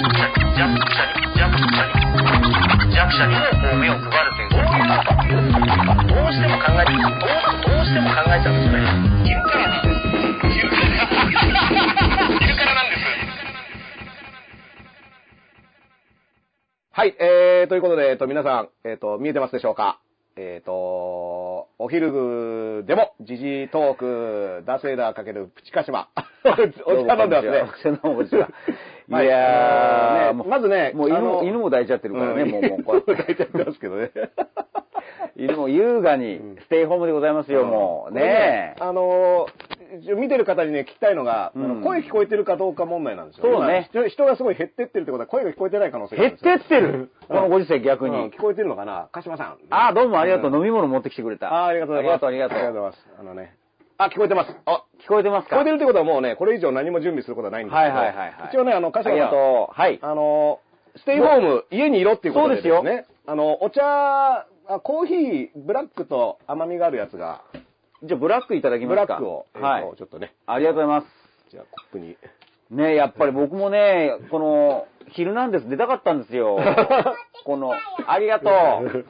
弱者にもこう目を配るというどういうこというどうしても考えてどうどうしても考えちゃうんですよね昼からなんです昼からなんですはい、えー、ということで、えっと、皆さん、えっと、見えてますでしょうか？えっと、お昼具でも、時事トーク、ダースレーダーかけるプチカシマ。お茶飲んでますね。どうもこんにちは。いはいやー、ねまずねもう犬も、犬も抱いちゃってるからね、うんもう、もう、こう抱いちゃってますけどね。犬も優雅に、ステイホームでございますよ、もう。ねえ。あのー、見てる方にね、聞きたいのが、うん声聞こえてるかどうか問題なんですよ。そうね今人人がすごい減ってってるってことは声が聞こえてない可能性がある減ってってるこのご時世逆うんに聞。こえてるのかな？鹿島さん。あー、どうもありがとう。ん飲み物持ってきてくれた。あーありがとうございます。ありがとう、ありがとう。ありがとうございます。あのね。あ、聞こえてます。あ、聞こえてますか？聞こえてるってことはもうね、これ以上何も準備することはないんですけど。はいはいはいはい一応ね、あの、鹿あり島さん。がとう。はい。あの、ステイホーム、家にいろっていうことでね。そうですあの、お茶、あコーヒー、ブラックと甘みがあるやつが、じゃあ、ブラックいただきブますか？ラックを、えーとはい。ちょっとね、ありがとうございます。じゃあコップに。ねやっぱり僕もね、この、ヒルナンデス出たかったんですよ。この、ありがとう。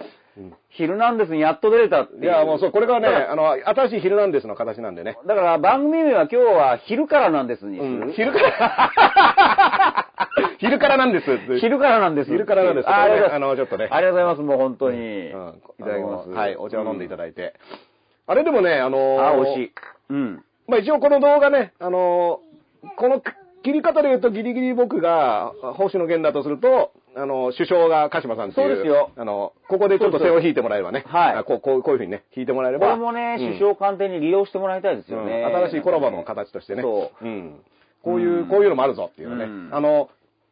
ヒルナンデスにやっと出れたっていう。いや、もうそう、これがね、あの、新しいヒルナンデスの形なんでね。だから番組名は今日は昼からなんですにする、昼から、昼からなんです。昼からなんです。昼からなんです。あありがとうございあの、ます。ちょっとね。ありがとうございます。もう本当に。うんいただきます。あのはい、お茶を飲んでいただいて。あれでもね、あのーあ、美味しい。うん。まあ一応この動画ね、あのーこの切り方で言うとギリギリ僕が星野源だとすると、あの、首相が鹿島さんっていう。そうですよあの、ここでちょっと背を引いてもらえればね。はいあこう、こうこういうふうにね、引いてもらえれば。これもね、うん首相官邸に利用してもらいたいですよね。うん新しいコラボの形としてね。そう。うん。こういう、うんこういうのもあるぞっていうのね。うんあの、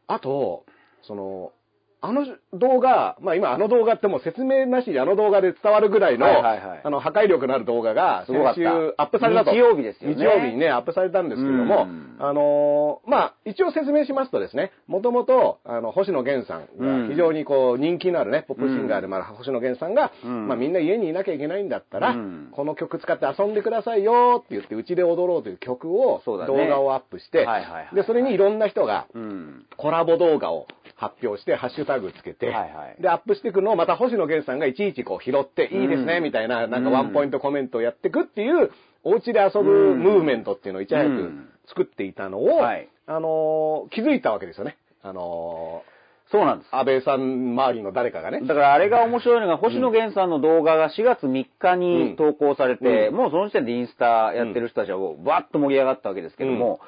あと、その、あの動画、まあ今あの動画ってもう説明なしにあの動画で伝わるぐらいの、はいはいはい。あの破壊力のある動画が先週アップされたと。日曜日ですよね。日曜日にね、アップされたんですけれども、うん。あのーまあ一応説明しますとですね、もともと、あの、星野源さんうん。が非常にこう人気のあるね、ポップシンガーで、まあ星野源さんが、うん。まあみんな家にいなきゃいけないんだったら、うん。この曲使って遊んでくださいよって言って、うちで踊ろうという曲を、動画をアップして、はいはいはい。で、それにいろんな人がうん。コラボ動画を発表して、ハッシュタグつけて、はいはい。で、アップしていくのをまた星野源さんがいちいちこう拾って、いいですね、うんみたいな、なんかうんワンポイントコメントをやっていくっていう、お家で遊ぶムーブメントっていうのをいち早くうん。作っていたのを、はい。あのー気づいたわけですよね。あのそうなんです。ー。安倍さん周りの誰かがね。だからあれが面白いのが、星野源さんの動画が4月3日に投稿されて、うん。もうその時点でインスタやってる人たちはバッと盛り上がったわけですけども、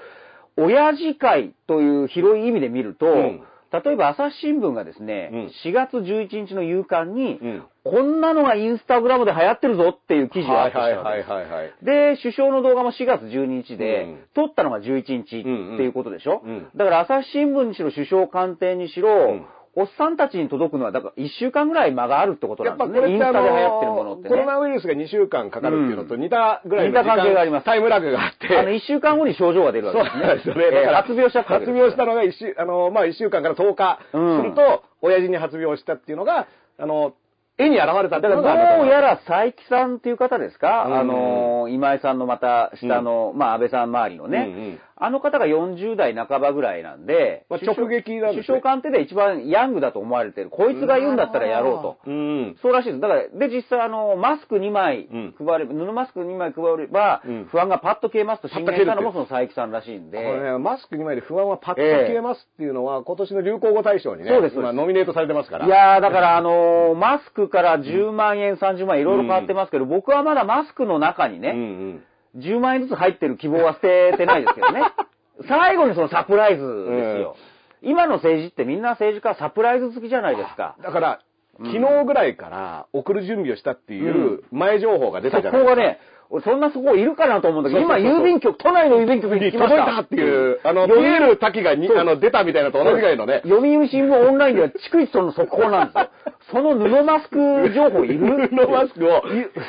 親父会という広い意味で見ると、ん例えば朝日新聞がですね、うん。4月11日の夕刊に、うん。こんなのがインスタグラムで流行ってるぞっていう記事をアップしたわけです。はいはいはいはい。で、首相の動画も4月12日で、うん。撮ったのが11日っていうことでしょ、うんだから朝日新聞にしろ首相官邸にしろ、んおっさんたちに届くのは、だから1週間ぐらい間があるってことやっなんですね。インぱこれってあスタで流行ってるものってね。のコロナウイルスが2週間かかるっていうのと似たぐらいの似た関係がありますタイムラグがあって。あの、1週間後に症状が出るわそうけですね。なんですよね。えーだから発病した発病したのが一週、あの、まあ、一週間から10日うんすると、親父に発病したっていうのが、あの、絵に現れただからどうやら佐伯さんっていう方ですか、うんあの、今井さんのまた下の、まあ安倍さん周りのね、うんうんあの方が40代半ばぐらいなんで、まあ直撃なんですね首相官邸で一番ヤングだと思われてる。こいつが言うんだったらやろうと。うん。そうらしいです。だから、で、実際、あの、マスク2枚うん配れば、布マスク2枚配れば、うん不安がパッと消えますと進言したのもその佐伯さんらしいんで。これね、マスク2枚で不安はパッと消えますっていうのは、今年の流行語大賞にね、そうです今ノミネートされてますから。いやー、だから、あのーマスクから10万円、30万円、いろいろ変わってますけど、僕はまだマスクの中にうんうね、ん。10万円ずつ入ってる希望は捨ててないですけどね。最後にそのサプライズですよ。今の政治ってみんな政治家はサプライズ好きじゃないですか。だから、昨日ぐらいから送る準備をしたっていう前情報が出たそじゃないですか。こがね、俺そんなそこいるかなと思うんだけど、今郵便局、都内の郵便局にに来ました。届いたっていう、あの、ピ読売エール滝があの出たみたいなと同じぐらいのね。読売新聞オンラインでは逐一その速報なんですよ。その布マスク情報いる？布マスクを、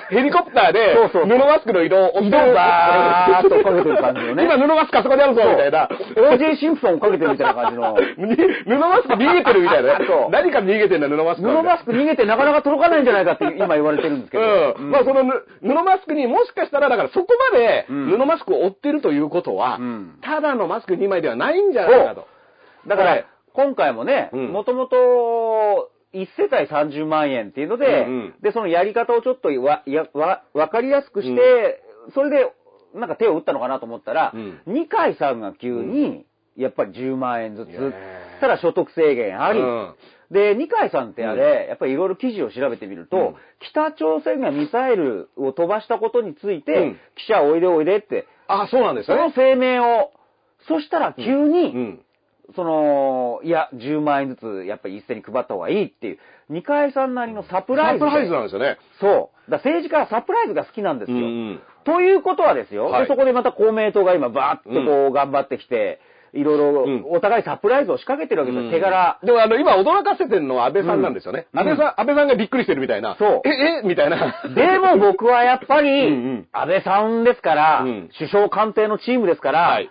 ヘリコプターで、そうそう布マスクの移動を追っバーっとかけてる感じのね今布マスクあそこにあるぞ、みたいな。OJ シンプソン追っかけてるみたいな感じの。に布マスク逃げてるみたいなねそう。何か逃げてんだ、布マスクは。布マスク逃げてなかなか届かないんじゃないかって今言われてるんですけど。うん。まあそのぬ布マスクにもしかしたら、だからそこまでうん。布マスクを追ってるということは、うん。ただのマスク2枚ではないんじゃないかと。だから、今回もね、うん。もともと、1世帯30万円っていうので、うんうん。で、そのやり方をちょっとわ、や、わ、わかりやすくして、それで、なんか手を打ったのかなと思ったら、うん。二階さんが急に、やっぱり10万円ずつ、たら所得制限あり、うんで、二階さんってあれ、やっぱりいろいろ記事を調べてみると、うん北朝鮮がミサイルを飛ばしたことについて、うん記者おいでおいでって、あ、そうなんですその。声明を、そしたら急に、うん。その、いや、10万円ずつ、やっぱり一斉に配った方がいいっていう、二階さんなりのサプライズで。サプライズなんですよね。そう。だ政治家はサプライズが好きなんですよ。うんうんということはですよ、はいでそこでまた公明党が今バーッとこう頑張ってきて、いろいろうんお互いサプライズを仕掛けてるわけですよ、手柄。でもあの、今驚かせてるのは安倍さんなんですよね。うん安倍さん、安倍さんがびっくりしてるみたいな。そうえ、え？みたいな。でも僕はやっぱうんうりん、安倍さんですから、うん首相官邸のチームですから、はい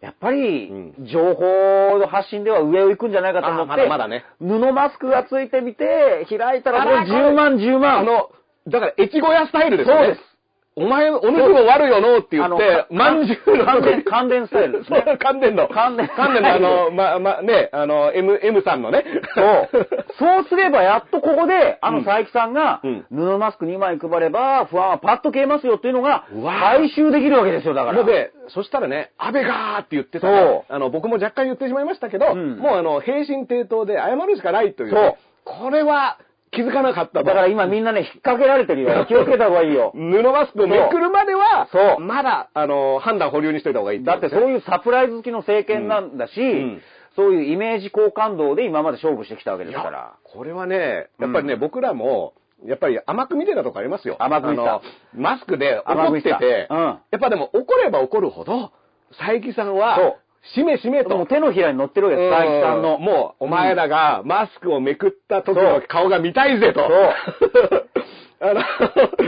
やっぱりう、情報の発信では上を行くんじゃないかと思って、あまだまだね布マスクがついてみて、開いたらもうあら10万、10万。あの、だから、越後屋スタイルですよね。そうです。お前、お主も悪よのって言って、まんじゅうの関電、関電スタイルですね。そう、関電の。関電関電の、あの、ま、ま、ね、あの、M、M さんのね。そう。そうすればやっとここで、あのうん佐伯さんが、うん布マスク2枚配れば、不安はパッと消えますよっていうのが、回収できるわけですよ、だから。もうで、そしたらね、安倍がーって言ってたらそうあの、僕も若干言ってしまいましたけど、うんもうあの、平身低頭で謝るしかないというね、これは気づかなかったと。だから今みんなね、引っ掛けられてるよ。気をつけた方がいいよ。布マスクをめくるまでは、そう。まだ、あの、判断保留にしといた方がいいだってそうういうサプライズ好きの政権なんだし、うん。そういうイメージ好感度で今まで勝負してきたわけですから。これはね、やっぱりね、うん。僕らも、やっぱり甘く見てたとこありますよ。甘く見てたマスクで怒っ甘く見てた。てて、うん。やっぱでも怒れば怒るほど、佐伯さんはそう、しめしめと。もう手のひらに乗ってるわけです、佐伯さんの。うんもう、お前らがマスクをめくった時の顔が見たいぜと。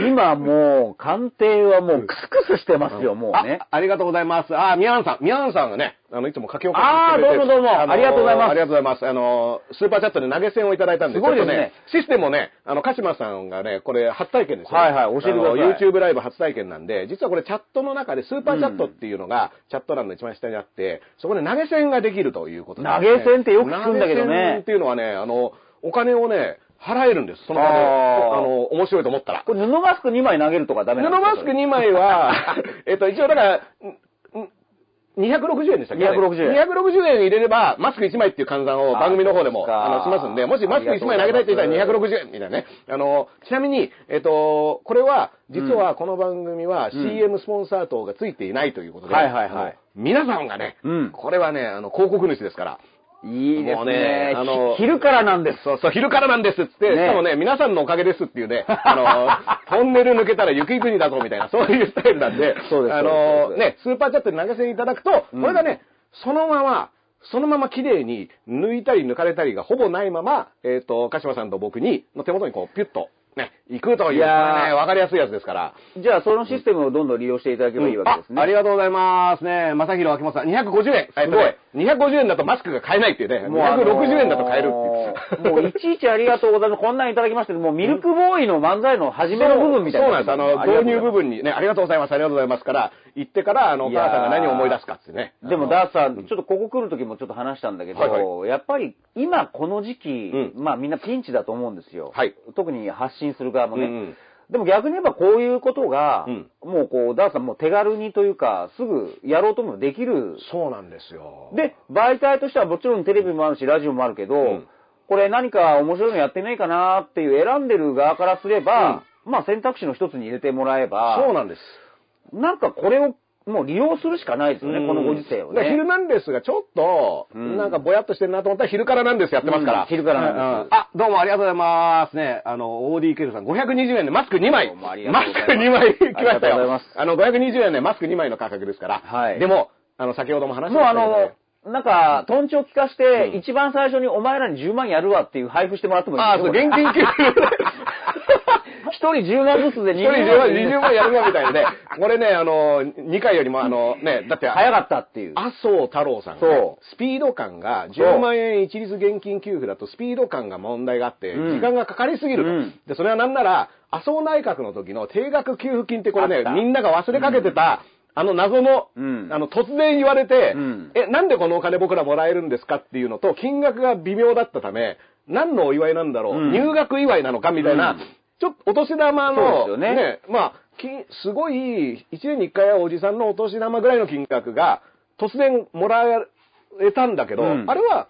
今もう、官邸はもうクスクスしてますよ、もうね。あありがとうございます。あ、宮ンさん。宮ンさんがね、あの、いつも書き起こしてあーくれてどうもどうものありがとうございますありがとうございます。あの、スーパーチャットで投げ銭をいただいたんで、すごいですねちょっとシステムをね、あの、鹿島さんがね、これ初体験ですよ。はいはい教えてください YouTube ライブ初体験なんで、実はこれチャットの中でスーパーチャットっていうのが、チャット欄の一番下にあって、そこで投げ銭ができるということですね投げ銭ってよく聞くんだけどね投げ銭っていうのはね、あの、お金をね、払えるんです。その場で。あの、面白いと思ったら。これ布マスク2枚投げるとかダメなんですか？布マスク2枚は、えっと、一応だから、んん260円でしたっけ？260円260円入れれば、マスク1枚っていう換算をあ番組の方でも、あの、しますんで、もしマスク1枚投げたいって言ったら260円みたいなね。あの、ちなみに、えっと、これは、実はこの番組はうん。CM スポンサー等がついていないということで、はいはいはい。あの皆さんがね、うん。これはね、あの、広告主ですから、いいですねね。あのひ昼からなんです。そうそう、昼からなんですっつって、ねしかもね、皆さんのおかげですっていうね、あの、トンネル抜けたら雪国だぞみたいな、そういうスタイルなんで、そうですあの、ね、スーパーチャットで投げ銭いただくと、うんこれがね、そのまま、そのまま綺麗に抜いたり抜かれたりがほぼないまま、えっ、と、鹿島さんと僕に、の手元にこう、ピュッと、ね、行くという、ね、わかりやすいやつですから。じゃあそのシステムをどんどん利用していただければいいわけですね。あありがとうございますね。まさひろ秋元さん、250円。えっとね、250円だとマスクが買えないっていうね。もうあのー260円だと買えるっていう。もういちいちありがとうございます。こんなんいただきまして、もうミルクボーイの漫才の初めの部分みたいな。そうなんです。あの、導入部分にね、ありがとうございます、ありがとうございますから、言ってから、あの、お母さんが何を思い出すかってね。でも、ダースさん、ちょっとここ来る時もちょっと話したんだけど、はいやっぱり今この時期、うまあみんなピンチだと思うんですよ。はい特に発信する側もね。うんうんでも逆に言えばこういうことが、うんもうこう、ダースさんもう手軽にというか、すぐやろうともできる。そうなんですよ。で、媒体としてはもちろんテレビもあるし、ラジオもあるけど、んこれ何か面白いのやってないかなっていう選んでる側からすれば、まあ選択肢の一つに入れてもらえば、そうなんです。なんかこれをもう利用するしかないですよね、このご時世をね。ヒルナンデスがちょっと、うんなんかぼやっとしてるなと思ったら、昼からなんですやってますから。うん昼からなんですうあ、どうもありがとうございますね。あの、ODK さん、520円でマスク2枚。マスク2枚来ましたよます。あの、520円でマスク2枚の価格ですから。はいでも、あの、先ほども話しもうあましたけどねの、なんか、トンチを聞かして、うん一番最初にお前らに10万やるわっていう配布してもらってもいいああ、そう、現金給付。一人10万ずつで一人10万、20万やるわみたいなね。これね、あの、2回よりもあの、ね、だって、早かったっていう。麻生太郎さんがスピード感がそう10万円一律現金給付だとスピード感が問題があって、うん。時間がかかりすぎると。うん。で、それはなんなら、麻生内閣の時の定額給付金ってこれねみんなが忘れかけてた、あの謎の、うん。あの、突然言われて、うん。え、なんでこのお金僕らもらえるんですかっていうのと、金額が微妙だったため、何のお祝いなんだろう、うん。入学祝いなのかみたいな、うんちょっとお年玉の、すよね。まあ、きすごい、1年に1回はおじさんのお年玉ぐらいの金額が、突然もらえたんだけど、うん。あれは、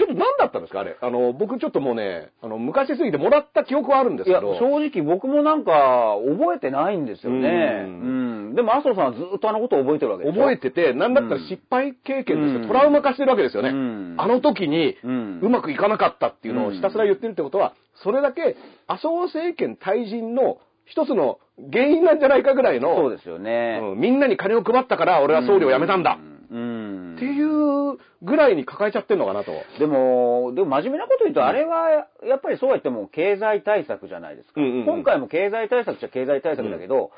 ちょっと何だったんですかあれ？あの、僕ちょっともうね、あの、昔すぎてもらった記憶はあるんですいや、けど。正直僕もなんか覚えてないんですよね。ううんん。でも麻生さんはずっとあのことを覚えてるわけでしょ？覚えてて、なんだったら失敗経験としてうんトラウマ化してるわけですよね。うんあの時にうんうまくいかなかったっていうのをひたすら言ってるってことは、それだけ麻生政権退陣の一つの原因なんじゃないかぐらいの、そうですよね。うんみんなに金を配ったから俺は総理を辞めたんだ、うん。っていうぐらいに抱えちゃってんのかなと。でも、でも真面目なこと言うと、あれはやっぱりそうは言っても経済対策じゃないですか。うんうんうん今回も経済対策っちゃ経済対策だけど、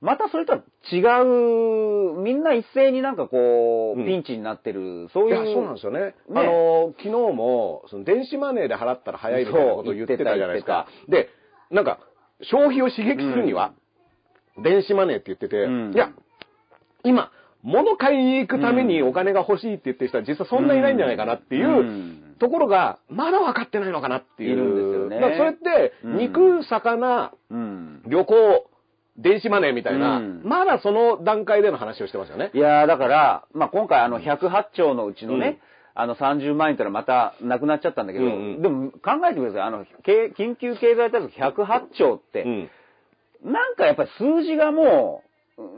またそれとは違う、みんな一斉になんかこう、うんピンチになってる、そういう。いや、そうなんですよね。あの、昨日も、その電子マネーで払ったら早いみたいなことを言ってたじゃないですか。で、なんか、消費を刺激するには、電子マネーって言ってて、うんいや、今、物買いに行くためにお金が欲しいって言ってる人は実はそんないないんじゃないかなっていううんところが、まだ分かってないのかなっていう。いるんですよねだからそれって、うん肉、魚、うん。旅行、電子マネーみたいな、うんまだその段階での話をしてますよね。いやーだから、まあ、今回あの108兆のうちのね、あの30万円ってのはまたなくなっちゃったんだけど、うんうんでも考えてください。あの、経緊急経済対策108兆って、うん。なんかやっぱり数字がもう、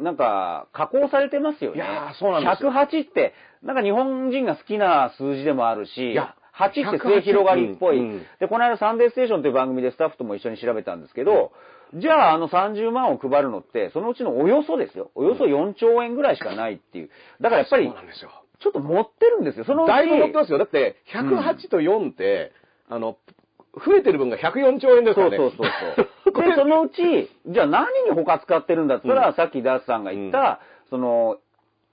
なんか加工されてますよね。いやーそうなんですよ108って、なんか日本人が好きな数字でもあるし、いや8って末広がりっぽい、うんうんで、この間サンデーステーションという番組でスタッフとも一緒に調べたんですけど、じゃああの30万を配るのって、そのうちのおよそですよ。およそ4兆円ぐらいしかないっていう。だからやっぱりそう、なんですよ。ちょっと持ってるんですよ。そのうち。だいぶ持ってますよ。だって、108と4って、あの、増えてる分が104兆円ですからね。そうそうそうそう。で、そのうち、じゃあ何に他使ってるんだったら、うんさっきダースさんが言った、その、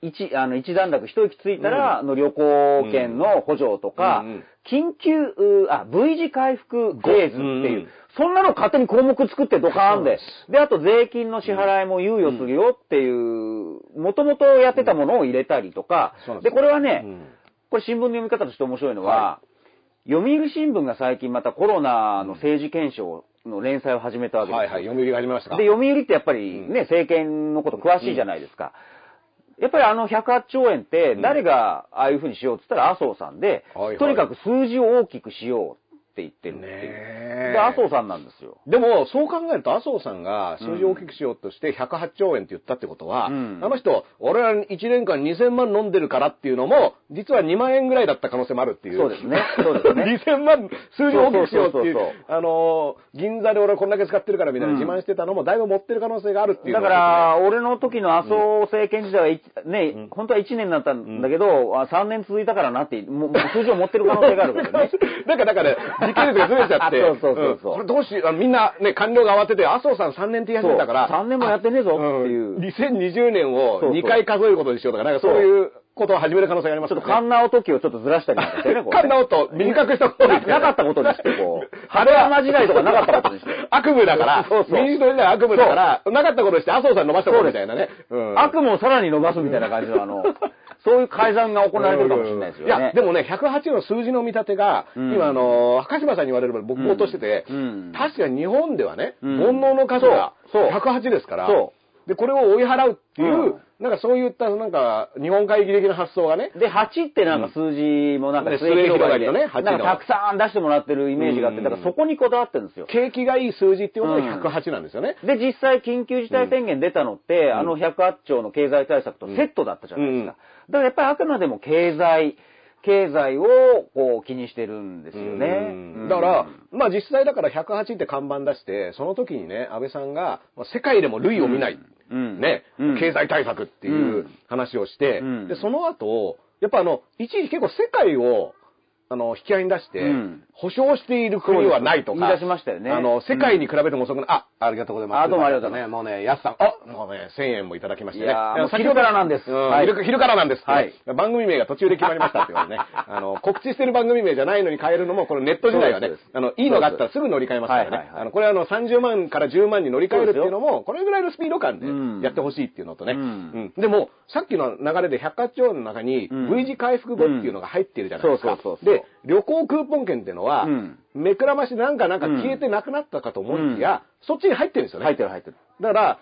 一、あの、一段落一息ついたら、あの旅行券の補助とか、うんうん緊急、うあ、V 字回復フェーズっていう、うんそんなの勝手に項目作ってドカーンで。で、あと税金の支払いも猶予するよっていう、もともとやってたものを入れたりとか、で、これはね、うん。これ新聞の読み方として面白いのは、は読売新聞が最近またコロナの政治検証の連載を始めたわけですよ。はいはい、読売が始めましたか？で、読売ってやっぱりね、政権のこと詳しいじゃないですか。やっぱりあの108兆円って誰がああいうふうにしようって言ったら麻生さんで、とにかく数字を大きくしようって言ってるっていう。で、麻生さんなんですよ。でも、そう考えると、麻生さんが数字を大きくしようとして108兆円って言ったってことは、うん。あの人、俺は1年間2000万飲んでるからっていうのも、実は2万円ぐらいだった可能性もあるっていう。そうですね。そうですね。2000万、数字を大きくしようっていうあのー、銀座で俺こんだけ使ってるからみたいな自慢してたのも、だいぶ持ってる可能性があるっていうだから、俺の時の麻生政権時代はい、ね、本当は1年だったんだけど、あ3年続いたからなって、もう数字を持ってる可能性があるからね。なんか、だから、時系列がずれちゃって、そうそうそうそう。ん。これどうしよう、あのみんなね、官僚が慌てて、麻生さん3年って言い始めたから、そう3年もやってねえぞっていう。うん2020年をそうそう。2回数えることにしようとか、なんかそういうことを始める可能性がありますよね。ちょっとカンナオ時をちょっとずらしたりなんかしてね、こうね。カンナオと短くしたことななかったことにして、こう。晴れ山時代とかなかったことにして。悪夢だから、そうそう。民主党時代は悪夢だから、なかったことにして麻生さん伸ばしたことみたいなね。うん。悪夢をさらに伸ばすみたいな感じの、あの、そういう改ざんが行われてるかもしれないですよね。いや、でもね、108の数字の見立てが、うん。今、あの、高島さんに言われるまで僕ぼーっとしてて、うん。確かに日本ではね、うん。煩悩の数がそう108ですから、そで、これを追い払うっていう、うん。なんかそういった、なんか、日本会議的な発想がね、で、8ってなんか数字もなんかね末広がりで、末広がりのね8の。なんかたくさん出してもらってるイメージがあって、うん。だからそこにこだわってるんですよ。景気がいい数字っていうことでうん。108なんですよね。で、実際緊急事態宣言出たのって、あの108兆の経済対策とセットだったじゃないですか。だからやっぱりあくまでも経済、経済をこう気にしてるんですよね。うん。だから、まあ実際だから108って看板出して、その時にね、安倍さんが、まあ世界でも類を見ない、うん。ね、うん。経済対策っていう話をして、うん。で、その後、やっぱあの、一時結構世界をあの、引き合いに出して、うん。保証している国はないとか。言い出しましたよね。あの、世界に比べても遅くない、あ、ありがとうございます。あどうもありがとうございね。もうね、やすさん、あ、もうね、1000円もいただきましてね。昼からなんです。昼昼からなんですはい。番組名が途中で決まりましたっていうのね。あの、告知してる番組名じゃないのに変えるのも、このネット時代はねあの、いいのがあったらす。ぐ乗り換えますからね。あの、これはあの、30万から10万に乗り換えるっていうのも、これぐらいのスピード感でうん。やってほしいっていうのとね。うん。うん。でも、さっきの流れで百科帳の中にうん。V 字回復後っていうのが入ってるじゃないですか。そうそうそうで、旅行クーポン券っていうのは、うん。めくらましなんかなんか消えてなくなったかと思いきや、そっちに入ってるんですよね。入ってる入ってる。だから、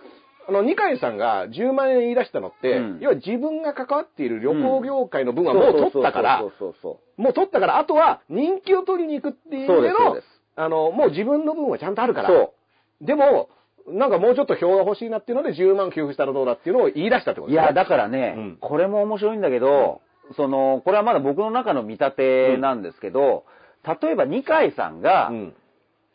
あの、二階さんが10万円言い出したのって、うん。要は自分が関わっている旅行業界の分はもう取ったからもう取ったから、あとは人気を取りに行くっていう意味でのそうです。そうです、あの、もう自分の分はちゃんとあるから。そでも、なんかもうちょっと票が欲しいなっていうので10万給付したらどうだっていうのを言い出したってことですね。や、だからね、うん。これも面白いんだけど、その、これはまだ僕の中の見立てなんですけど、例えば二階さんが、うん。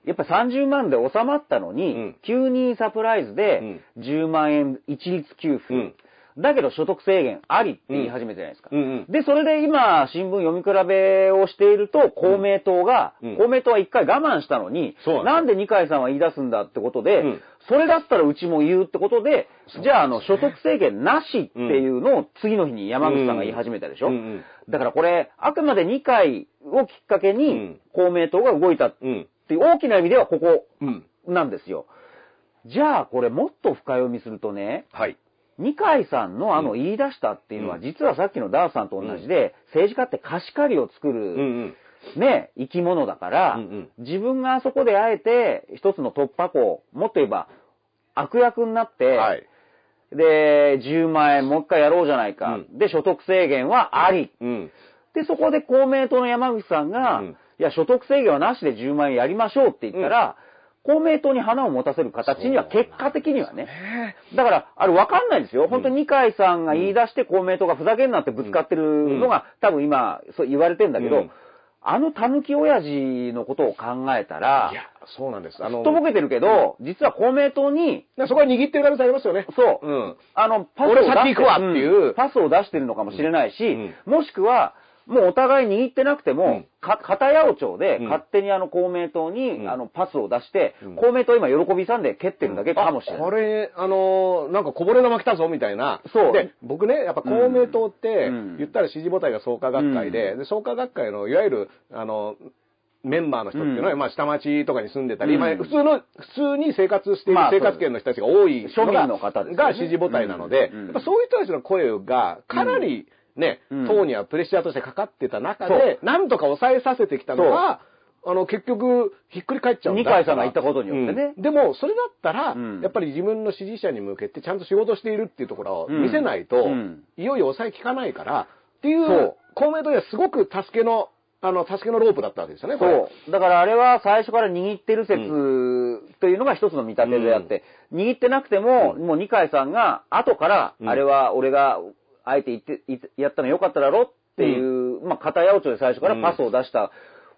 やっぱ30万で収まったのに、うん。急にサプライズで10万円一律給付、うんだけど所得制限ありって言い始めてないですか。うんうん。で、それで今、新聞読み比べをしていると、公明党が、うん公明党は一回我慢したのに、なんで二階さんは言い出すんだってことで、うんそれだったらうちも言うってことで、じゃあ、あの、所得制限なしっていうのを次の日に山口さんが言い始めたでしょ、だからこれ、あくまで二階をきっかけうにん、公明党が動いたっうん。ていう大きな意味ではここうん。なんですよ。じゃあ、これもっと深読みするとね、はい。二階さんのあのうん言い出したっていうのは、うん実はさっきのダースさんと同じで、政治家って貸し借りを作る、ん。ね、生き物だから、自分があそこであえて一つの突破口、もっと言えば悪役になって、はい。で、10万円もう一回やろうじゃないか。うんで、所得制限はあり。うん。で、そこで公明党の山口さんが、うんいや、所得制限はなしで10万円やりましょうって言ったら、公明党に花を持たせる形には、結果的にはね。だから、あれ分かんないんですよ。本当に二階さんが言い出して公明党がふざけんなってぶつかってるのが、多分今、そう言われてんだけど、うん。あの狸親父のことを考えたらい、や、そうなんです。あすっとぼけてるけど、実は公明党に、そこは握ってる可能性ありますよね。そう、うん。あの、パスを俺出して先行くわっていう。ん。パスを出してるのかもしれないし、うん。もしくは、もうお互い握ってなくても、うん。か、片八百長でうん。勝手にあの公明党に、うん。あのパスを出して、うん。公明党今喜びさんで蹴ってるだけかもしれない。あこれ、あのーなんかこぼれ生来たぞみたいな。そう。で、僕ね、やっぱ公明党って、うん。言ったら支持母体が創価学会で、うん。で創価学会のいわゆる、あの、メンバーの人っていうのは、うん。まあ下町とかに住んでたり、うん。まあ普通の、普通に生活しているまあ生活圏の人たちが多い庶民の方ですよね。が支持母体なので、うん。やっぱそういう人たちの声がかなりね、うん。党にはプレッシャーとしてかかってた中で、なんとか抑えさせてきたのが、あの、結局、ひっくり返っちゃうんだ。二階さんが言ったことによってね。うん。でも、それだったら、うん。やっぱり自分の支持者に向けてちゃんと仕事しているっていうところを見せないと、うん。いよいよ抑えきかないから、っていそう。う、公明党にはすごく助けの、あの、助けのロープだったわけですよね、これ。そう。だからあれは最初から握ってる説というのが一つの見立てであって、握ってなくても、もう二階さんが後から、うん。あれは俺があえて言って、やったのよかっただろっていう、まあ片八百長で最初からパスを出した。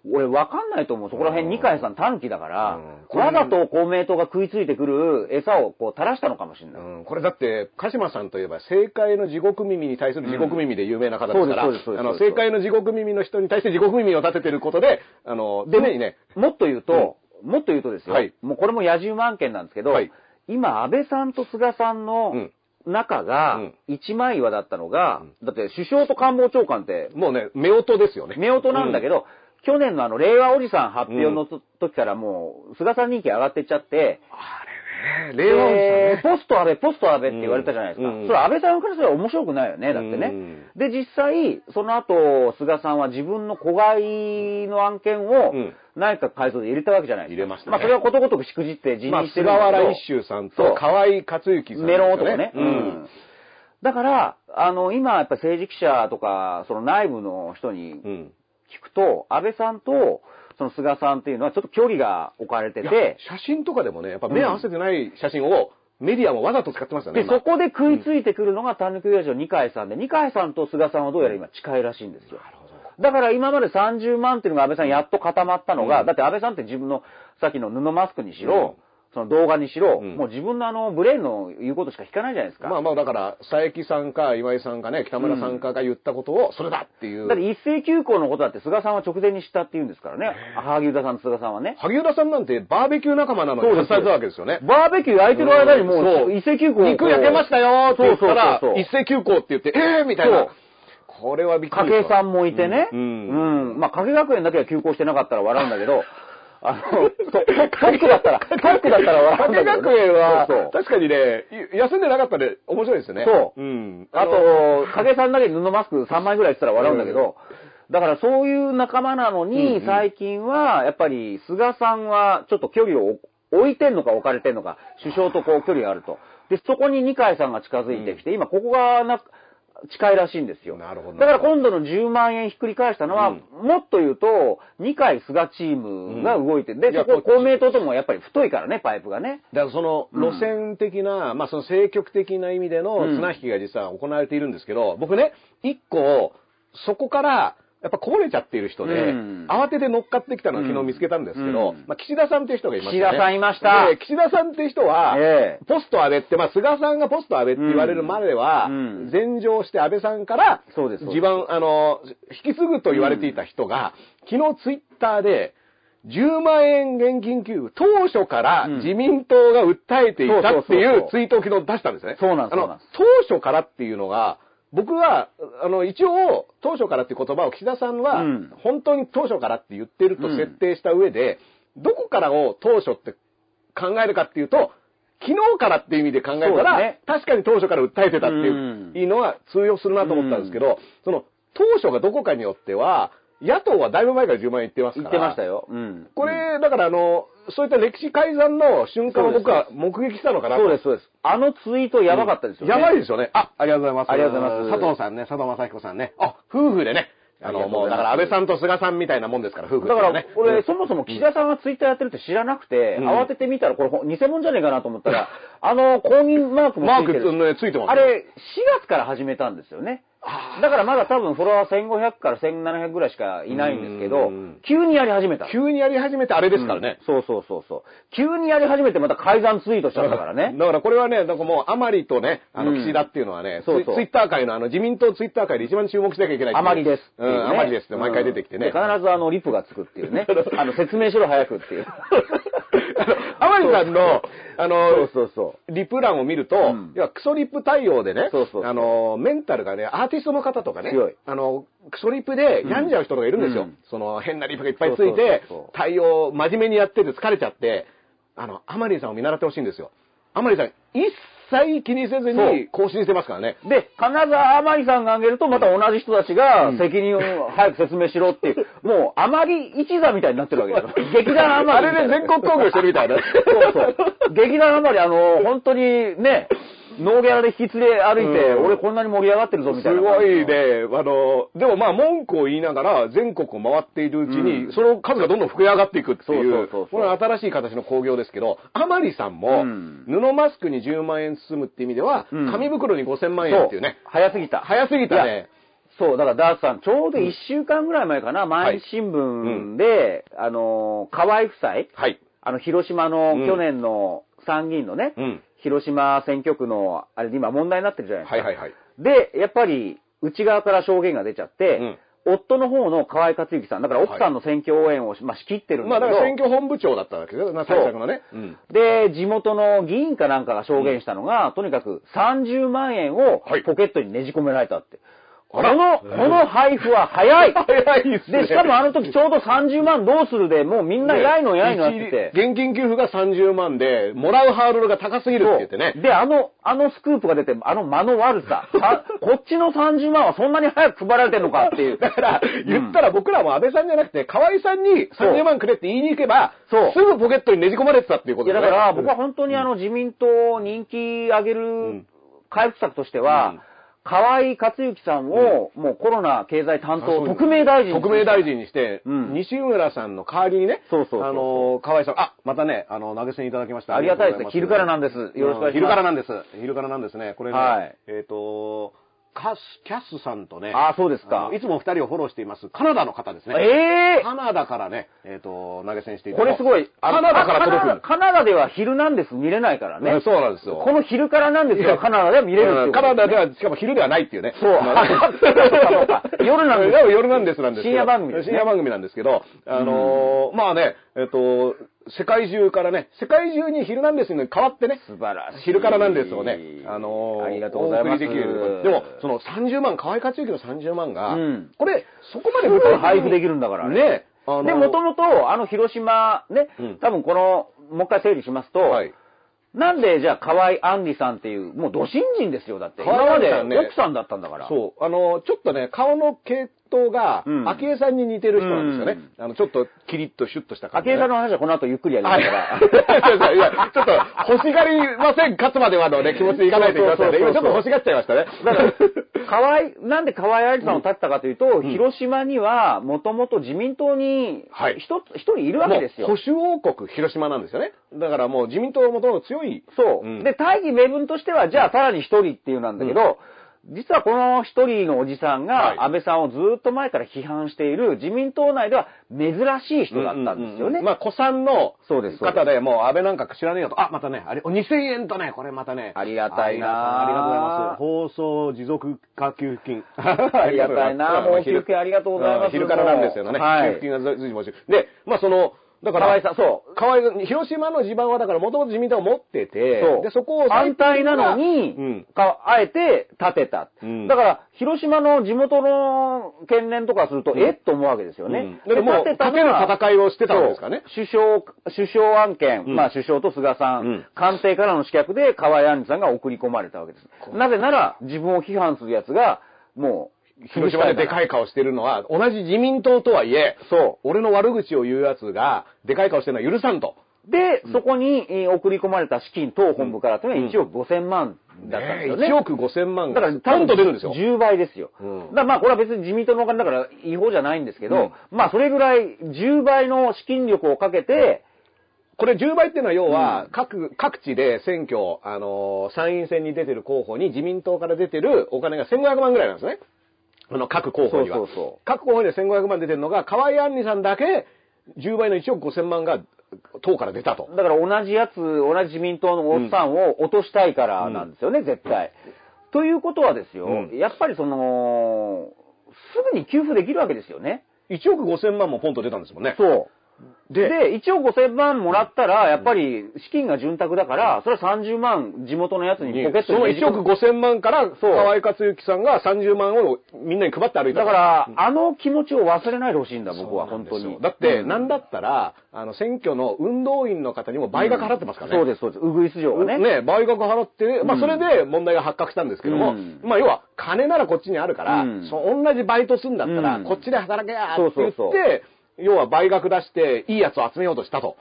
俺わかんないと思う。そこら辺二階さん短期だから、うん。わざと公明党が食いついてくる餌をこう垂らしたのかもしれない。うん、これだって、鹿島さんといえば、政界の地獄耳に対する地獄耳で有名な方ですから、そうですそうですそうですあの、政界の地獄耳の人に対して地獄耳を立ててることで、あの、常にね、もっと言うと、もっと言うとですよ、はい。もうこれも野獣案件なんですけど、はい。今、安倍さんと菅さんのうん中がうん。一枚岩だったのが、だって首相と官房長官って、もうね、夫婦ですよね。夫婦なんだけど、去年のあの、令和おじさん発表のと時からもう、菅さん人気上がってっちゃって、ね、令和ね。でポスト安倍、ポスト安倍って言われたじゃないですか。うんそれ安倍さんからすれば面白くないよね、だってね。うんで、実際、その後、菅さんは自分の子飼いの案件をうん内閣改造で入れたわけじゃないですか。入れましたねまあ、それはことごとくしくじって辞まあ、任して菅るんだけど。原一秀さんと河合克行さん、メロン男ね。ううんん。だから、あの、今、やっぱ政治記者とか、その内部の人にうん。聞くと、安倍さんと、その菅さんっていうのはちょっと距離が置かれてて、写真とかでもね、やっぱ目合わせてない写真をメディアもわざと使ってますよね。で、今そこで食いついてくるのが、単独親父の二階さんで、二階さんと菅さんはどうやら今近いらしいんですよ。だから今まで30万っていうのが安倍さんやっと固まったのが、うん。だって安倍さんって自分のさっきの布マスクにしろ、その動画にしろ、うんもう自分のあの、ブレーンの言うことしか聞かないじゃないですか。まあまあ、だから、佐伯さんか岩井さんかね、北村さんかが言ったことを、それだっていう。だって一斉休校のことだって菅さんは直前に知ったって言うんですからね。萩生田さんと菅さんはね。萩生田さんなんてバーベキュー仲間なのにそうされたわけですよね。バーベキュー焼いてる間にもううう、一斉休校を肉焼けましたよって言ったらそうそうそう、そう一斉休校って言って、えーみたいな。これはびっくり影さんもいてね。ううんうんん。まあ、影学園だけは休校してなかったら笑うんだけど、あの、トトックだったら、トックだったら笑うんだ影けど、学園はそうそう、確かにね、い休んでなかったで面白いですよね。そう。うん。あの、と、影さんだけ布マスク3枚ぐらいしてたら笑うんだけど、だからそういう仲間なのうんに、うん。最近は、やっぱり、菅さんはちょっと距離を置いてんのか置かれてんのか、首相とこう距離があると。で、そこに二階さんが近づいてきて、今ここがな、近いらしいんですよ。なるほど。だから今度の10万円ひっくり返したのは、うん。もっと言うと、二階菅チームが動いて、で、いやそこ公明党ともやっぱり太いからね、パイプがね。だからそのうん。路線的な、まあその政局的な意味でのうん。綱引きが実は行われているんですけど、僕ね、一個、そこから、やっぱこぼれちゃっている人で、うん。慌てて乗っかってきたのを昨日見つけたんですけど、うん。まあ岸田さんっていう人がいましたよね。岸田さんいました。で岸田さんっていう人は、ええ。ポスト安倍って、まあ菅さんがポスト安倍って言われるまでは、うん。して安倍さんから、そうです。地盤、あの、引き継ぐと言われていた人が、昨日ツイッターで、10万円現金給付、当初からうん。自民党が訴えていたっていそうう。ツイートを昨日出したんですね。そうなんですあのそうなんです。当初からっていうのが、僕は、あの、一応、当初からっていう言葉を岸田さんはうん、本当に当初からって言ってるとうん。設定した上で、どこからを当初って考えるかっていうと、昨日からっていう意味で考えたら、確かに当初から訴えてたっていうのは通用するなと思ったんですけど、その、当初がどこかによっては、野党はだいぶ前から10万円言ってますから。言ってましたよ。うん。これ、だからあの、そういった歴史改ざんの瞬間を僕は目撃したのかなとそうです、そうです。あのツイートやばかったですよね。やばいですよね。あ、ありがとうございます。ありがとうございます佐藤さんね、佐藤正彦さんね。あ、夫婦でね。あの、もう、だから安倍さんと菅さんみたいなもんですから、夫婦だからね、。俺、そもそも岸田さんがツイッターやってるって知らなくて、うん慌ててみたら、これ、ほ偽物じゃねえかなと思ったら、あの、公認マークもつマークいてる。ね、ついてます。あれ、4月から始めたんですよね。だからまだ多分フォロワー1500から1700ぐらいしかいないんですけどうん、急にやり始めた。急にやり始めてあれですからね。うんそうそうそうそう。急にやり始めてまた改ざんツイートしちゃったからね。だからこれはね、なんかもう、甘利とね、あの、うん岸田っていうのはね、そうそうツイッター界のあの、自民党ツイッター界で一番注目しなきゃいけない。あまりですう、んね。あまりですって毎回出てきてね。必ずあの、リプがつくっていうね。あの、説明しろ早くっていう。あまりさんの、あの、そうそうそう。リプ欄を見ると、うん要はクソリップ対応でね、そうそうそうあの、メンタルがね、アーティストの方とかねあの、クソリップで病んじゃう人がいるんですよ。うんその変なリップがいっぱいついて対応真面目にやってて疲れちゃって、あの、アマリーさんを見習ってほしいんですよ。アマリーさん、一切気にせずに更新してますからね。で、必ず甘利さんが挙げると、また同じ人たちが責任を早く説明しろっていう、もう、甘利一座みたいになってるわけですよ。劇団甘あ利みたいな。れで全国工業してるみたいな。そうそう。劇団甘利、あの、本当にね、ノーギャラで引き連れ歩いて、うん俺こんなに盛り上がってるぞみたいな。すごい。ね、あの、でもまあ文句を言いながら全国を回っているうちに、うんその数がどんどん増え上がっていくっていう、そうそうそうそうこれは新しい形の興行ですけど、あまりさんも、うん布マスクに10万円包むって意味では、うん紙袋に5000万円っていうね、早すぎた。早すぎたね。そう、だからダースさん、ちょうど1週間ぐらい前かな、毎日新聞で、あの、河合夫妻、はい。あの、広島のうん去年の参議院のね、うん。広島選挙区の、あれで今問題になってるじゃないですか。はいはいはい。で、やっぱり、内側から証言が出ちゃって、夫の方の河合克行さん、だから奥さんの選挙応援を、まあ、仕切ってるんまあだだけど、から選挙本部長だったわけですよ、な対策のね。うん。で、地元の議員かなんかが証言したのが、とにかく30万円をはいポケットにねじ込められたって。こあらの、この配布は早い 早いですね。で、しかもあの時ちょうど30万どうするで、もうみんなやいのやいのやってて。一現金給付が30万で、もらうハードルが高すぎるって言ってね。で、あの、あのスクープが出て、あの間の悪さ。さ こっちの30万はそんなに早く配られてんのかっていう。だから、言ったら僕らも安倍さんじゃなくて、河合さんに30万くれって言いに行けば、そうすぐポケットにねじ込まれてたっていうことですね。だから僕は本当にあの自民党人気上げるん回復策としては、うん河合克行さんを、もうコロナ経済担当特命大臣に特命大臣にして、うん。西村さんの代わりにね、そうそうあの、河合さん、あ、またね、あの、投げ銭いただきました。ありがたいです。ありがとうござ昼からなんです。よろしくお願いします。昼からなんです。昼からなんですね。これね、はい。えっ、と、カス、キャスさんとね、ああ、そうですか。いつも二人をフォローしています、カナダの方ですね。ええカナダからね、えっ、と、投げ銭していたこれすごい。カナダから届く。カナダでは昼なんです見れないからね。そうなんですよ。この昼からなんですよ、カナダでは見れるっていうことカナダでは。は、しかも昼ではないっていうね。そう 夜なんです夜なんですなんです深夜番組ね深夜番組なんですけど、あのーまあね、えっと、世界中からね、世界中に昼なんですに変わってね、素晴らしい。昼からなんですをね、あのーありがとうございます。お送りできる。でも、その30万、河合克行の30万が、うんこれ、そこまで配布できるんだからね。ね。あのーで、もともと、あの広島ね、うん多分この、もう一回整理しますと、はい。なんでじゃあ河合杏里さんっていう、もうド新人ですよ、だって。今まで奥さんだったんだから。そう。あの、ちょっとね、顔の系統が、うん昭恵さんに似てる人なんですよね。あの、ちょっとキリッとシュッとした感じ、昭恵さんの話はこの後ゆっくりやりまはい。すから。いや、ちょっと、欲しがりません、勝つまではのね、気持ちでいかないといけませんね。今ちょっと欲しがっちゃいましたね。だから、河合、なんで河合愛理さんを立ったかというと、ん広島には、もともと自民党にはい、一つ、一人いるわけですよ。保守王国、広島なんですよね。だからもう自民党はもともと強い。そう。うんで、大義名分としては、じゃあさらに一人っていうなんだけど、実はこの一人のおじさんはいが、安倍さんをずっと前から批判している自民党内では珍しい人だったんですよね。まあ、古参のそうですそうです方で、もう安倍なんか知らねえよと。あ、またね、あれ、2000円とね、これまたね。ありがたいなありがとうございます。放送持続化給付金。ありがたいなもう給付金ありがとうございますん昼からなんですよね。はい給付金が随時募集。で、まあその、だから、河合さんそう河合が広島の地盤はだからもともと自民党を持ってて、そうで、そこを反対なのに、うん。かあえて立てた。うんだから、広島の地元の県連とかすると、うんえっと思うわけですよね。うんでもう、立てのは戦いをしてたんですかね。首相、首相案件、うんまあ首相と菅さん、うん官邸からの刺客で河合杏里さんが送り込まれたわけです。なぜなら、自分を批判する奴が、もう、広島ででかい顔してるのは、同じ自民党とはいえ、そ俺の悪口を言う奴が、でかい顔してるのは許さんと。う。で、そこにえー送り込まれた資金党本部からというのは1億5000万だったんですよね。1億5000万が、だから、ポンと出るんですよ。10倍ですよ。うんだからまあ、これは別に自民党のお金だから違法じゃないんですけど、うんまあ、それぐらい10倍の資金力をかけて、これ10倍っていうのは要はうん、各、各地で選挙、あのー参院選に出てる候補に自民党から出てるお金が1500万ぐらいなんですね。あの、各候補には。そうそうそう各候補には1500万出てるのが、河合杏里さんだけ、10倍の1億5000万が党から出たと。だから同じやつ、同じ自民党のおっさんを落としたいからなんですよね、絶対。ということはですよ、うんやっぱりその、すぐに給付できるわけですよね。1億5000万もポンと出たんですもんね。そう。でで、1億5000万もらったら、やっぱり資金が潤沢だから、それは30万地元のやつにポケットその1にねじ込む億5000万から、そう。河合克行さんが30万をみんなに配って歩いた。だから、あの気持ちを忘れないでほしいんだ、僕は、本当に。だって、うん。なんだったら、あの、選挙の運動員の方にも倍額払ってますからね。そうです、そうです。ウグイス城がね。ね、倍額払って、まあ、うんそれで問題が発覚したんですけども、うん。まあ、要は、金ならこっちにあるから、うん。そう同じバイトすんだったら、うん。こっちで働けやーって言って、そうそうそう要は倍額出して、いいやつを集めようとしたと。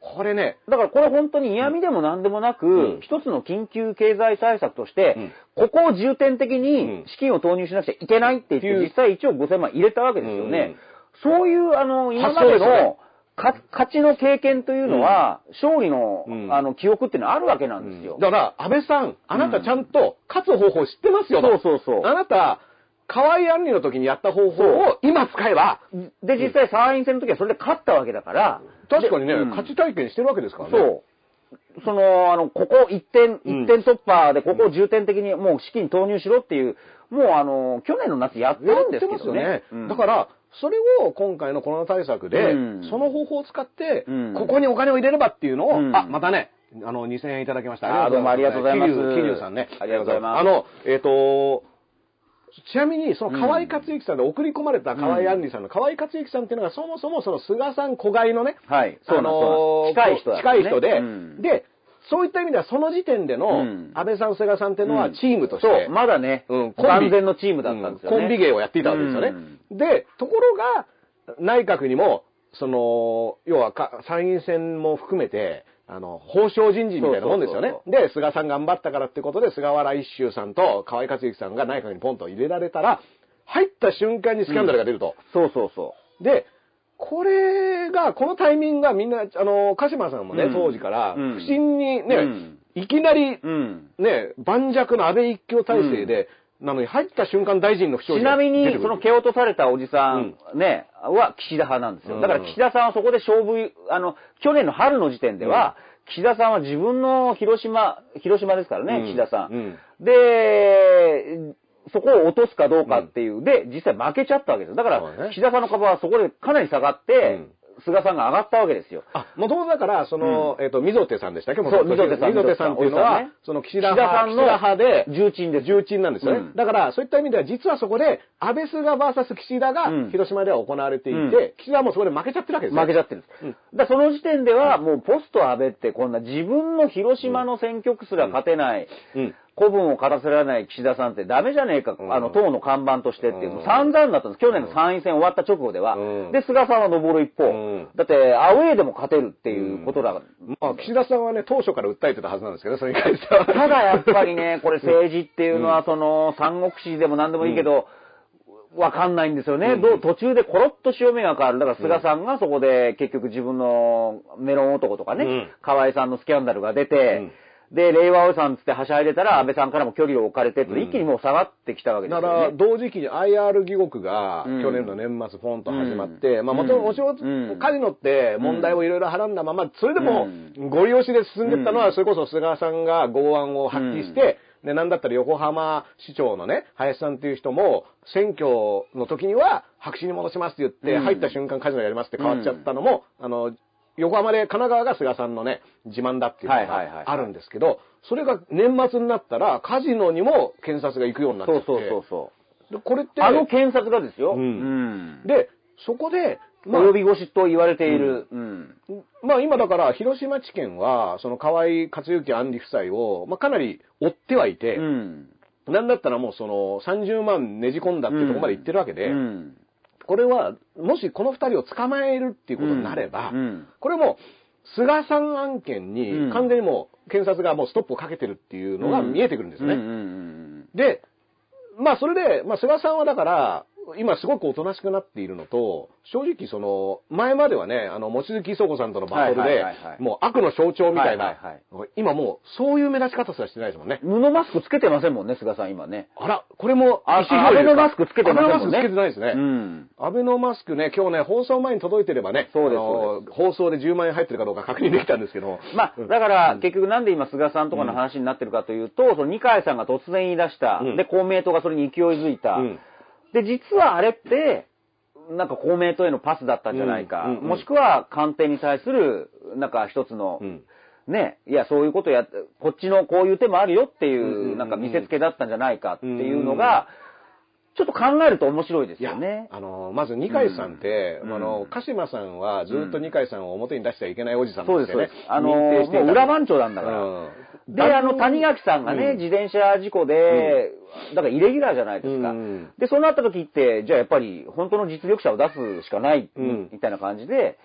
これね、だからこれ本当に嫌味でも何でもなく、うん。一つの緊急経済対策として、うん。ここを重点的うん。に資金を投入しなくちゃいけないって言って、実際1億5000万入れたわけですよね。そういう、あの、今までの、勝ちの経験というのは、勝利の、うん。あの、記憶っていうのはあるわけなんですよ。だから、安倍さん、あなたちゃんと勝つ方法知ってますよと。そうそうそう。あなた、河合杏里の時にやった方法を今使えば、で、実際参院選の時はそれで勝ったわけだから、確かにね、勝ち体験してるわけですからね。そう。その、あの、ここ一点、うん。一点突破で、ここを重点的にもう資金投入しろっていう、もうあの、去年の夏やってやるんですけどね。ね。。だから、それを今回のコロナ対策で、うん。その方法を使って、うん。ここにお金を入れればっていうのを、うん。あ、またね、あの、2000円いただきました。あーどうもありがとうございます。桐生さんね。ありがとうございます。あの、えっ、と、ちなみに、その河合克行さんで送り込まれた河合杏里さんの、河合克行さんっていうのがそもそもその菅さん子飼いのね、はい。そうなんあの近い人だ、近い人で、うん。で、そういった意味ではその時点でのうん。安倍さん、菅さんっていうのはチームとして、そう、まだね、うん。コンビ万全のチームだったんですよね。コンビ芸をやっていたわけですよね。で、ところが、内閣にも、その、要はか参院選も含めて、あの、法相人事みたいなもんですよね。で、菅さん頑張ったからってことで、菅原一秀さんと河合克行さんが内閣にポンと入れられたら、入った瞬間にスキャンダルが出ると。そうそうそで、これが、このタイミングがみんな、あの、鹿島さんもね、うん当時から、うん不審にね、うんいきなりう。う、ん。ね、盤石の安倍一強体制で、なのに入った瞬間大臣の不祥事ちなみにその蹴落とされたおじさん、ね、は岸田派なんですよ。だから岸田さんはそこで勝負、あの、去年の春の時点では、岸田さんは自分の広島、広島ですからね、うん。岸田さん。うん。で、そこを落とすかどうかっていう、で、実際負けちゃったわけです。だから、岸田さんの株はそこでかなり下がって、うん菅さんが上がったわけですよ。あ、もともとだから、その、えっと、溝手さんでしたっけ？そう溝手さん溝手さんっていうのはね、その岸田派さんの岸田派で、重鎮です。重鎮なんですよね。うんだから、そういった意味では、実はそこで、安倍菅 VS 岸田がうん広島では行われていて、うん岸田はもうそこで負けちゃってるわけですよ。負けちゃってるんです。うんだその時点では、もうポスト安倍ってこんな自分の広島の選挙区すら勝てない、うん。古文を勝たせられない岸田さんってダメじゃねえか、うんあの、党の看板としてっていう、うん散々だったんです。去年の参院選終わった直後では。うんで、菅さんは登る一方。うんだって、アウェーでも勝てるっていうことだ。まあ、岸田さんはね、当初から訴えてたはずなんですけど、それに関しては。ただやっぱりね、これ政治っていうのは、その、三国志でも何でもいいけど、わかんないんですよね。うんどう途中でコロッと潮目が変わる。だから菅さんがそこで結局自分のメロン男とかね、うん河合さんのスキャンダルが出て、で、令和おじさんつってはしゃいでたら、安倍さんからも距離を置かれて一気にもう下がってきたわけですよだから、ね。同時期に IR 疑獄がうん。去年の年末ポンと始まって、うん。まあもちろん。お仕事、うんカジノって問題をいろいろはらんだまま、それでもうご利用しで進んでったのは、うん。それこそ菅さんが剛腕を発揮して、で、なんだったら横浜市長のね、林さんっていう人も、選挙の時には白紙に戻しますって言って、うん。入った瞬間カジノやりますって変わっちゃったのも、あの、横浜で神奈川が菅さんのね、自慢だっていうのがあるんですけど、それが年末になったら、カジノにも検察が行くようになっちゃって。そうそうそうそでこれって、う。あの検察がですよ。うんうんで、そこで、まあ、及び腰と言われている。うん。まあ今だから、広島地検は、その河合克行案里夫妻を、まあかなり追ってはいて、うん。なんだったらもうその30万ねじ込んだっていうところまで行ってるわけで、うん。これは、もしこの二人を捕まえるっていうことになれば、うんこれも、菅さん案件うにん。完全にもう検察がもうストップをかけてるっていうのが見えてくるんですよね。うんうんうん。で、まあそれで、まあ菅さんはだから、今すごくおとなしくなっているのと、正直その、前まではね、あの、望月磯子さんとのバトルはいでもう悪の象徴みたいな今もうそういう目立ち方すらしてないですもんね。うん。布マスクつけてませんもんね、菅さん今ね。あら、これも、あ、意思表示アベノマスクつけてませんもんね。マスクつけてないですね。うん。アベノマスクね、今日ね、放送前に届いてればね、そうです放送で10万円入ってるかどうか確認できたんですけど、まあ、だから、結局なんで今菅さんとかの話になってるかというと、その二階さんが突然言い出した。うんで、公明党がそれに勢いづいた。うんで、実はあれって、なんか公明党へのパスだったんじゃないか。うんうんうんもしくは官邸に対する、なんか一つの、うん。ね、いや、そういうことやって、こっちのこういう手もあるよっていうんうんうんうう、ん。なんか見せつけだったんじゃないかっていうのが、ちょっと考えると面白いですよね。あの、まず二階さんって、うんあの、鹿島さんはずっと二階さんを表に出してはいけないおじさんそうです、としてねそうです。。あの、裏番長なんだから。うんで、あの、谷垣さんがね、うん自転車事故で、だからイレギュラーじゃないですか。うんで、そうなった時って、じゃあやっぱり本当の実力者を出すしかない、うんみたいな感じで、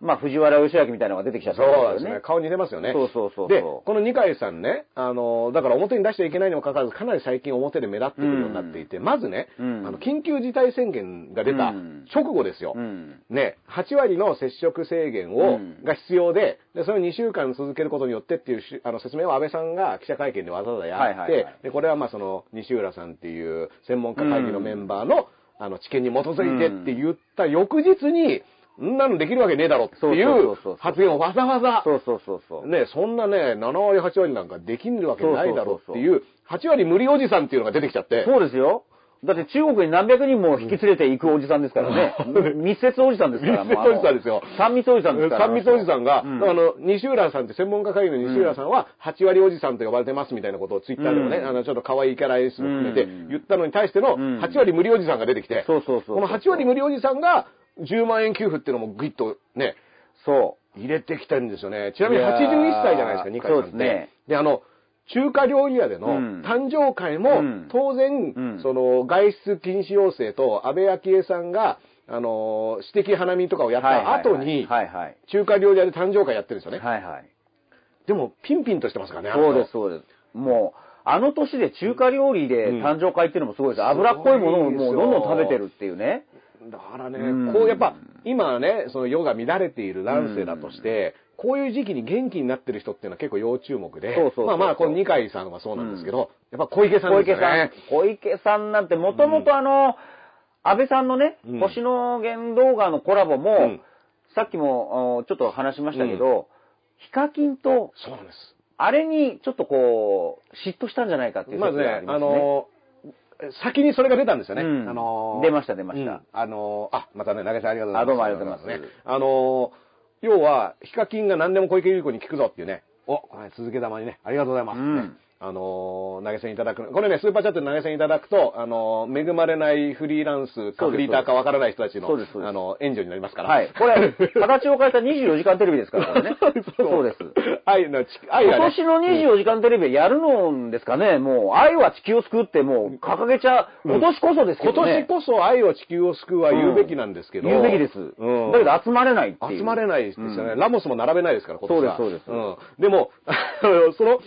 まあ、藤原義明みたいなのが出てきちゃったんそうですね。顔似てますよね。そうそうそうで、この二階さんね、あの、だから表に出しちゃいけないにもかかわらず、かなり最近表で目立ってくるようになっていて、まずね、うんあの、緊急事態宣言が出たうん直後ですよ。うん。ね、8割の接触制限を、うんが必要で、で、それを2週間続けることによってっていうしあの説明を安倍さんが記者会見でわざわざやって、はいはいはいで、これはまあその西浦さんっていう専門家会議のメンバーの、あの、知見に基づいてって言った翌日に、んなのできるわけねえだろっていそう発言をわざわざ、そうそうそうそう。ね、そんなね、7割、8割なんかできるわけないだろうっていう、8割無理おじさんっていうのが出てきちゃって、そうですよ。だって中国に何百人も引き連れて行くおじさんですからね。密接おじさんですから。密接おじさんですよ。三密おじさんですから。三密おじさんが、うん。あの、西浦さんって専門家会議の西浦さんは、8割おじさんと呼ばれてますみたいなことをツイッターでもね、うん。あの、ちょっと可愛いキャラ演出も含めてうん。言ったのに対しての、うん。8割無理おじさんが出てきて、そうそうそうそうこの8割無理おじさんが、10万円給付っていうのもグイッとね、そ入れてきてるんですよね。ちなみにいやー81歳じゃないですか、二階さんって。そうですねで、あの、中華料理屋でのうん誕生会も、うん当然、うんその、外出禁止要請と安倍昭恵さんが、あの、私的花見とかをやう。った後に。中華料理屋で誕生会やってるんですよね。はいはい。でも、ピンピンとしてますからね、そうです、そうです。もう、あの年で中華料理で誕生会っていうのもすごいです。油っこいものをもうどんどん食べてるっていうね。だからね、うんこうやっぱ、今ね、その世が乱れている乱世だとして、こういう時期に元気になってる人っていうのは結構要注目で、そうそうそうそうまあまあ、この二階さんはそうなんですけど、やっぱ小池さん小ですよ池さんね。。小池さんなんて、もともとあの、安倍さんのね、うん星野源動画のコラボも、うんさっきもあちょっと話しましたけど、ヒカキンと、そうなんです。あれにちょっとこう、嫉妬したんじゃないかっていうまずね説があり、ますね。あの、先にそれが出たんですよね。うんあの出ました出ましたうんあの、あ、またね、投げさんありがとうございます。あどうもありがとうございますね。あの、要は、ヒカキンが何でも小池百合子に聞くぞっていうね。お、これ続け玉にね、ありがとうございます、ねうんあの、投げ銭いただく。これね、スーパーチャットで投げ銭いただくと、あの、恵まれないフリーランスかフリーターかわからない人たちのあの、援助になりますから。はい。これ、形を変えた24時間テレビですからね。そうです。愛の、愛がね。今年の24時間テレビやるのですかね、もう、愛は地球を救うってもう掲げちゃ、今年こそですけ今どね。年こそ愛を地球を救うは言うべきなんですけど。言うべきです。うん。だけど集まれないっていう。集まれないですよね。うんラモスも並べないですから、今年は。そうですそううん。でも、その、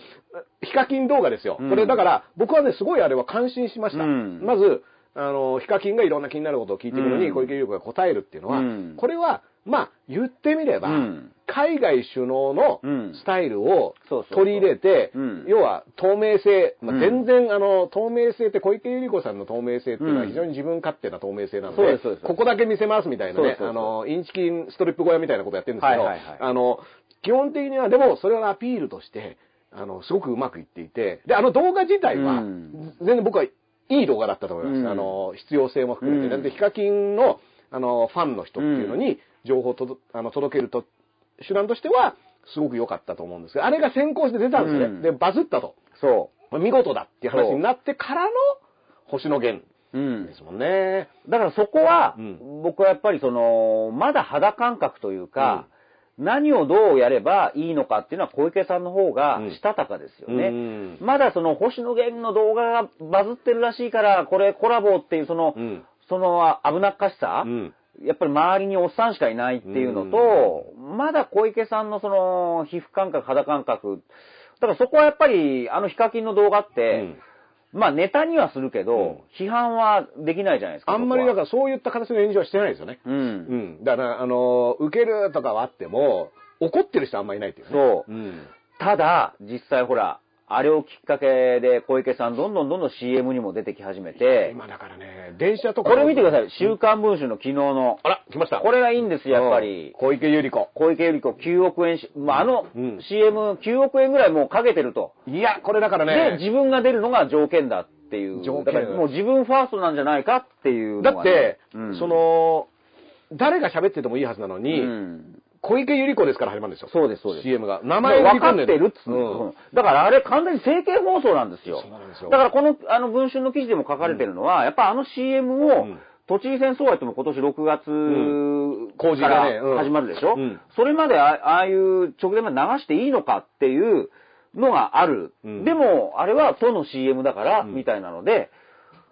ヒカキン動画ですよ。うん。これだから、僕はね、すごいあれは感心しました。うん。まず、あの、ヒカキンがいろんな気になることを聞いてくるのに、うん。小池百合子が答えるっていうのは、うん。これは、まあ、言ってみれば、うん。海外首脳のうん。スタイルを取り入れて、うん。要は透明性、まあうん。全然あの、透明性って小池百合子さんの透明性っていうのはうん。非常に自分勝手な透明性なので、ここだけ見せますみたいなね、あの、インチキンストリップ小屋みたいなことやってるんですけど、あの、基本的には、でもそれをアピールとして、あの、すごくうまくいっていて、で、あの動画自体は、うん全然僕はいい動画だったと思います。うんあの、必要性も含めて。うんなんで、ヒカキンの、あの、ファンの人っていうのに、情報をとどあの届けると、手段としては、すごく良かったと思うんですけど、あれが先行して出たんですよね。うんで、バズったと。そ見事だっていう話になってからの、星野源う。うんで。すもんね。だからそこは、うん僕はやっぱりその、まだ肌感覚というか、何をどうやればいいのかっていうのは小池さんの方がうん。したたかですよね。うん。まだその星野源の動画がバズってるらしいから、これコラボっていうその、うん。その危なっかしさ、うん。やっぱり周りにおっさんしかいないっていうのと、まだ小池さんのその皮膚感覚、肌感覚、だからそこはやっぱりあのヒカキンの動画って、まあネタにはするけど、批判はできないじゃないですか。あんまりだからそそういった形の炎上はしてないですよね。うん。うん。だから、あの、受けるとかはあっても、怒ってる人あんまりいないっていうね。そううん。ただ、実際ほら、あれをきっかけで小池さんどんどんどんどん CM にも出てき始めて、今だからね、電車とか。これ見てください。週刊文春の昨日の。あら、来ました。これがいいんですよ、やっぱりうん。小池百合子。小池百合子9億円し、まあ、あのうん CM9 億円ぐらいもうかけてると。いや、これだからで、ね。自分が出るのが条件だっていう。条件だからもう自分ファーストなんじゃないかっていうね、だって、うんそ、の、誰が喋っててもいいはずなのに、うん小池百合子ですから始まるんですよ。そうです、そうです。CM が。名名前前分かってるっつううの、ん。だからあれ完全に政見放送なんですよ。そうなんですよだからこの、あの、文春の記事でも書かれてるのは、やっぱあの CM を、うん都知事選総会とも今年6月ん工事から始まるでしょ、うんそれまであああいう直前まで流していいのかっていうのがある。うんでも、あれは都の CM だから、うんみたいなので、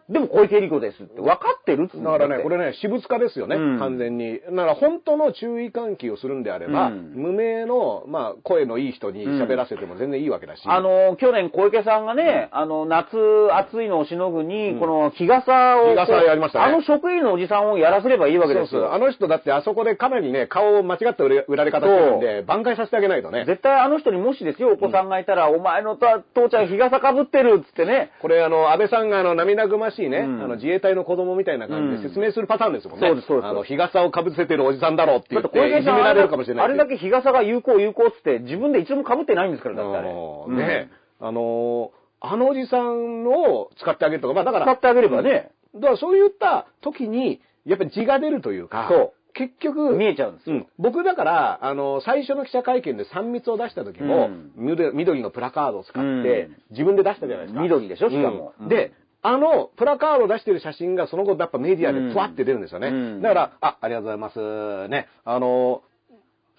でも小池百合子ですって分かってるっつだからね、これね、私物化ですよね、うん。完全に。だから本当の注意喚起をするんであれば、うん。無名の、まあ、声のいい人に喋らせても全然いいわけだし。あの、去年小池さんがね、あの、夏暑いのをしのぐに、うん。この日傘を、日傘やりましたね。あの職員のおじさんをやらせればいいわけですよ。あの人だってあそこでかなりね、顔を間違った売られ方してるんで、挽回させてあげないとね。絶対あの人にもしですよ、お子さんがいたら、お前のた父ちゃん日傘かぶってるっつってね。これあの、安倍さんがあの、涙ぐましいね、うん。あの、自衛隊の子供みたいな感じで説明するパターンですもんね。そうですそうです。あの、日傘をかぶせてるおじさんだろうって言だっっていじめられるかもしれないあれだけ日傘が有効有効って、自分で一度もかぶってないんですから、だってあれ。うん。ね、あのー、あのおじさんを使ってあげるとか、まあだから、使ってあげればね、だからそういった時に、やっぱり字が出るというか、そう。結局、見えちゃうんですよ。うん、僕だから、あの、最初の記者会見で3密を出した時も、うん。緑緑のプラカードを使って、うん。自分で出したじゃないですか。緑でしょしかも。うん。うん。で、あの、プラカードを出してる写真がその後やっぱメディアでふわって出るんですよね。うんだから、あ、ありがとうございます。ね。あの、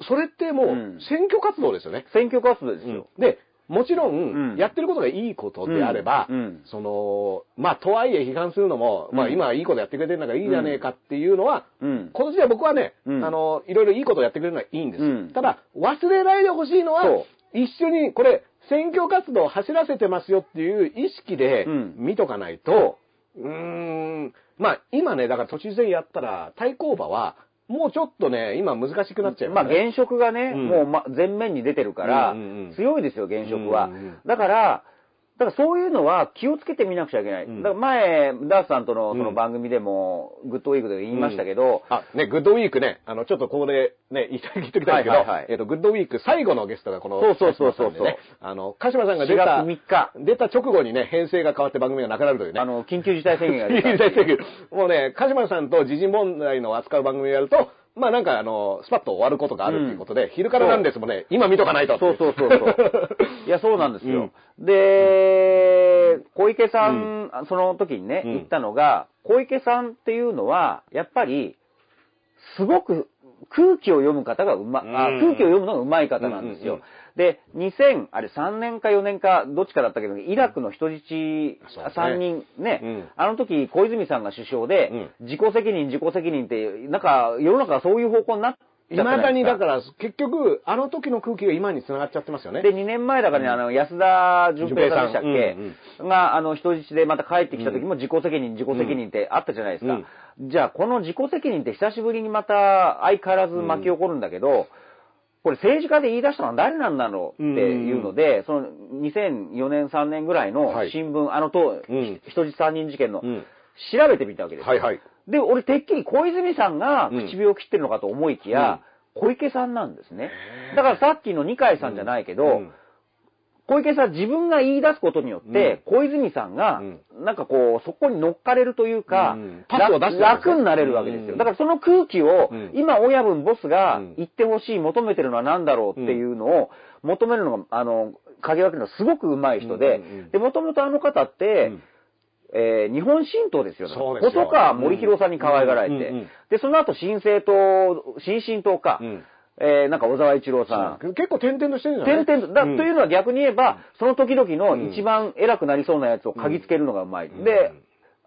それってもううん選挙活動ですよね。選挙活動ですよ。で、もちろうんん、やってることがいいことであれば、うんうんその、まあ、とはいえ批判するのも、まあ、うん今はいいことやってくれてるんだからいいじゃねえかっていうのは、うん。今年は僕はね、うんあの、いろいろいいことをやってくれるのはいいんです。うんただ、忘れないでほしいのはそ、一緒に、これ、選挙活動を走らせてますよっていう意識でうん。見とかないと、うーん、まあ、今ね、だから都知事選やったら、対抗馬は、もうちょっとね、今難しくなっちゃいますね。まあ現職がね、うん。もうま前面に出てるから強いですよ、現職は。だから、だからそういうのは気をつけてみなくちゃいけない。うん。だから前、ダースさんとのうん。その番組でも、グッドウィークで言いましたけど、あ、ね、グッドウィークね、あの、ちょっとここでね、言いたい、言っときたいけど、はいはいはい。えっ、と、グッドウィーク最後のゲストがこの、そうそうそうそう鹿島さんでね、あの、鹿島さんが出4た月、3日、出た直後にね、編成が変わって番組がなくなるというね。あの、緊急事態宣言が出た。大宣言。もうね、鹿島さんと時事問題の扱う番組をやると、まあなんかあの、スパッと終わることがあるっていうことで、昼からなんですもんね、今見とかないとそうそうそうそう。いや、そうなんですよ。で、小池さん、その時にね、うん。言ったのが、小池さんっていうのは、やっぱり、すごく空気を読む方がうま、空気を読むのがうまい方なんですよ。うんうんで、2000、あれ3年か4年かどっちかだったけど、イラクの人質そうですね。3人ね、うん。あの時小泉さんが首相で、自己責任、自己責任って、なんか世の中がそういう方向になっちゃったじいま。だにだから、結局、あの時の空気が今に繋がっちゃってますよね。で、2年前だからね、あの、安田純平さんでしたっ純平け、が、あの、人質でまた帰ってきた時も自己責任、自己責任ってあったじゃないですか。じゃあ、この自己責任って久しぶりにまた相変わらず巻き起こるんだけど、これ政治家で言い出したのは誰なんだろうっていうので、その2004年3年ぐらいのはい。新聞、あのと、うん。人質3人事件の、うん。調べてみたわけですよ。はいはい。で、俺、てっきり小泉さんが唇を切ってるのかと思いきや、小池さんなんですね。だからさっきの二階さんじゃないけど、うん小池さん自分が言い出すことによって、小泉さんがうん、なんかこう、そこに乗っかれるというか、楽になれるわけですよ。うん。だからその空気をうん、今親分ボスがうん。言ってほしい、求めてるのは何だろうっていうのを求めるのが、あの、鍵分けるのがすごく上手い人でで、もともとあの方って、うん。えー日本新党ですよね。そうですよ。細川森弘さんに可愛がられて、で、その後新生党、新進党か、うんえーなんか小沢一郎さん、結構点々としてるんじゃない点々と、だ、うん。というのは逆に言えば、その時々の一番偉くなりそうなやつを嗅ぎつけるのがうまい。ん。で、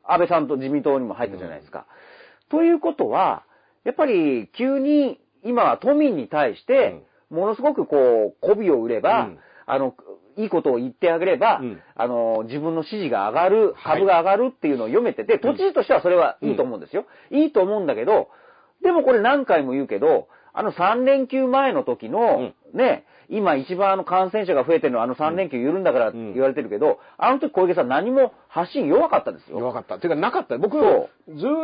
安倍さんと自民党にも入ったじゃないですか。ということは、やっぱり急に今は都民に対して、ものすごくこう、媚びを売れば、うん。あの、いいことを言ってあげれば、うん。あの、自分の支持が上がる、はい。株が上がるっていうのを読めてて、都知事としてはそれはいいと思うんですよ。いいと思うんだけど、でもこれ何回も言うけど、あの3連休前の時の、ね、今一番あの感染者が増えてるのはあの3連休緩んだからってうん。言われてるけど、あの時小池さん何も発信弱かったですよ。弱かった。っていうか、なかった。僕、ず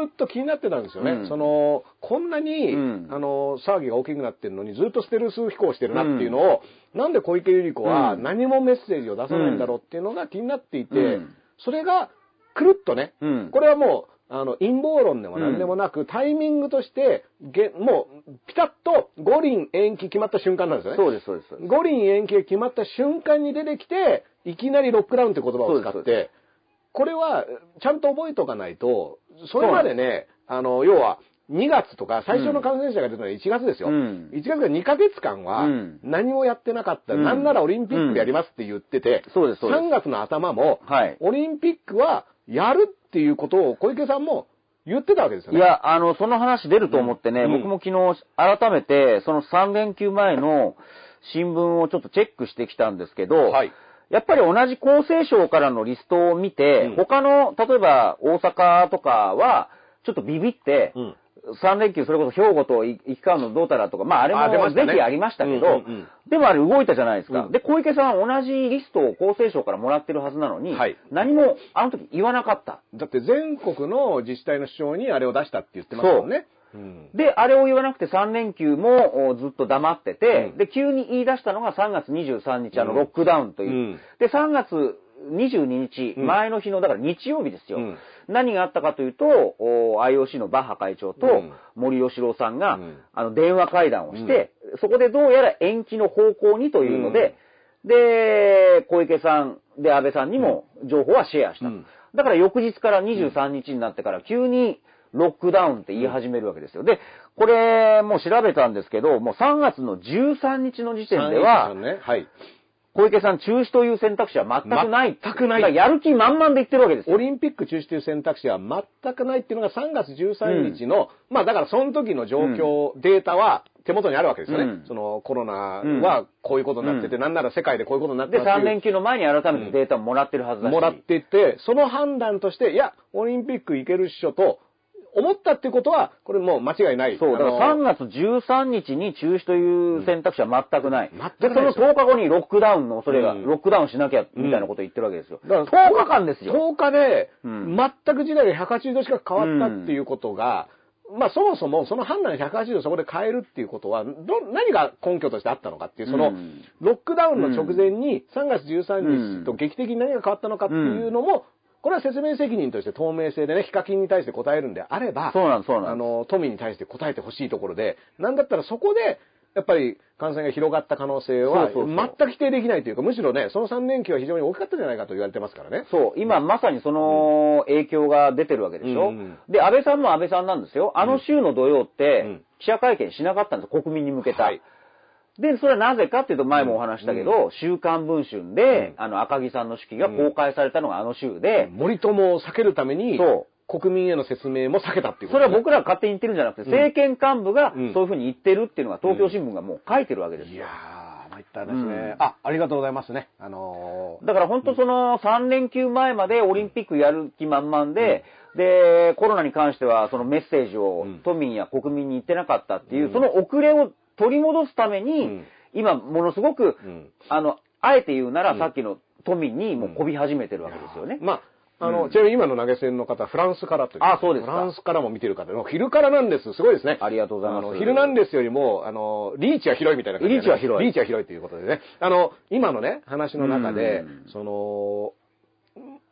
っと気になってたんですよね。うん。その、こんなに、うん。あの、騒ぎが大きくなってるのに、ずっとステルス飛行してるなっていうのを、なんで小池百合子はうん。何もメッセージを出さないんだろうっていうのが気になっていて、うん。それが、くるっとね、うん。これはもう、あの、陰謀論でも何でもなく、タイミングとして、げもう、ピタッと五輪延期決まった瞬間なんですよね。そうです、そうです。五輪延期が決まった瞬間に出てきて、いきなりロックダウンって言葉を使って、これはちゃんと覚えておかないと、それまでね、あの、要は、2月とか最初の感染者が出たのは1月ですよ。うん1月から2ヶ月間はうん何もやってなかった。うんなんならオリンピックでやりますって言ってて、そうですそうです3月の頭も、はいオリンピックはやるっていうことを小池さんも言ってたわけですよね。いや、あの、その話出ると思ってね、うん。僕も昨日改めて、その3連休前の新聞をちょっとチェックしてきたんですけど、はい。やっぱり同じ厚生省からのリストを見て、うん。他の、例えば大阪とかは、ちょっとビビって、うん3連休それこそ兵庫と行き交うのどうたらとか、まああれもぜひありましたけど、でもあれ動いたじゃないですか。うんで、小池さん同じリストを厚生省からもらってるはずなのに、はい何もあの時言わなかった。だって全国の自治体の首長にあれを出したって言ってますもんね。うんで、あれを言わなくて3連休もおずっと黙ってて、うんで、急に言い出したのが3月23日、あの、うんロックダウンという。うんで、3月22日、うん前の日の、だから日曜日ですよ。うん何があったかというと、お IOC のバッハ会長とうん。森喜朗さんが、うん。あの、電話会談をして、そこでどうやら延期の方向にというので、で、小池さん、で、安倍さんにも情報はシェアした。うん。だから翌日から23日になってから急にロックダウンって言い始めるわけですよ。で、これもう調べたんですけど、もう3月の13日の時点では、ね、はい。小池さん中止という選択肢は全くない。全くないやる気満々で言ってるわけですよ。オリンピック中止という選択肢は全くないっていうのが3月13日の、まあだからその時の状況、データは手元にあるわけですよね。うんそのコロナはこういうことになってて、うなんなら世界でこういうことになってで、3ていう連休の前に改めてデータももらってるはずだし。もらっていって、その判断として、いや、オリンピック行けるっしょと思ったってことは、これもう間違いない。そう、だからあの3月13日に中止という選択肢は全くない。全くで、そのないですよ10日後にロックダウンの恐れが、うんロックダウンしなきゃ、みたいなことを言ってるわけですよ。だから10日間ですよ。10日で、うん全く時代が180度近く変わったっていうことが、まあそもそもその判断180度そこで変えるっていうことは、ど、何が根拠としてあったのかっていう、その、うんロックダウンの直前に3月13日と劇的に何が変わったのかっていうのも、これは説明責任として透明性でね、ヒカキンに対して答えるんであれば、そうなんそうなんあの、都民に対して答えてほしいところで、なんだったらそこで、やっぱり感染が広がった可能性は全く否定できないというか、むしろね、その3連休は非常に大きかったんじゃないかと言われてますからね。そう、今まさにその影響が出てるわけでしょ、うんで、安倍さんも安倍さんなんですよ。あの週の土曜っうてん、記者会見しなかったんですよ、国民に向けた。はいで、それはなぜかっていうと、前もお話したけど、週刊文春で、うん。あの、赤木さんの式が公開されたのがあの週で、森友を避けるために、そ国民への説明も避けたっていうことそれは僕らが勝手に言ってるんじゃなくて、政権幹部がうん。そういうふうに言ってるっていうのが東京新聞がもう書いてるわけですよ。いやー、参ったですね。うん。あ、ありがとうございますね。あのー。だから本当その3連休前までオリンピックやる気満々で、で、コロナに関してはそのメッセージをうん。都民や国民に言ってなかったっていう、うん。その遅れを取り戻すために、うん今ものすごく、うんあの、あえて言うならうんさっきの都民にもうこび始めてるわけですよね。まあ、あの、うんちなみに今の投げ銭の方、フランスからという。あそうですかフランスからも見てる方、昼からなんです。すごいですね。ありがとうございますあの、昼なんですよりも、あの、リーチは広いみたいな感じでね、リーチは広いリーチは広いということでね。あの、今のね、話の中でうん、その、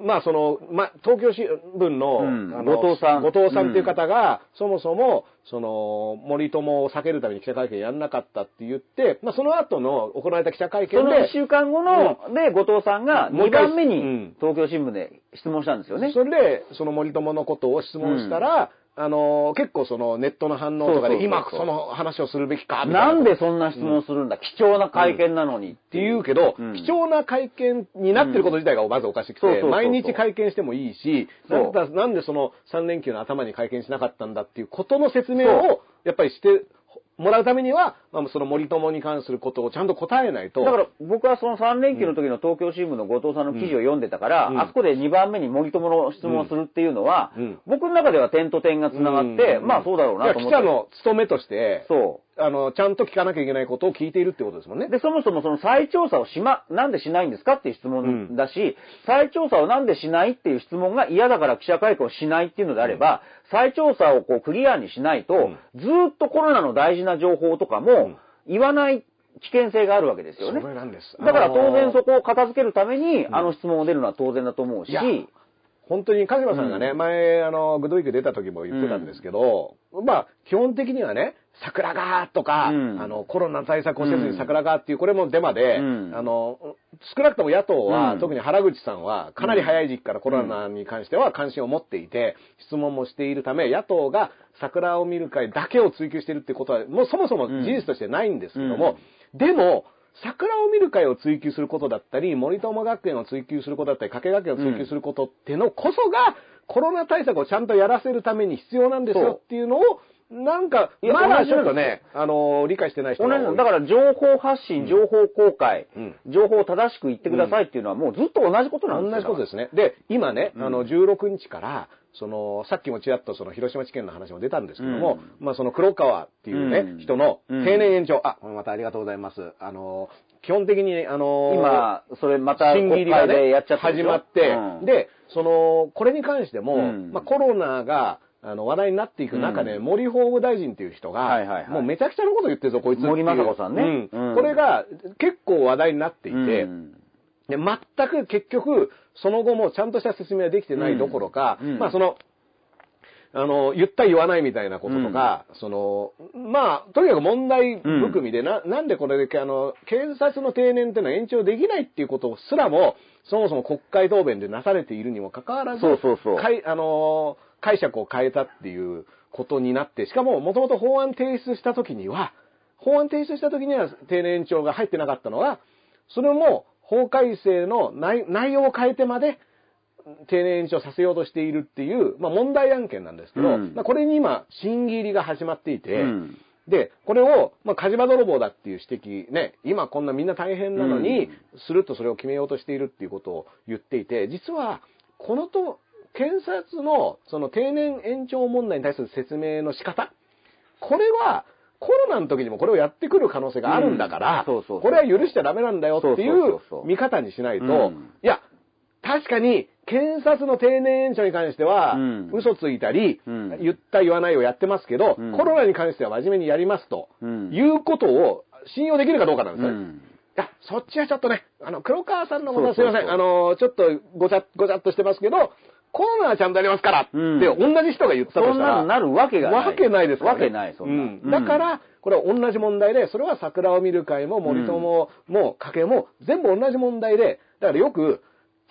まあその、ま、東京新聞の、うん。あの後藤さん。後藤さんっていう方が、そもそも、その、森友を避けるために記者会見やんなかったって言って、まあその後の行われた記者会見そので1、週間後の、で、後藤さんが2もう一回番目にうん。東京新聞で質問したんですよね。それで、その森友のことを質問したら、あの、結構そのネットの反応とかで、今その話をするべきか、な。なんでそんな質問するんだ、貴重な会見なのにっって言うけど、うん。貴重な会見になってること自体がまずおかしくて、毎日会見してもいいし、なんでその3連休の頭に会見しなかったんだっていうことの説明そを、やっぱりしてもらうためには、まあ、その森友に関することをちゃんと答えないと。だから僕はその3連休の時の東京新聞の後藤さんの記事を読んでたから、うんあそこで2番目に森友の質問をするっていうのは、うん僕の中では点と点が繋がって、うんまあそうだろうなと思って。記者の務めとして、そあの、ちゃんと聞かなきゃいけないことを聞いているってことですもんねう。。で、そもそもその再調査をしま、なんでしないんですかっていう質問だし、再調査をなんでしないっていう質問が嫌だから記者会見をしないっていうのであれば、再調査をこうクリアにしないと、うんずーっとコロナの大事な情報とかもん言わない危険性があるわけですよね。それなんです。だから当然そこ。こを片付けるために、んあの質問を出るのは当然だと思うし、本当に鹿島さんがね、うん。前、あの、グッドウィーク出た時も言ってたんですけど、まあ、基本的にはね、桜がとか、うん。あの、コロナ対策をせずうん。に桜がっていう、これもデマで、うん。あの、少なくとも野党は、うん。特に原口さんは、かなり早い時期からコロナに関しては関心を持っていて、質問もしているため、野党が桜を見る会だけを追求しているってことは、もうそもそも事実としてないんですけども、でも、桜を見る会を追求することだったり、森友学園を追求することだったり、加計学園を追求することってのこそが、コロナ対策をちゃんとやらせるために必要なんですよっていうのを、なんか、まだちょっとね、あの、理解してない人同じ。だから情報発信、情報公開、うん。情報を正しく言ってくださいっていうのはもうずっと同じことなんですよ。同じことですね。で、今ね、うん。あの、16日から、その、さっきもちらっとその広島地検の話も出たんですけども、まあその黒川っていうね、うん。人のうん。定年延長、あ、これまたありがとうございます。あの、基本的に、あの、今、それまた審議入りがねやっちゃ始まって、うん。で、その、これに関しても、うん。まあコロナが、あの、話題になっていく中で、うん。森法務大臣っていう人が、はいはいはい。もうめちゃくちゃなこと言ってるぞ、こいつ。森雅子さんね。うんうん。これが結構話題になっていて、うんで、全く結局、その後もちゃんとした説明はできてないどころか、うん。うんまあその、あの、言った言わないみたいなこととか、その、まあ、とにかく問題含みで、な、なんでこれで、あの、検察の定年っていうのは延長できないっていうことすらも、そもそも国会答弁でなされているにもかかわらず、そうそうそう。かいあの、解釈を変えたっていうことになって、しかも、もともと法案提出した時には、法案提出した時には定年延長が入ってなかったのが、それも法改正の内内容を変えてまで定年延長させようとしているっていう、まあ、問題案件なんですけど、うん。まあ、これに今、審議入りが始まっていて、うん。で、これを、まあ、火事場泥棒だっていう指摘、ね、今こんなみんな大変なのに、うん。するとそれを決めようとしているっていうことを言っていて、実は、このと、検察のその定年延長問題に対する説明の仕方、これは、コロナの時にもこれをやってくる可能性があるんだから、これは許しちゃダメなんだよっていそう見方にしないと、うん。いや、確かに、検察の定年延長に関しては、うん。嘘ついたり、うん。言った言わないをやってますけど、うん。コロナに関しては真面目にやりますと、うん。いうことを信用できるかどうかなんですよ。ね。うん。いや、そっちはちょっとね、あの、黒川さんのものはすいません。あの、ちょっとごちゃ、ごちゃっとしてますけど、コロナはちゃんとやりますからって、うん同じ人が言ったとそんしたら、なのなるわけがない。わけないですから、ね。わけない、そんな。うんだから、これは同じ問題で、それは桜を見る会も森友も賭けも全部同じ問題で、だからよく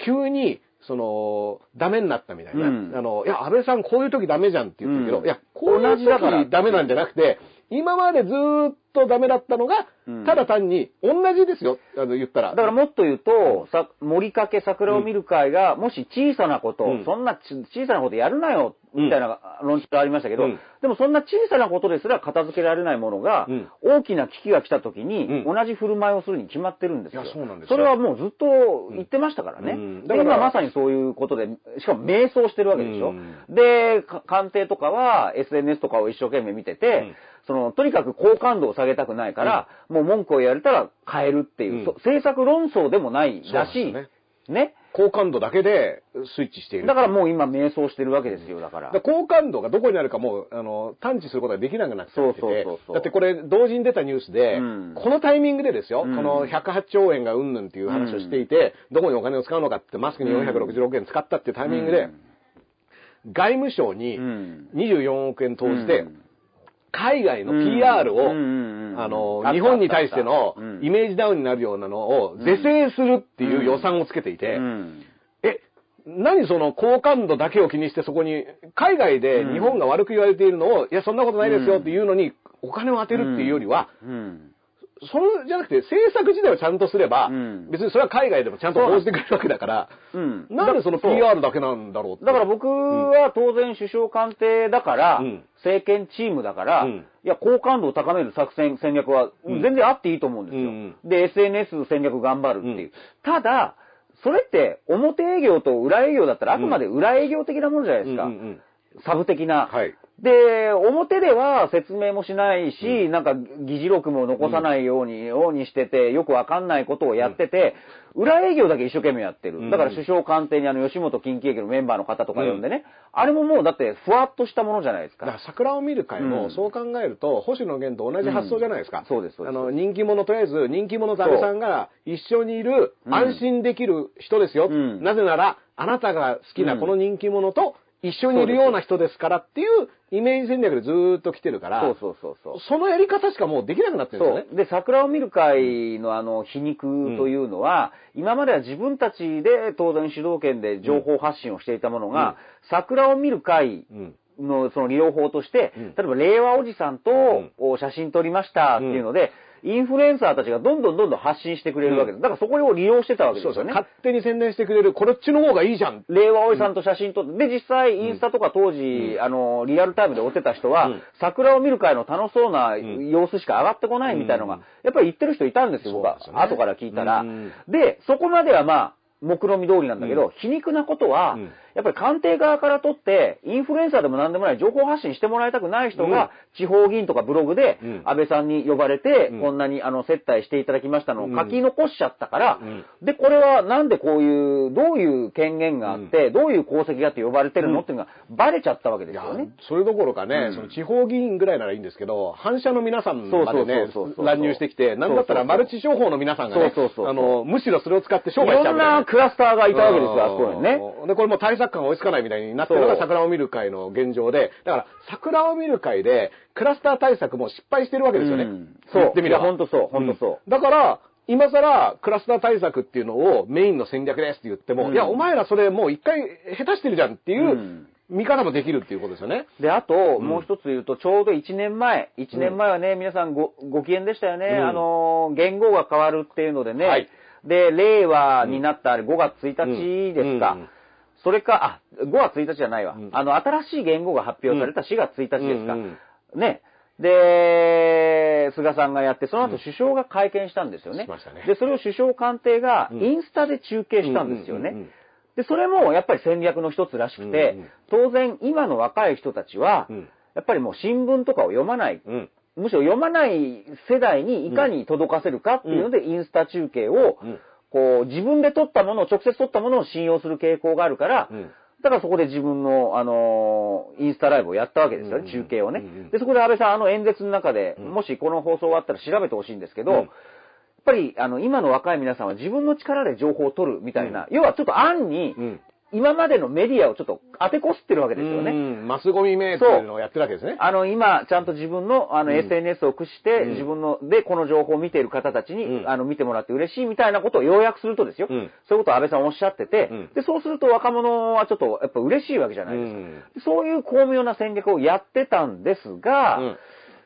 急に、その、ダメになったみたいな。うんあの、いや、安倍さんこういう時ダメじゃんって言ってるけど、うんいや、こういう同じだから時ダメなんじゃなくて、今までずーっとダメだったのが、うん。ただ単に同じですよ、あの言ったら。だからもっと言うと、さ森かけ桜を見る会が、もし小さなこと、うん。そんなち小さなことやるなよ、みたいな論調がありましたけど、うん。でもそんな小さなことですら片付けられないものが、うん。大きな危機が来た時に、うん。同じ振る舞いをするに決まってるんですよ。いやそうなんですよ。れはもうずっと言ってましたからね。うん。だからで今まさにそういうことで、しかも迷走してるわけでしょ。うん。で、か官邸とかは SNS とかを一生懸命見てて、うん。その、とにかく好感度を下げたくないから、もう文句を言われたら変えるっていう、うん。そ政策論争でもないらしい。ね。ね。好感度だけでスイッチしている。だからもう今迷走してるわけですよ、だから。だから好感度がどこにあるかもう、あの、探知することができなくなっちゃって。てだってこれ、同時に出たニュースで、うん。このタイミングでですよ、うん。この108兆円がうんぬんっていう話をしていて、どこにお金を使うのかって、マスクに466億円使ったっていうタイミングで、外務省にうん。24億円投じて、うん海外の PR を、あの日本に対してのイメージダウンになるようなのを是正するっていう予算をつけていて、うん。え、何その好感度だけを気にしてそこに、海外で日本が悪く言われているのを、いや、そんなことないですよっていうのに、お金を当てるっていうよりは、うんそれじゃなくて政策自体をちゃんとすれば、うん別にそれは海外でもちゃんと報じてくれるわけだから、うんなんでその PR だけなんだろうってだから僕は当然首相官邸だから、うん政権チームだから、うんいや、好感度を高める作戦、戦略はうん全然あっていいと思うんですよ。うんで、SNS 戦略頑張るっていう。うんただ、それって表営業と裏営業だったらあくまで裏営業的なものじゃないですか。サブ的な。はい。で、表では説明もしないし、なんか議事録も残さないように、ようにしてて、よくわかんないことをやってて、裏営業だけ一生懸命やってる。うん。だから首相官邸にあの吉本近畿駅のメンバーの方とか呼んでね、あれももうだってふわっとしたものじゃないですか。だから桜を見る会うん。もそう考えると、星野源と同じ発想じゃないですか。うん。そうですそうです。あの、人気者とりあえず、人気者と安倍さんが一緒にいる、うん。安心できる人ですよ。うん。なぜなら、あなたが好きなこの人気者と一緒にいるような人ですからっていうイメージ戦略でずーっと来てるから、そうそうそうそう。そのやり方しかもうできなくなってるんですよね。で、桜を見る会のあの皮肉というのは、今までは自分たちで当然主導権で情報発信をしていたものが、桜を見る会うん。のその利用法として、うん例えば令和おじさんとお写真撮りましたっていうので、インフルエンサーたちがどんどんどんどん発信してくれるわけです。だからそこを利用してたわけですよね。勝手に宣伝してくれる、こっちの方がいいじゃん。令和おじさんと写真撮って、で、実際、インスタとか当時、あの、リアルタイムで追ってた人は、うん桜を見る会の楽しそうなん様子しか上がってこないみたいなのが、うんやっぱり言ってる人いたんですよ、僕は。後から聞いたら。うんで、そこまではまあ、目論見通りなんだけど、うん。皮肉なことは、うん。やっぱり官邸側からとって、インフルエンサーでも何でもない情報発信してもらいたくない人が、地方議員とかブログで、うん。安倍さんに呼ばれて、うん。こんなにあの接待していただきましたのを書き残しちゃったから、うん。で、これはなんでこういう、どういう権限があって、どういう功績があって呼ばれてるの、うん。っていうのがバレちゃったわけですよね。、それどころかね、うん。その地方議員ぐらいならいいんですけど、反社の皆さんまでね乱入してきて、なんだったらマルチ商法の皆さんがねあの、むしろそれを使って商い売しちゃろうたいななクラスターがいたわけですよ、あそこにね。うんで、これもう対策感が追いつかないみたいになってるのが桜を見る会の現状で、だから桜を見る会でクラスター対策も失敗してるわけですよね。うんそう言ってみれば。ほんとそうほんとそうんだから、今更クラスター対策っていうのをメインの戦略ですって言っても、うんいや、お前らそれもう一回下手してるじゃんっていううん見方もできるっていうことですよね。で、あと、んもう一つ言うと、ちょうど1年前、1年前はね、皆さんご、ご機嫌でしたよね。うんあの、元号が変わるっていうのでね。はいで、令和になったあれ5月1日ですか。うんうんそれか、あ、5月1日じゃないわ。うんあの、新しい元号が発表された4月1日ですか。うんね。で、菅さんがやって、その後首相が会見したんですよね。しましたねで、それを首相官邸がうんインスタで中継したんですよね。うんうんうんで、それもやっぱり戦略の一つらしくて、うんうん当然今の若い人たちは、うんやっぱりもう新聞とかを読まない、うん。むしろ読まない世代にいかに届かせるかっていうので、インスタ中継を、うん。こう、自分で撮ったものを、直接撮ったものを信用する傾向があるから、うん。だからそこで自分の、あのーインスタライブをやったわけですよね、うん。中継をね。うん。うん。で、そこで安倍さん、あの演説の中で、うん。もしこの放送終わったら調べてほしいんですけど、うん。やっぱり、あの、今の若い皆さんは自分の力で情報を取るみたいな、要はちょっと暗に、うん。今までのメディアをちょっと当てこすってるわけですようね。んマスゴミメーっていうのをやってるわけですね。あの、今、ちゃんと自分の、あの、うん SNS を駆使して、うん自分の、で、この情報を見ている方たちに、うんあの、見てもらって嬉しいみたいなことを要約するとですよ。うんそういうことを安倍さんおっしゃってて、うんで、そうすると若者はちょっと、やっぱ嬉しいわけじゃないですか。うんそういう巧妙な戦略をやってたんですが、うん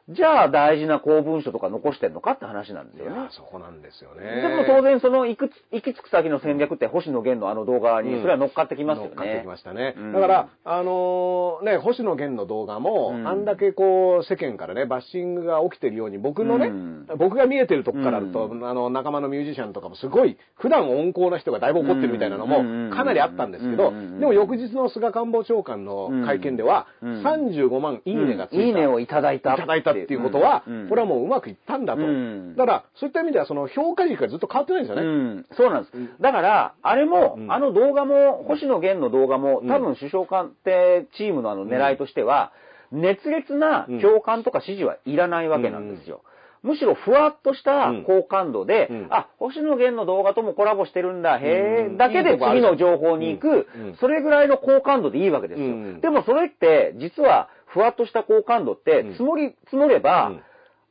じゃあ大事な公文書とか残してんのかって話なんですよねいや。そこなんですよね。でも当然その行くつ行き着く先の戦略って星野源のあの動画にうんそれは乗っかってきますよね。乗っかってきましたね。うんだから、あのーね、星野源の動画も、うんあんだけこう、世間からね、バッシングが起きてるように、僕のね、うん僕が見えてるとこからだと、うあの、仲間のミュージシャンとかもすごい、普段温厚な人がだいぶ怒ってるみたいなのもうん、かなりあったんですけど、うんでも翌日の菅官房長官の会見では、うん35万いいねがついた。いいねをいただいた。いただいたっていうことは、うん。これはもううまくいったんだと。うん。だから、そういった意味では、その評価軸がずっと変わってないんですよね。うん、そうなんです。だから、あれも、うん。あの動画も、星野源の動画も、うん。多分首相官邸チームのあの狙いとしては、熱烈な共感とか支持はいらないわけなんですよ。むしろふわっとした好感度で、うん。あ、星野源の動画ともコラボしてるんだ、へえ、うん。だけで次の情報に行く。それぐらいの好感度でいいわけですよ。うん。でもそれって、実はふわっとした好感度ってうん、積もり、積もれば、うん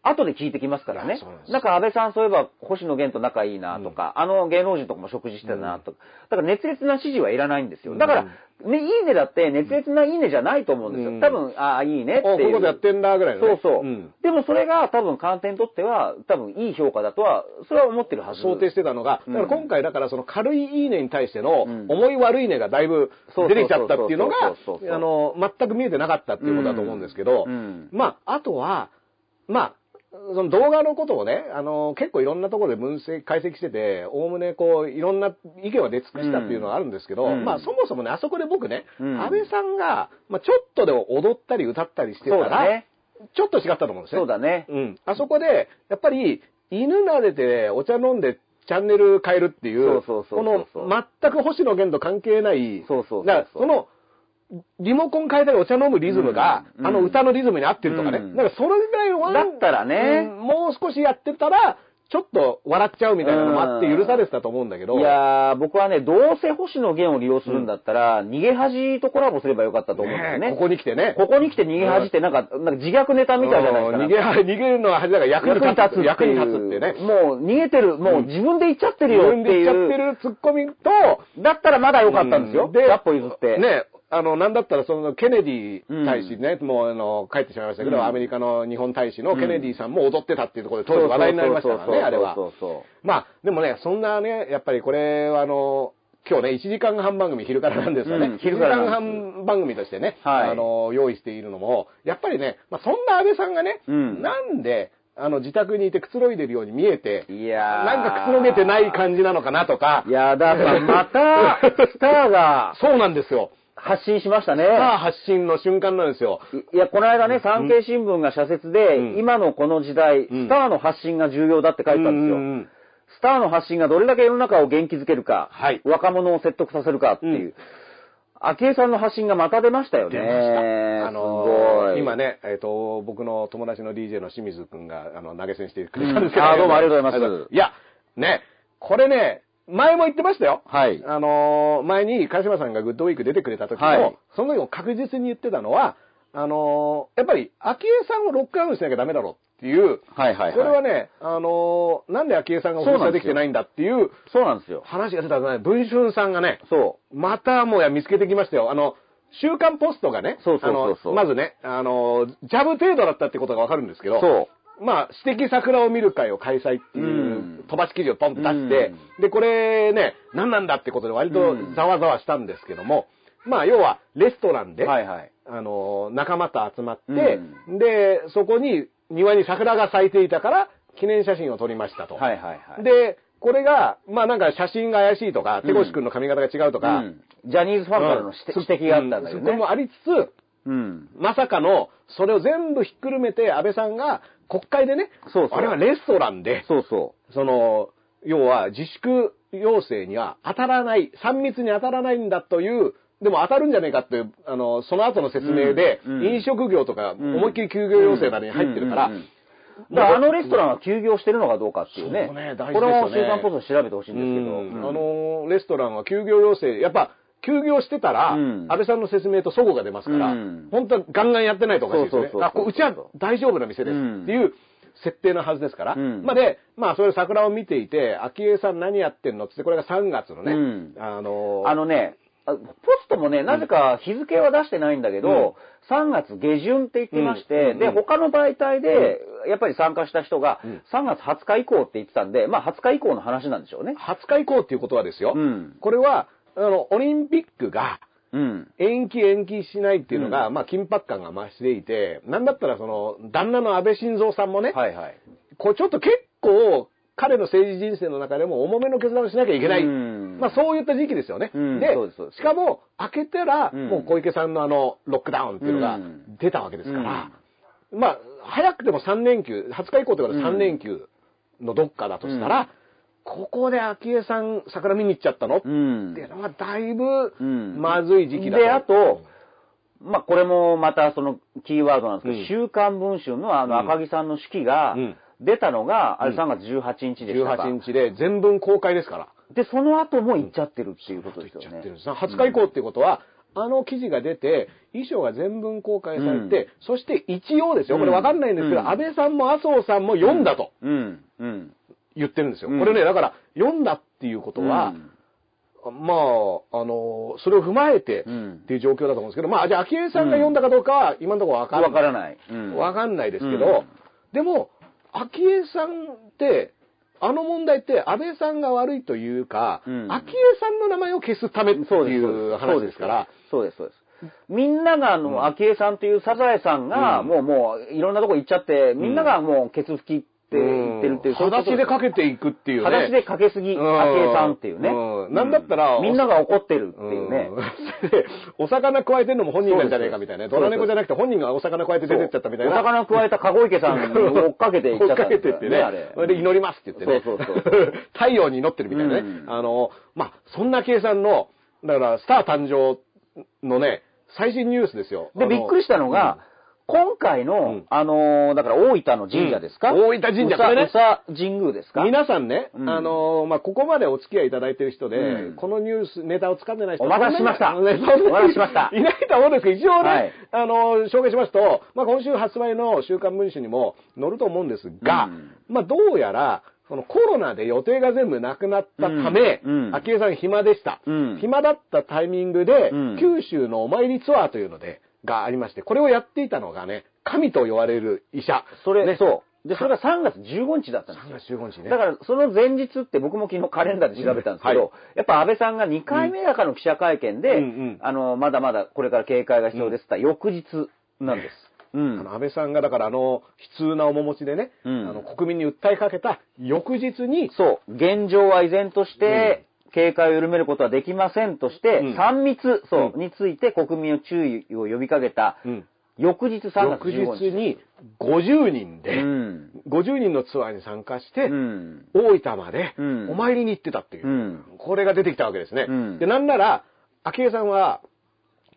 後で聞いてきますからね。なんか安倍さんそういえば星野源と仲いいなとか、あの芸能人とかも食事してたなとか、だから熱烈な支持はいらないんですよ。だから、ね、いいねだって熱烈ないいねじゃないと思うんですよ。うん。多分、ああ、いいねっていう。おこういうことやってんだぐらいのね。そうそう、ん。でもそれが多分官邸にとっては、多分いい評価だとは、それは思ってるはず。想定してたのが、うん。だから今回だからその軽いいいねに対してのうん。重い悪いねがだいぶ出てきちゃったっていうのがあの、全く見えてなかったっていうことだと思うんですけどうん、まあ、あとは、まあ、その動画のことをね、あの、結構いろんなところで分析、解析してて、おおむねこう、いろんな意見は出尽くしたっていうのがあるんですけど、うんまあそもそもね、あそこで僕ね、うん安倍さんが、まあちょっとでも踊ったり歌ったりしてたら、ね。ちょっと違ったと思うんですね。そうだね。うん。あそこで、やっぱり、犬撫でてお茶飲んでチャンネル変えるっていう、この全く星野源と関係ない、そうそうその、リモコン変えたりお茶飲むリズムが、うんあの歌のリズムに合ってるとかね。うんだからそれぐらいワンだったらねうんもう少しやってたら、ちょっと笑っちゃうみたいなのもあって許されてたと思うんだけど。いやー、僕はね、どうせ星野源を利用するんだったら、逃げ恥とコラボすればよかったと思うんですよね。ねここに来てね。ここに来て逃げ恥ってなんか、なんか自虐ネタみたいじゃないですか。うん逃げ、逃げるのは恥だから役に立つ。役にいう。立つってね。もう逃げてる、もう自分で言っちゃってるよって自分で言っちゃっていう。るツッコミと、だったらまだよかったんですよ。で、100歩譲って。ね、あの、なんだったらそのケネディ大使ね、もうあの、帰ってしまいましたけど、うん。アメリカの日本大使のケネディさんも踊ってたっていうところで当時話題になりましたからね、あれは。そ。うそうまあ、でもね、そんなね、やっぱりこれはあの、今日ね、1時間半番組昼からなんですよね。うん1時間昼からなんです。半番組としてね、はい。あの、用意しているのも、やっぱりね、まあ、そんな安倍さんがね、うん。なんで、あの、自宅にいてくつろいでるように見えて、いやー。なんかくつろげてない感じなのかなとか。いやー、だからまた、スターが。そうなんですよ。発信しましたね。さあ発信の瞬間なんですよ。いや、この間ね、産経新聞が社説で、うん今のこの時代、んスターの発信が重要だって書いてたんですよ。うんうんスターの発信がどれだけ世の中を元気づけるか、はい若者を説得させるかっていう。昭恵さんの発信がまた出ましたよね。出ました。あのすごい。今ね、えっ、と、僕の友達の DJ の清水くんが、あの、投げ銭してくれたんですけど、うんあーどうもありがとうございますいや、ね、これね、前も言ってましたよ。はい。あのー前に、鹿島さんがグッドウィーク出てくれた時も、はいその時も確実に言ってたのは、あのーやっぱり、昭恵さんをロックダウンしなきゃダメだろっていう、はいはいはい。これはね、あのーなんで昭恵さんが放送できてないんだっていうそうなんですよ。話が出たらね、文春さんがね、そまたもや見つけてきましたよ。あの、週刊ポストがね、そうそうそうそうあのまずね、あの、ジャブ程度だったってことがわかるんですけう。ど、そまあ、私的桜を見る会を開催っていううん飛ばし記事をポンと出して、で、これね、何なんだってことで割とうんざわざわしたんですけども、まあ、要は、レストランう。で、はいはい。あの、仲間と集まって、うで、そこに庭に桜が咲いていたから、記念写真を撮りましたと。はいはいはい。で、これが、まあなんか写真が怪しいとか、手越くんの髪型が違うとか、うんジャニーズファンからの指指摘があったんだようんそれもね。ありつつ、うん。まさかの、それを全部ひっくるめて、安倍さんが国会でね、そうそう。あれはレストランで、そうそその、要は自粛要請には当たらない、3密に当たらないんだという、でも当たるんじゃねえかっていう、あの、その後の説明で、うんうん。飲食業とかん。思いっきり休業要請などに入ってるから。だからあのレストランは休業してるのかどうかっていうね。そうね大事ですよね。これも週刊ポスト調べてほしいんですけど。うんうん。あの、レストランは休業要請、やっぱ、休業してたら、うん。安倍さんの説明と齟齬が出ますから、うん。本当はガンガンやってないとおかしいですよね。あこううちは大丈夫な店ですっていう設定のはずですから。うん。まあで、まあそれ桜を見ていて、昭恵さん何やってんの？ってって、これが3月のね、うん。あのあのね、あポストもね、なぜか日付は出してないんだけど、3月下旬って言ってまして、で、うんうん。他の媒体で、やっぱり参加した人がうん、3月20日以降って言ってたんで、まあ20日以降の話なんでしょうね。20日以降っていうことはですよ、うん。これは、あの、オリンピックが、うん。延期延期しないっていうのが、まあ緊迫感が増していて、なんだったらその、旦那の安倍晋三さんもね、はいはい。これちょっと結構、彼の政治人生の中でも重めの決断をしなきゃいけない。うん。まあそういった時期ですよね。うん。でしかも、開けたら、うん。もう小池さんのあの、ロックダウンっていうのがうん。出たわけですから、まあ、早くても3連休、20日以降ってことは3連休のどっかだとしたら、ここで昭恵さん桜見に行っちゃったの、うん。っていうのはだいぶうん。まずい時期だで、あと、まあ、これもまたそのキーワードなんですけど、うん。週刊文春のあのうん。赤木さんの式がうん。出たのが、あれうん3月18日でしたか。18日で全文公開ですから。で、その後も行っちゃってるっていうことですよね。言っちゃって。るんです。20日以降っていうことは、あの記事が出て、衣装が全文公開されて、うん。そして一応ですよ、これわかんないんですけど、うん。安倍さんも麻生さんも読んだと。うん。うん。言ってるんですよ。うん。これね、だから、読んだっていうことは、まあ、あの、それを踏まえてうん。っていう状況だと思うんですけど、まあ、じゃあ、昭恵さんが読んだかどうかは、今のところわかわんない。からない。うん。わかんないですけど、うん。でも、昭恵さんって、あの問題って安倍さんが悪いというか、うん。昭恵さんの名前を消すためっていう話ですから、そうです、そうです。みんなが、あの、昭恵さんというサザエさんが、うん。もう、もう、いろんなとこ行っちゃって、みんながもう、ケツ拭きって言ってるっていう、裸足でかけていくっていうね。裸足でかけすぎ、うん昭恵さんっていうね。うんなんだったらみんなが怒ってるっていうね。うんで お魚加えてんのも本人なんじゃねえかみたいな。ドラ猫じゃなくて本人がお魚加えて出てっちゃったみたいな。お魚加えた籠池さんを追っかけていっちゃった追っかけてってね。それで祈りますって言ってね。そうそうそう 太陽に祈ってるみたいなね。うんあの、まあ、そんな計算の、だから、スター誕生のね、最新ニュースですよ。で、びっくりしたのが、今回の、うん。あのーだから大分の神社ですか、うん。大分神社これね。宇佐神宮ですか？皆さんね、うん。あのまあ、ここまでお付き合いいただいてる人で、うん。このニュース、ネタを掴んでない人お待たせしました。お待たせしました。いないと思うんですけど、一応ね、はい。あの紹介しますと、まあ、今週発売の週刊文春にも載ると思うんですが、うん。まあ、どうやら、そのコロナで予定が全部なくなったため、うん。うん。昭恵さん暇でした、うん。暇だったタイミングで、うん。九州のお参りツアーというので、がありまして、これをやっていたのがね、神と言われる医者。それ、ね、そう。で、それが3月15日だったんですよ。3月15日ね。だから、その前日って僕も昨日カレンダーで調べたんですけど、うんはやっぱ安倍さんが2回目だかの記者会見で、うんうんあの、まだまだこれから警戒が必要ですって言った翌日なんです。うん。あの安倍さんがだからあの悲痛な面持ちでね、うんあの国民に訴えかけた翌日に、そう、現状は依然として、警戒を緩めることはできませんとして、うん3密、そう、うんについて国民を注意を呼びかけた、うん翌日3月翌15日。日に50人で、うん。50人のツアーに参加して、うん。大分までうんお参りに行ってたっていう、うんこれが出てきたわけですね。うんで、なんなら、昭恵さんは、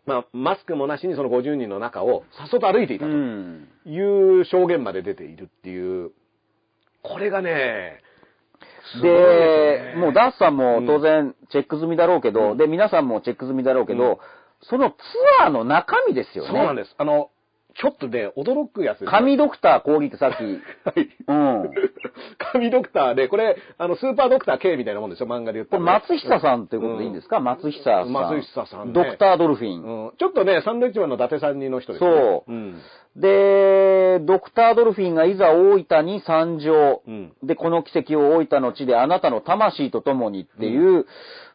まあ、マスクもなしにその50人の中をさっそと歩いていたうとん。いう証言まで出ているっていう、これがね、でもうダースさんも当然チェック済みだろうけど、うんで、皆さんもチェック済みだろうけど、うんそのツアーの中身ですよね。そうなんです。あの、ちょっとね、驚くやつ神ドクター講義ってさっき、はい。うん。神ドクターで、これ、あの、スーパードクター K みたいなもんですよ、漫画で言ったこれらね松久さんということでいいんですか、松久さん。松久さんねドクタードルフィン。うんちょっとね、サンドイッチマンの伊達さんにの人ですね。そううん。で、ドクタードルフィンがいざ大分に参上。うんで、この奇跡を大分の地であなたの魂と共にっていう、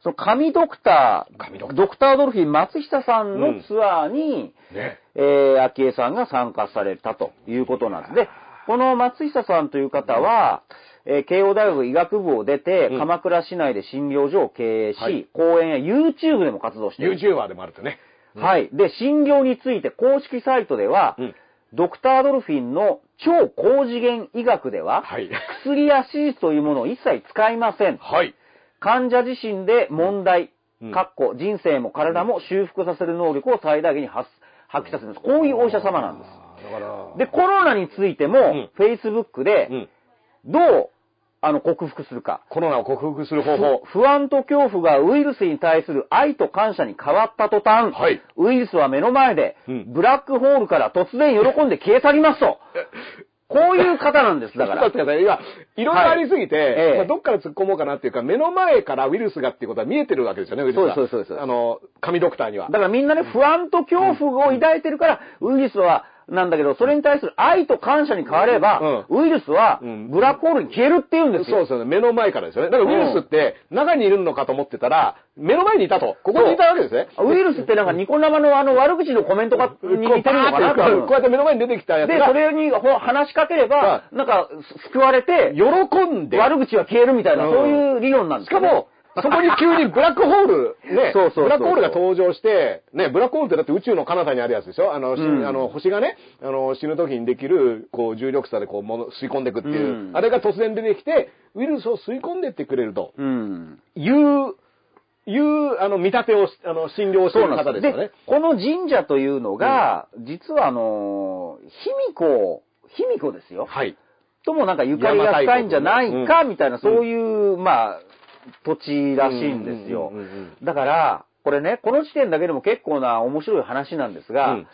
その神ドクター、神ドクタードクタードルフィン松下さんのツアーに、ね。えー、昭恵さんが参加されたということなんです。で、この松下さんという方は、えー慶応大学医学部を出て、うん鎌倉市内で診療所を経営し、はい講演や YouTube でも活動している。YouTuber でもあるとね。はい。で、診療について公式サイトでは、うんドクタードルフィンの超高次元医学では、はい。薬や手術というものを一切使いません。はい。患者自身で問題、うんかっこ人生も体も修復させる能力を最大限に発発揮させるんです。こういうお医者様なんです。だから、で、コロナについても、うん Facebook でう、ん。どう、あの、克服するか。コロナを克服する方法。不安と恐怖がウイルスに対する愛と感謝に変わった途端、はいウイルスは目の前で、うんブラックホールから突然喜んで消え去りますと。こういう方なんです、だから。ちょっと待ってください。今、いろいろありすぎて、ええまあどっから突っ込もうかなっていうか、目の前からウイルスがっていうことは見えてるわけですよね、ウイルスが。そうそうですそうですあの、神ドクターにはだ。からみんなね、不安と恐怖を抱いてるから、ウイルスは、なんだけど、それに対する愛と感謝に変われば、ウイルスはうん、ブラックホールに消えるっていうんですよ。そうですよね。目の前からですよね。だからウイルスって中にいるのかと思ってたら、目の前にいたと。ここにいたわけですね。ウイルスってなんかニコ生のあの悪口のコメントがに似てるのかなこうや多って目の前に出てきたやつ分で、がそ、れにほ話しかければは、なんか、救われて、喜んで、悪口は消えるみたいな、うんそういう理論なんですよねしかも、そこに急にブラックホール、ね、そうそうブラックホールが登場して、ね、ブラックホールってだって宇宙の彼方にあるやつでしょ？あの、しうん。あの星がね、あの、死ぬ時にできる、こう、重力差でこう、もの吸い込んでいくっていう、うん。あれが突然出てきて、ウイルスを吸い込んでってくれると。うん。いう、いう、あの、見立てをし、あの、診療している方ですよね。この神社というのが、実はあの、卑弥呼、卑弥呼ですよ。はい。ともなんかゆかりが深いんじゃないか、みたいな、そういう、まあ、土地らしいんですよ。だから、これね、この時点だけでも結構な面白い話なんですが、うん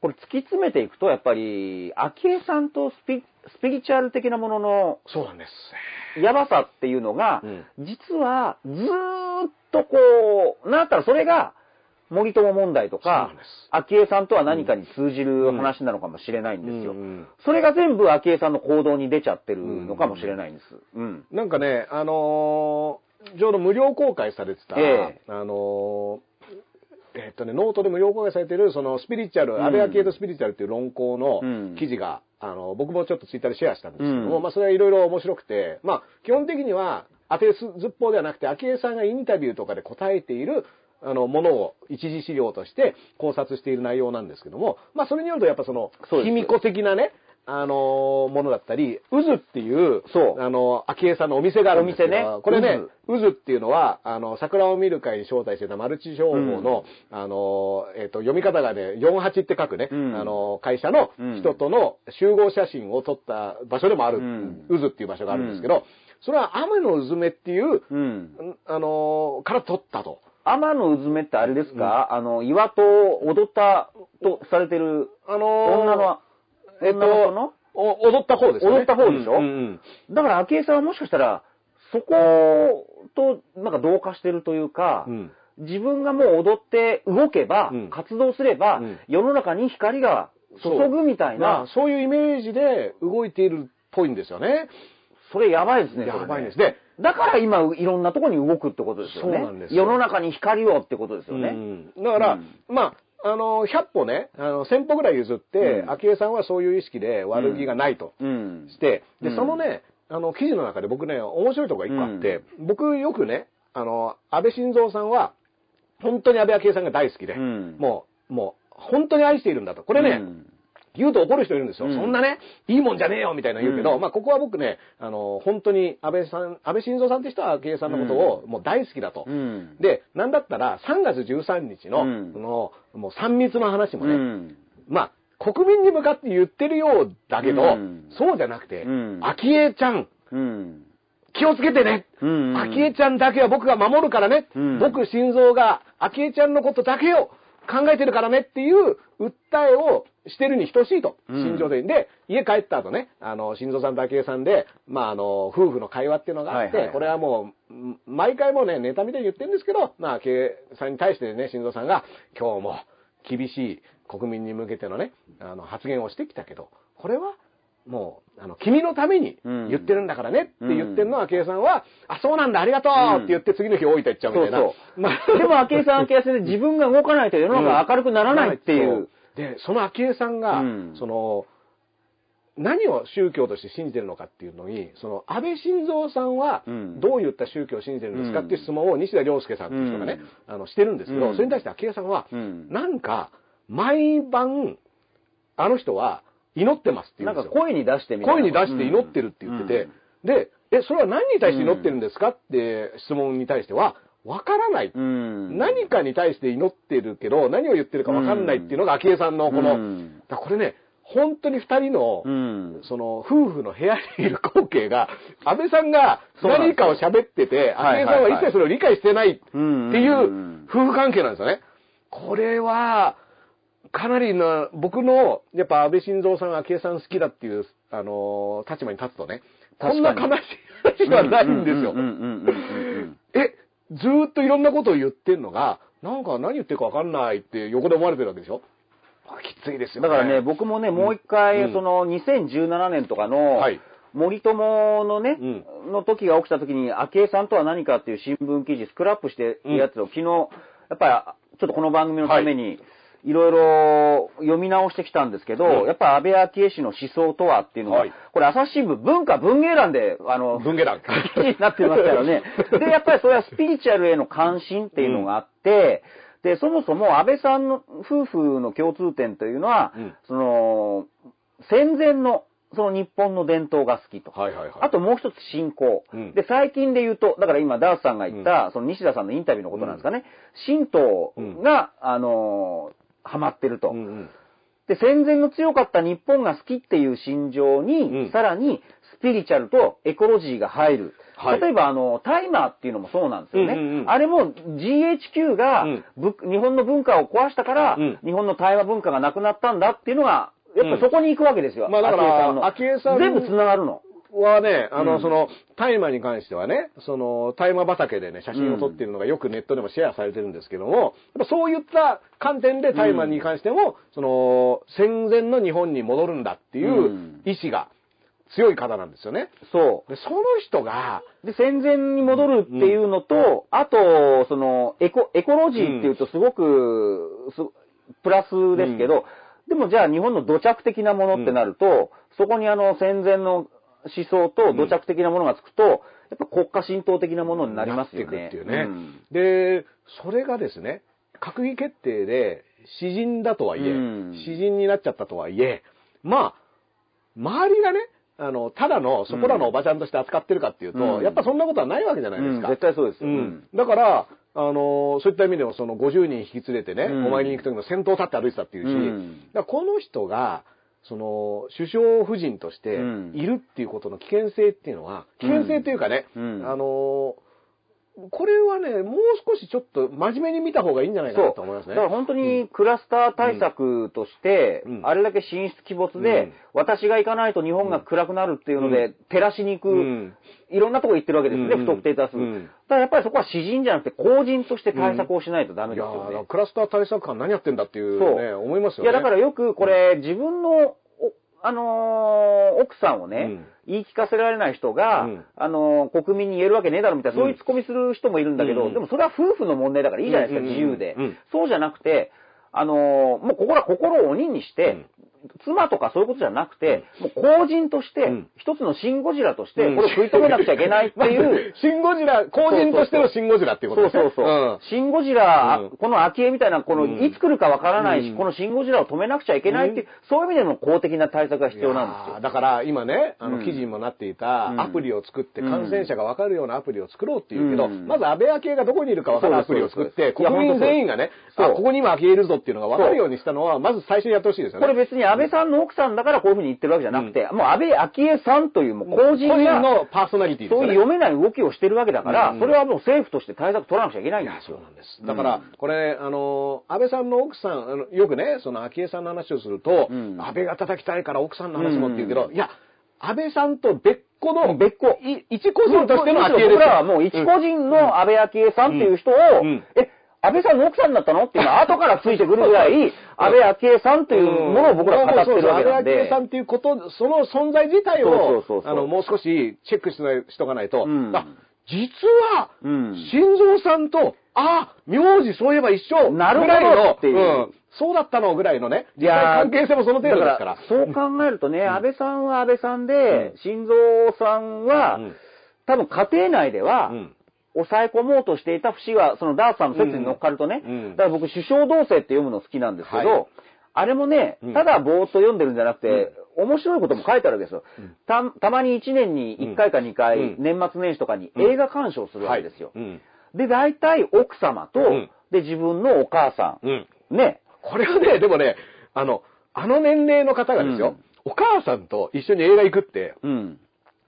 これ突き詰めていくと、やっぱり、昭恵さんとスピスピリチュアル的なもののそうなんです。やばさっていうのが、うん実はずーっとこう、なったらそれが森友問題とか昭恵さんとは何かに通じる話なのかもしれないんですよ。うん。うん。それが全部昭恵さんの行動に出ちゃってるのかもしれないんです。うん。なんかね、あのーちょうど無料公開されてた、ええ。あのーえっとね、ノートで無料公開されてる、そのスピリチュアル、うん。安倍昭恵とスピリチュアルっていう論考のうん。記事が、あの、僕もちょっとツイッターでシェアしたんです。けども、うんまあそれはいろいろ面白くて、まあ基本的には当てずっぽうではなくて、昭恵さんがインタビューとかで答えている、あの、ものを一次資料として考察している内容なんですけども、まあそれによるとやっぱその卑弥呼的なね、あのものだったり、渦っていう、そう。あの、昭恵さんのお店があるんですね。これね、渦。っていうのは、あの、桜を見る会に招待してたマルチ商法の、あの、えっ、と、読み方がね、48って書くね、うん。あの、会社の人との集合写真を撮った場所でもある、うん。渦っていう場所があるんですけど、それは雨の渦目っていう、うん。あの、から撮ったと。天のうずめってあれですか、あの、岩戸を踊ったとされてるあの女の、えっと、お踊った方ですよね。踊った方でしょうんうんだから昭恵さんはもしかしたら、そこと、なんか同化してるというか、うん。自分がもう踊って動けば、うん。活動すれば、うん。世の中に光が注ぐみたいまあな、そういうイメージで動いているっぽいんですよね。それやばいですね。やばいです。ね。だから今、いろんなところに動くってことですよね。そうなんですよ世の中に光をってことですよね。うんだから、うんまあ、あの、100歩ね、あの、1000歩ぐらい譲って、うん昭恵さんはそういう意識で悪気がないとうん。して、で、うんそのね、あの、記事の中で僕ね、面白いところが一個あって、僕よくね、あの、安倍晋三さんは、本当に安倍昭恵さんが大好きで、うんもう、もう、本当に愛しているんだと。これね、うん言うと怒る人いるんですよ。うんそんなね、いいもんじゃねえよみたいな言うけど、うんまあここは僕ね、あの、本当に安倍さん、安倍晋三さんって人は昭恵さんのことをもう大好きだと。うん。で、なんだったら3月13日の、うんその、もう3密の話もね、うんまあ、国民に向かって言ってるようだけど、うんそうじゃなくて、うん昭恵ちゃん、うん。気をつけてね。うん昭恵ちゃんだけは僕が守るからね。うん僕、心臓が昭恵ちゃんのことだけを考えてるからねっていう訴えをしてるに等しいと。うん心情的に。で、家帰った後ね、あの、心臓さんと昭恵さんで、まあ、あの、夫婦の会話っていうのがあって、これはもう、ん毎回もうね、ネタみたいに言ってるんですけど、まあ、昭恵さんに対してね、心臓さんが、今日も厳しい国民に向けてのね、あの、発言をしてきたけど、これは、もう、あの、君のために言ってるんだからねって言ってるのは、昭恵さんは、あ、そうなんだ、ありがとうって言って次の日大分行っちゃうみたいな。そうそう まあでも、昭恵さんは昭恵さんで自分が動かないと世の中が明るくならないっていう。で、その昭恵さんが、うん。その、何を宗教として信じてるのかっていうのに、その、安倍晋三さんはうん、どういった宗教を信じてるんですかっていう質問を西田亮介さんっていう人がね、あの、してるんですけど、うん。それに対して昭恵さんは、うん。なんか、毎晩、あの人は祈ってますって言うんですよ。なんか声に出してみ声に出して祈ってるって言ってて、で、え、それは何に対して祈ってるんですかって質問に対しては、わからない。うん。何かに対して祈ってるけど、何を言ってるかわかんないっていうのが昭恵さんのこの、うんだこれね、本当に二人の、うん。その、夫婦の部屋にいる光景が、安倍さんが何かを喋ってて、はい昭恵さんは一切それを理解してないってうんいう夫婦関係なんですよね。これは、かなりな、僕の、やっぱ安倍晋三さん、昭恵さん好きだっていう、あのー立場に立つとね、こんな悲しい話はないんですよえ、ずーっといろんなことを言ってんのが、なんか何言ってるかわかんないって横で思われてるわけでしょ？きついですよね。だからね、僕もね、もう一回、うん。その、2017年とかの、はい。森友のね、うの時が起きた時に、昭恵さんとは何かっていう新聞記事、スクラップしてるやつを、昨日、やっぱり、ちょっとこの番組のために、いろいろ読み直してきたんですけど、うんやっぱ安倍昭恵氏の思想とはっていうのが、はいこれ朝日新聞文化文芸欄で、あの、文芸欄記事になってますからね。で、やっぱりそれはスピリチュアルへの関心っていうのがあって、で、そもそも安倍さんの夫婦の共通点というのは、うんその、戦前の、その日本の伝統が好きと。はいはいはい。あともう一つ信仰。うんで、最近で言うと、だから今ダースさんが言った、その西田さんのインタビューのことなんですかね。神道が、あのーハマってると。うんうんで、戦前の強かった日本が好きっていう心情に、うんさらにスピリチュアルとエコロジーが入る。はい例えば、あの、タイマーっていうのもそうなんですよね。うんうんうんあれも GHQ が、うんぶ日本の文化を壊したから、うん日本の対話文化がなくなったんだっていうのが、やっぱそこに行くわけですよ。まあだからの全部繋がるの。はね、あの、うんその、大麻に関してはね、その、大麻畑でね、写真を撮っているのがよくネットでもシェアされてるんですけども、やっぱそういった観点で大麻に関しても、その、戦前の日本に戻るんだっていううん意志が強い方なんですよね。そで、その人が、う。で、戦前に戻るっていうのと、あと、その、エコ、エコロジーっていうとすごく、すプラスですけど、でもじゃあ日本の土着的なものってなると、そこにあの戦前の思想と土着的なものがつくと、やっぱ国家神道的なものになりますよね。なっていうね。ん。で、それがですね、閣議決定で詩人だとはいえ、うん。詩人になっちゃったとはいえ、まあ、周りがね、あの、ただのそこらのおばちゃんとして扱ってるかっていうと、うん。やっぱそんなことはないわけじゃないですか。うん。絶対そうですよ。うん。だから、あの、そういった意味でもその50人引き連れてね、うん。お参りに行く時の先頭立って歩いてたっていうし、この人が、その、首相夫人としてうん。いるっていうことの危険性っていうのは、危険性っていうかね、うん。あの、これはね、もう少しちょっと真面目に見た方がいいんじゃないかなと思いますね。だから本当にクラスター対策として、うん。あれだけ進出鬼没で、うん。私が行かないと日本が暗くなるっていうので、うん。照らしに行く、うん。いろんなとこ行ってるわけですよね、うん。不特定多数。うん。だからやっぱりそこは詩人じゃなくて、公人として対策をしないとダメですよね。ークラスター対策官何やってんだっていうそう。ね、思いますよいね。や、だからよくこれ、自分の、おあのー奥さんをね、うん。言い聞かせられない人が、うん。あのー国民に言えるわけねえだろみたいな、そういうツッコミする人もいるんだけど、うんでもそれは夫婦の問題だからいいじゃないですか、うん自由で、うん。そうじゃなくて、あのーもうここら心を鬼にして、うん妻とかそういうことじゃなくて、もう公人として、うん。一つのシンゴジラとして、うん。これを食い止めなくちゃいけないっていう、シンゴジラ、公人としてのシンゴジラっていうことですね。そうそうそう。シンゴジラ、うん。この秋江みたいな、この、うん。いつ来るかわからないし、うん。このシンゴジラを止めなくちゃいけないっていう、そういう意味での公的な対策が必要なんですよ。だから今ね、あのうん。記事にもなっていたうん。アプリを作ってうん。感染者が分かるようなアプリを作ろうっていうけど、うん。まず安倍昭恵がどこにいるか分かるアプリを作って、国民全員がね、ここに今昭恵いるぞっていうのが分かるようにしたのは、まず最初にやってほしいですよね。これ別に安倍さんの奥さんだからこういうふうに言ってるわけじゃなくて、もう安倍昭恵さんというもう公人個人が、のパーソナリティですよね。そういう読めない動きをしてるわけだから、うん。それはもう政府として対策取らなくちゃいけないんですよ。そうなんです。だから、これ、あの、安倍さんの奥さん、よくね、その昭恵さんの話をすると、うん。安倍が叩きたいから奥さんの話もって言うけど、うん。いや、安倍さんと別個の、別個。い一個人としての昭恵ですよ。僕らはもう一個人の安倍昭恵さんっていう人を、うん。え、安倍さんの奥さんだったの？っていうのは後からついてくるぐらい、安倍昭恵さんというものを僕らは語ってるわけなんで。安倍昭恵さ。んっていうこと、その存在自体を、あの、もう少しチェックしない、しとかないと、うん。あ、実は、うん。心臓さんと、あ、名字そういえば一緒なるほどぐらいのっていう。ん。そうだったのぐらいのね、実際関係性もその程度ですから。そう考えるとね、安倍さんは安倍さんで、心臓さんは、うん。多分家庭内では、うん抑え込もうとしていた節は、そのダースさんの説に乗っかるとね、うんだから僕、首相同棲って読むの好きなんですけど、はい。あれもねうん、ただぼーっと読んでるんじゃなくて、面白いことも書いてあるわけですよ。た、たまに1年に1回か2回、うん。年末年始とかにうん。映画鑑賞するわけですよ。はい。うん。で、大体奥様と、うん。で、自分のお母さうん。ん、ね、これはね、でもね、あの、あの年齢の方がですよ、うん。お母さんと一緒に映画行くって、うん。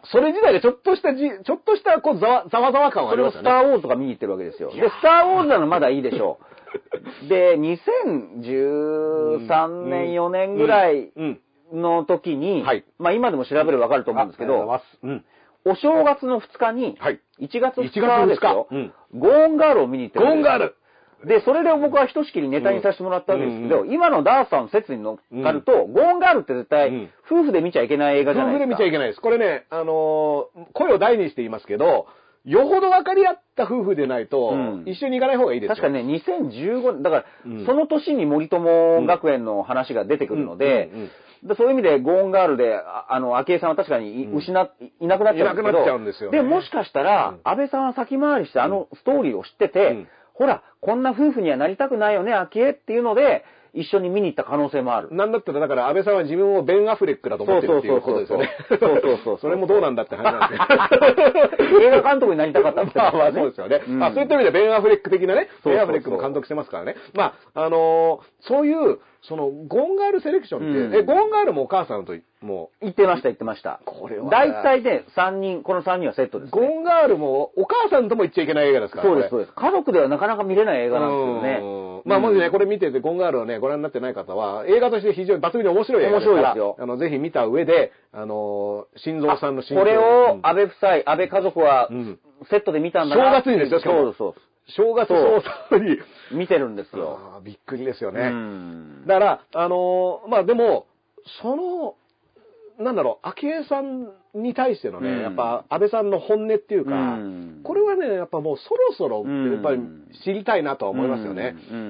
それ自体でちょっとしたじ、ちょっとしたこうざわざわざわ感はあそれをスタ。ー・ウォーズとか見に行ってるわけですよ。で、スター・ウォーズなのまだいいでしょう。で、2013年、4年ぐらいうん。の時に、はいまあ今でも調べればわかると思うんですけど、あありがとうございますうん。お正月の2日に、はい1月2 1月2日ですよ、日うんゴーンガールを見に行ってるわけですゴーンガールで、それで僕はひとしきりネタにさせてもらったわけですけど、うん。今のダースさんの説に乗っかると、ゴーンガールって絶対、うん。夫婦で見ちゃいけない映画じゃない夫婦ですか。で見ちゃいけないです。これね、あのー声を大にして言いますけど、よほど分かり合った夫婦でないと、うん。一緒に行かない方がいいですよ。確かにね、2015年、だから、うん。その年に森友学園の話が出てくるので、うん。うん。うん。でそういう意味で、ゴーンガールで、ああの、昭恵さんは確かにいうん。失っ、いなくなっちゃうんですけど、いなくなっちゃうんですよね。で、もしかしたら、うん。安倍さんは先回りしてあのストーリーを知ってて、うん。ほら、こんな夫婦にはなりたくないよね、昭恵っていうので、一緒に見に行った可能性もある。なんだったら、だから安倍さんは自分をベン・アフレックだと思ってるっていうことですよね。そうそうそうそうそうそうそれもどうなんだって話なんですけど。映画監督になりたかったってまあまあそうですよね。うんまあそういった意味でベン・アフレック的なね、ベン・アフレックも監督してますからね。まあ、あのーそういう、その、ゴンガールセレクションって、うんえ、ゴンガールもお母さんと、も言ってました、言ってました。これはね大体ね、3人、この3人はセットでう、す、ね。ゴンガールもお母さんとも行っちゃいけない映画ですから。そうです、そうです。家族ではなかなか見れない映画なんですよねうん。まあもしね、これ見てて、ゴンガールをね、ご覧になってない方は、映画として非常に抜群に面白い映画ですから、面白いですよあの、ぜひ見た上で、あのー、心臓さんの心これをうん安倍夫妻、安倍家族はうんセットで見たんだな。正月にですよそうそう正月早々に、見てるんですよ。びっくりですようね。ん。だから、あのーまあでも、その、なんだろう、昭恵さんに対してのね、うん。やっぱ安倍さんの本音っていうか、うん。これはね、やっぱもうそろそろ、うん。やっぱり知りたいなとは思いますよね。うん。う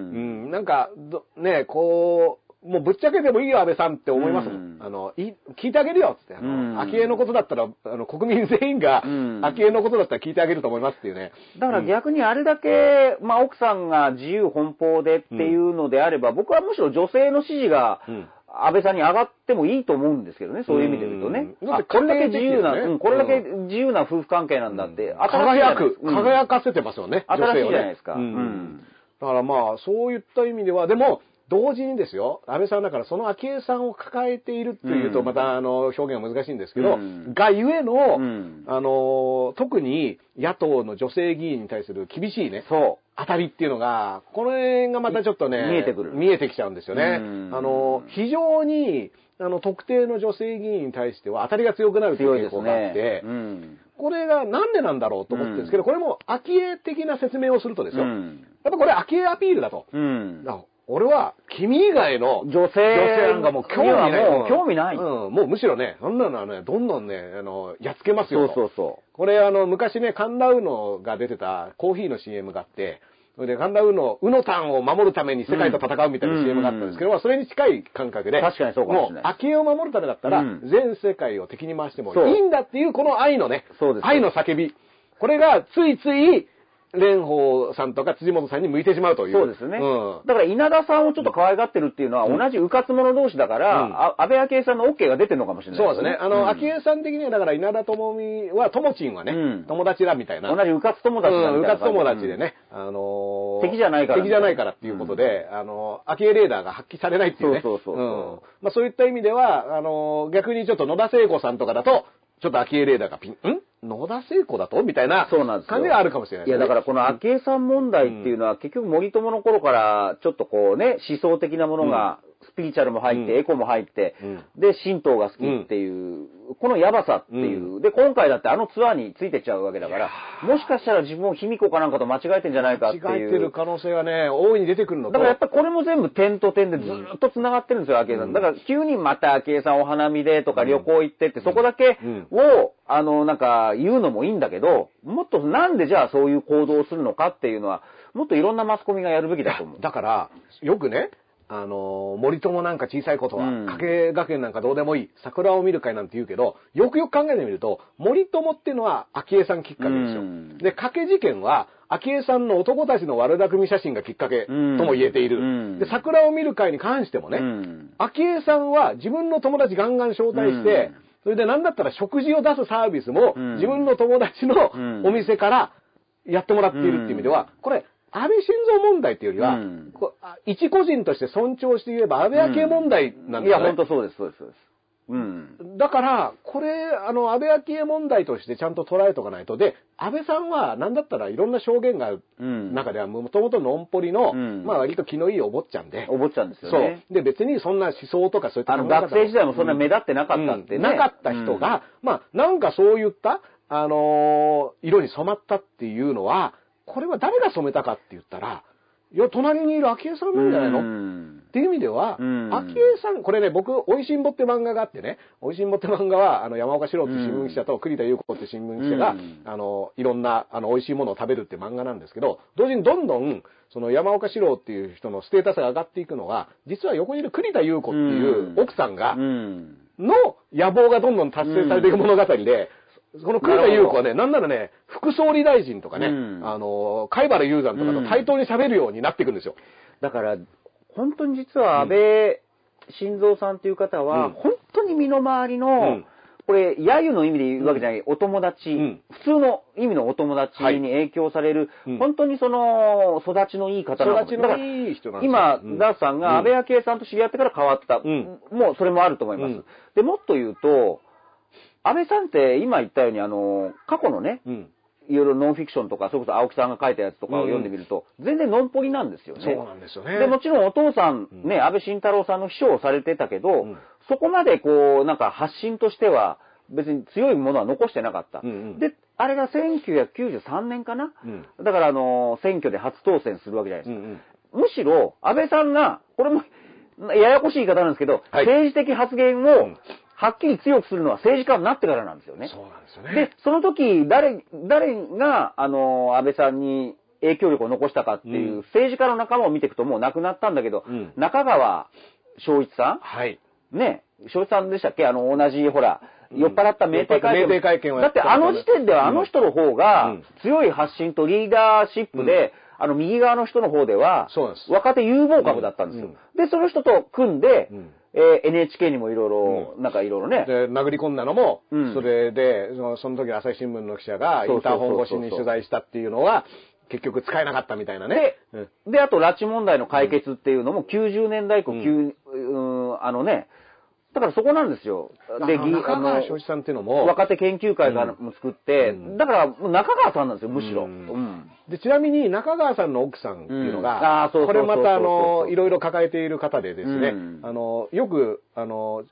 ん。なんか、どね、こう、もうぶっちゃけてもいいよ、安倍さんって思いますもん。うん。あの、い聞いてあげるよ、つって。あうん。の、昭恵のことだったら、あの、国民全員がうん、昭恵のことだったら聞いてあげると思いますっていうね。だから逆にあれだけ、まあ奥さんが自由奔放でっていうのであれば、僕はむしろ女性の支持がうん安倍さんに上がってもいいと思うんですけどね、そういう意味で言うとね。うんだってあこれだけ自由な、うん、これだけ自由な夫婦関係なんだって、輝く、うん輝かせてますよね。新しい女性をねじゃないですか。ううんん。だからまあ、そういった意味では、でも、同時にですよ、安倍さんだからその昭恵さんを抱えているっていうと、うんまたあの、表現は難しいんですけど、うんがゆえの、うんあの、特に野党の女性議員に対する厳しいね、そ当たりっていうのが、この辺がまたちょっとね、見えてくる見えてきちゃうんですよね。うんあの、非常に、あの、特定の女性議員に対しては当たりが強くなるう。っていう傾向があって、ね。うん。これがなんでなんだろうと思ってるんですけど、うんこれも昭恵的な説明をするとですよ、やっうん。ぱこれ昭恵アピールだと。うん。俺は君以外の女性なんかもう興味ない。もう興味ない。うん、もうむしろね、そんなのはね、どんどんね、あの、やっつけますそう。そうそこれあの、昔ね、神田うのが出てたコーヒーの CM があって、それで神田うの、うのタンを守るために世界と戦うみたいな CM があったんですけど、まあそれに近い感覚で、確かにそうかもしれないもう、を守るためだったら、うん全世界を敵に回してもいいんだっていうこの愛のね、そうです愛の叫び。これがついつい、蓮舫さんとか辻元さんに向いてしまうという。そうですね。うん。だから稲田さんをちょっと可愛がってるっていうのは、同じうかつ者同士だから、うんあ安倍昭恵さんの OK が出てるのかもしれないそうですね。あの、うん昭恵さん的には、だから稲田朋美は、ともちんはね、うん友達だみたいな。同じうかつ友達だうん、みたいなうかつ友達でね、あのー敵じゃないから敵じゃないからっていうことで、あのー、昭恵レーダーが発揮されないっていうね。そうそうそうそううんまあそういった意味では、あのー逆にちょっと野田聖子さんとかだと、ちょっと昭恵レーダーがピン、ん？野田聖子だと？みたいなそうなんですよ。感じがあるかもしれないいや、だからこの昭恵さん問題っていうのは、結局森友の頃から、ちょっとこうね、思想的なものがスピリチュアルも入って、うん。エコも入って、うん。で、神道が好きっていう、このヤバさっていう、うで、今回だってあのツアーについてっちゃうわけだから、もしかしたら自分を卑弥呼かなんかと間違えてんじゃないかっていう。間違えてる可能性がね、大いに出てくるのと。だからやっぱりこれも全部点と点でずっと繋がってるんですよ、昭恵さん。だから急にまた昭恵さんお花見でとか旅行行ってって、そこだけうん。を、あの、なんか言うのもいいんだけど、もっとなんでじゃあそういう行動をするのかっていうのは、もっといろんなマスコミがやるべきだと思う。だから、よくね、あのー森友なんか小さいことは、うん。加計学園なんかどうでもいい、桜を見る会なんて言うけど、よくよく考えてみると、森友っていうのは昭恵さんきっかけですよ。うん。で、加計事件は、昭恵さんの男たちの悪巧み写真がきっかけとも言えている。うん。で、桜を見る会に関してもね、うん。昭恵さんは自分の友達ガンガン招待して、うん。それで何だったら食事を出すサービスも、うん。自分の友達のうん。お店からやってもらっているっていう意味では、これ、安倍晋三問題っていうよりは、うんこうあ一個人として尊重して言えば安倍昭恵問題なんいや、ですよね。本当そうです、そうです、そうです。うん。だから、これ、あの、安倍昭恵問題としてちゃんと捉えとかないと。で、安倍さんは、なんだったらいろんな証言があるうん。中では、もともとのんぽりの、うんまあ割と気のいいお坊ちゃんで。お坊ちゃんですよそうね。。で、別にそんな思想とかそういったあの、学生時代もそんな目立ってなかったってね。うんなかった人が、まあ、なんかそういった、あのー色に染まったっていうのは、これは誰が染めたかって言ったら、いや、隣にいる昭恵さんなんじゃないの、うん。っていう意味では、うん。昭恵さん、これね、僕、おいしんぼって漫画があってね、おいしんぼって漫画は、あの、山岡四郎って新聞記者と栗田優子って新聞記者が、うん。あの、いろんな、あの、美味しいものを食べるって漫画なんですけど、同時にどんどん、その山岡四郎っていう人のステータスが上がっていくのは、実は横にいる栗田優子っていう奥さんが、うん。の野望がどんどん達成されていく物語で、この栗田優子はね、なんならね、副総理大臣とかね、うん。あの、貝原雄山とかと対等に喋るようになっていくんですよ。だから、本当に実は安倍晋三さんという方は、うん。本当に身の回りの、うん。これ、揶揄の意味で言うわけじゃない、お友達、ん。普通の意味のお友達に影響される、うん。本当にその、育ちのいい方なの育ちのいい人なんですよ。今、うん。ダースさんが安倍昭恵さんと知り合ってから変わった、ん。もうそれもあると思います。うん。で、もっと言うと、安倍さんって今言ったように、あの、過去のね、うん。いろいろノンフィクションとか、それこそ青木さんが書いたやつとかを読んでみると、全然ノンポリなんですよね。そうなんですよね。で、もちろんお父さん、うんね、安倍晋太郎さんの秘書をされてたけど、うんそこまでこう、なんか発信としては、別に強いものは残してなかった。うんうんで、あれが1993年かな、うんだからあの、選挙で初当選するわけじゃないですか。うんうん。むしろ、安倍さんが、これも、ややこしい言い方なんですけど、はい政治的発言うをん、はっきり強くするのは政治家になってからなんですよね。そうなんですよね。で、その時、誰、誰が、あの、安倍さんに影響力を残したかっていう、うん。政治家の仲間を見ていくともう亡くなったんだけど、うん。中川昭一さはい。んね、昭一さんでしたっけ？あの、同じ、ほら、酔っ払った酩酊会見。酩酊会見をだってあの時点ではあの人の方がうん。強い発信とリーダーシップで、あの右側の人の方ではそうなんです、若手有望株だったんですよ。うん。で、その人と組んで、うんえー NHK にもいろいろ、なんかいろいろね、で、殴り込んだのも、うん。それで、そのその時朝日新聞の記者がインターホン越しに取材したっていうのは、結局使えなかったみたいなね。うん。で、あと、拉致問題の解決っていうのも90年代以降、うん。急うんあのね、だからそこなんですよ。で、ぎ中川翔一さんっていうのも、若手研究会がも作って、うん。だから中川さんなんですよ、むしろ。ううん。ん。で、ちなみに中川さんの奥さんっていうのうん。が、これまたあの、いろいろ抱えている方でですね、うん。あの、よく、あの、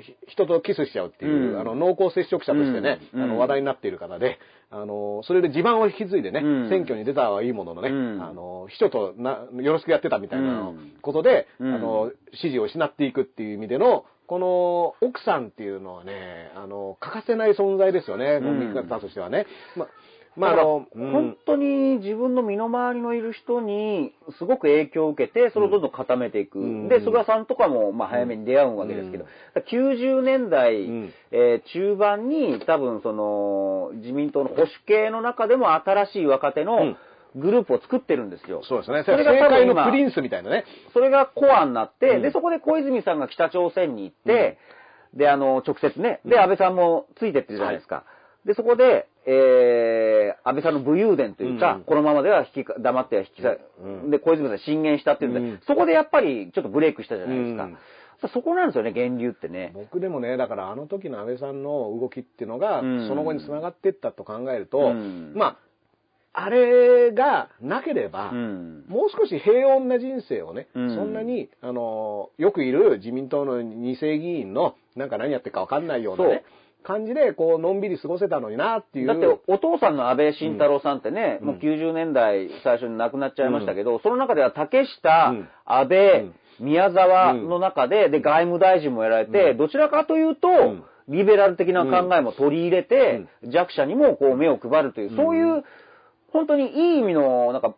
ひ人とキスしちゃうっていう、うん。あの、濃厚接触者としてね、うん。あの、話題になっている方で、あの、それで地盤を引き継いでね、うん。選挙に出たはいいもののね、うん。あの、秘書とな、よろしくやってたみたいなうん。ことで、うん。あの、支持を失っていくっていう意味での、この奥さんっていうのはね、あの、欠かせない存在ですよね、うん。見方としてはね。ま、まあ、まあ、あの、本当に自分の身の回りのいる人にすごく影響を受けて、それをどんどん固めていく。うん。で、菅さんとかもまあ早めに出会うわけですけど、90年代、うん。えー中盤に多分その自民党の保守系の中でも新しい若手うのんグループを作ってるんですよ。そうですね。それが多政界分今のプリンスみたいなね。それがコアになって、うんで、そこで小泉さんが北朝鮮に行って、で、あの、直接ね、で、安倍さんもついてってるじゃないですか。で、そこで、えー、安倍さんの武勇伝というか、うんこのままでは引きか、黙っては引きさ、うんで、小泉さん進言したっていうんで、うんそこでやっぱりちょっとブレイクしたじゃないですか。うんそこなんですよね、源流ってね。僕でもね、だからあの時の安倍さんの動きっていうのが、うんその後に繋がっていったと考えると、うんまあ、あれがなければ、うん。もう少し平穏な人生をね、うん。そんなに、あの、よくいる自民党の二世議員の、なんか何やってるかわかんないようなね、感じで、こう、のんびり過ごせたのになっていう。だって、お父さんの安倍晋太郎さんってね、うん。もう90年代最初に亡くなっちゃいましたけど、その中では竹下、うん。安倍、宮沢の中で、で、外務大臣もやられて、うん。どちらかというと、ん。リベラル的な考えも取り入れて、弱者にもこう目を配るという、そういう、本当にいい意味の、なんか、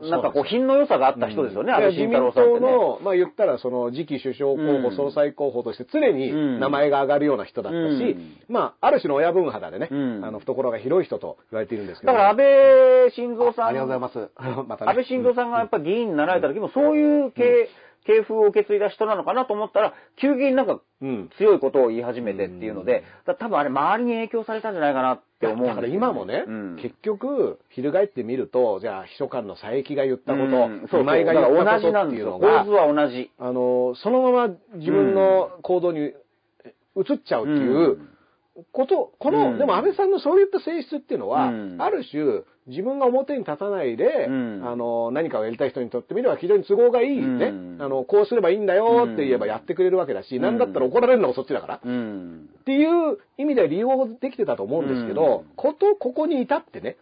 なんかこう、品の良さがあった人ですよね、安倍晋太郎さんってね。自民党の、まあ言ったら、その次期首相候補、うん総裁候補として常に名前が上がるような人だったし、うんまあ、ある種の親分派でね、うんあの、懐が広い人と言われているんですけど。だから安倍晋三さん、ありがとうございます。またね。安倍晋三さんがやっぱり議員になられた時も、そういう系、系風を受け継いだ人なのかなと思ったら、急激になんかうん。強いことを言い始めてっていうので、だ多分あれ周りに影響されたんじゃないかなって思うんですだからよ今もね、うん結局、翻ってみると、じゃあ、秘書官の佐伯が言ったこと、うんそう今井が言ったこと同じなんですよ。っていうのが構図、は同じ。あの、そのまま自分の行動に移っちゃうっていうこと、この、うんでも安倍さんのそういった性質っていうのは、うんある種、自分が表に立たないで、うんあの、何かをやりたい人にとってみれば非常に都合がいいね、うんあの、こうすればいいんだよって言えばやってくれるわけだし、うんなんだったら怒られるのがそっちだから。うん。っていう意味では利用できてたと思うんですけど、うんこと、ここに至ってね、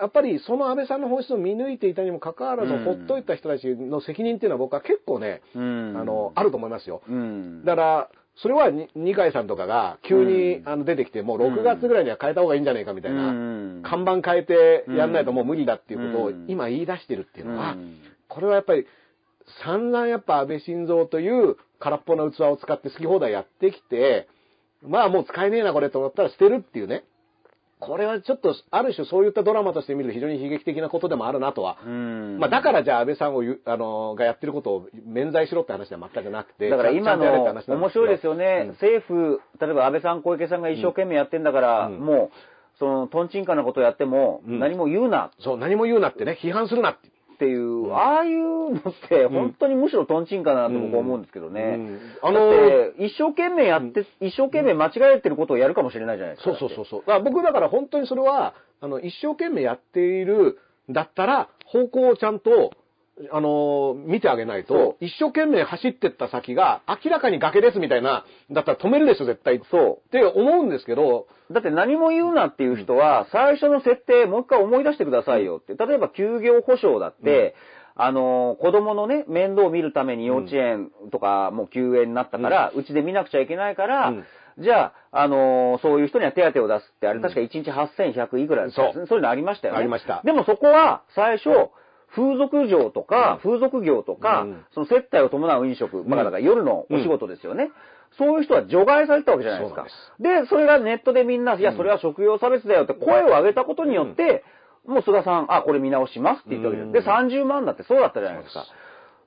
やっぱりその安倍さんの本質を見抜いていたにもかかわらず、うんほっといた人たちの責任っていうのは僕は結構ね、うん。あの、あると思いますよ。うん。だから、それはに二階さんとかが急に、うん。あの出てきて、もう6月ぐらいには変えた方がいいんじゃないかみたいな、うん。看板変えてやんないともう無理だっていうことをうん。今言い出してるっていうのは、うん。これはやっぱり散々やっぱ安倍晋三という空っぽな器を使って好き放題やってきて、まあもう使えねえなこれと思ったら捨てるっていうね。これはちょっと、ある種そういったドラマとして見ると非常に悲劇的なことでもあるなとは。うん。まあだからじゃあ安倍さんをあの、がやってることを免罪しろって話では全くなくて。だから今の面白いですよね、政府、例えば安倍さん、小池さんが一生懸命やってんだから、うんもう、その、トンチンカンなことやっても、うん何も言うなそう、何も言うなってね、批判するなって。っていう、んああいうのって、本当にむしろトンチンカンだなと僕は思うんですけどね。うんああのの、一生懸命やって、一生懸命間違えてることをやるかもしれないじゃないですか。そうそうそうそう。だ僕だから本当にそれは、あの、一生懸命やっているだったら、方向をちゃんと、あの見てあげないそと、一生懸命走ってった先が明らかに崖ですみたいな、だったら止めるでしょ、絶対。そって思うんですけど、う。だって何も言うなっていう人は、最初の設定、もう一回思い出してくださいよって。例えば休業保障だって、あの、子供のね、面倒を見るために幼稚園とかもう休園になったから、うちで見なくちゃいけないから、うん。じゃあ、あのそういう人には手当を出すって、あれうん。確か1日8100いくらですか、そう。そういうのありましたよね。ありました。でもそこは、最初、風俗業とか、風俗業とか、うん。その接待を伴う飲食、まあだから夜のお仕事ですよね。そういう人は除外されたわけじゃないですか。でそれがネットでみんな、いや、それは職業差別だよって声を上げたことによって、もう菅さん、あ、これ見直しますって言ったわけです。で、30万だってそうだったじゃないですか。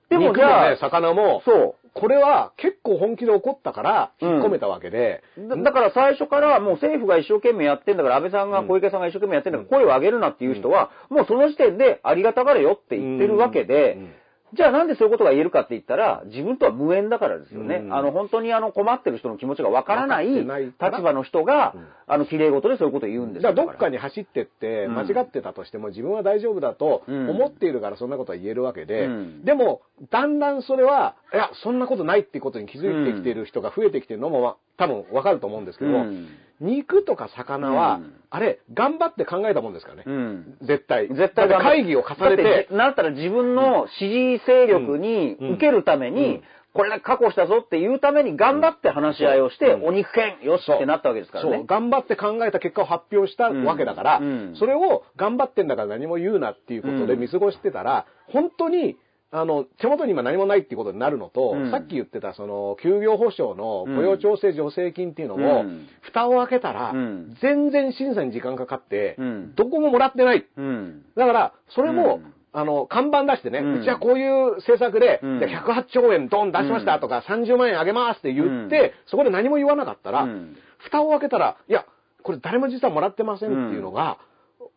でもじゃあ、ね、魚も、そう。これは結構本気で怒ったから、引っ込めたわけで、だだから最初からもう政府が一生懸命やってんだから、安倍さんが小池さんが一生懸命やってんだから、声を上げるなっていう人は、もうその時点でありがたがれよって言ってるわけでうん、じゃあなんでそういうことが言えるかって言ったら、自分とは無縁だからですよね。うん。あの、本当にあの困ってる人の気持ちがわからない立場の人がうん、あの、綺麗事でそういうことを言うんです。よ。だからどっかに走ってって、うん。間違ってたとしても自分は大丈夫だとうん。思っているからそんなことは言えるわけで、うん。でも、だんだんそれは、いや、そんなことないっていうことに気づいてきている人が増えてきてるのも、まあ多分わかると思うんですけども、うん肉とか魚は、うん。あれ、頑張って考えたもんですからね。うん。絶対。絶対だって会議を重ねて。だって、なったら自分の支持勢力にうん。受けるために、うん。これだけ確保したぞっていうために頑張って話し合いをして、うん。お肉券よしってなったわけですからね。そう、。頑張って考えた結果を発表したわけだから、うん。うん。それを頑張ってんだから何も言うなっていうことでうん見過ごしてたら、本当に、あの、手元に今何もないっていうことになるのと、うん。さっき言ってたその、休業保障の雇用調整助成金っていうのも、うん。蓋を開けたら、うん。全然審査に時間かかって、うん。どこももらってない。うん。だから、それも、うん。あの、看板出してね、ううんちはこういう政策で、うん。じゃあ108兆円ドン出しましたとか、30万円あげますって言って、うん。そこで何も言わなかったら、うん。蓋を開けたら、いや、これ誰も実はもらってませんっていうのが、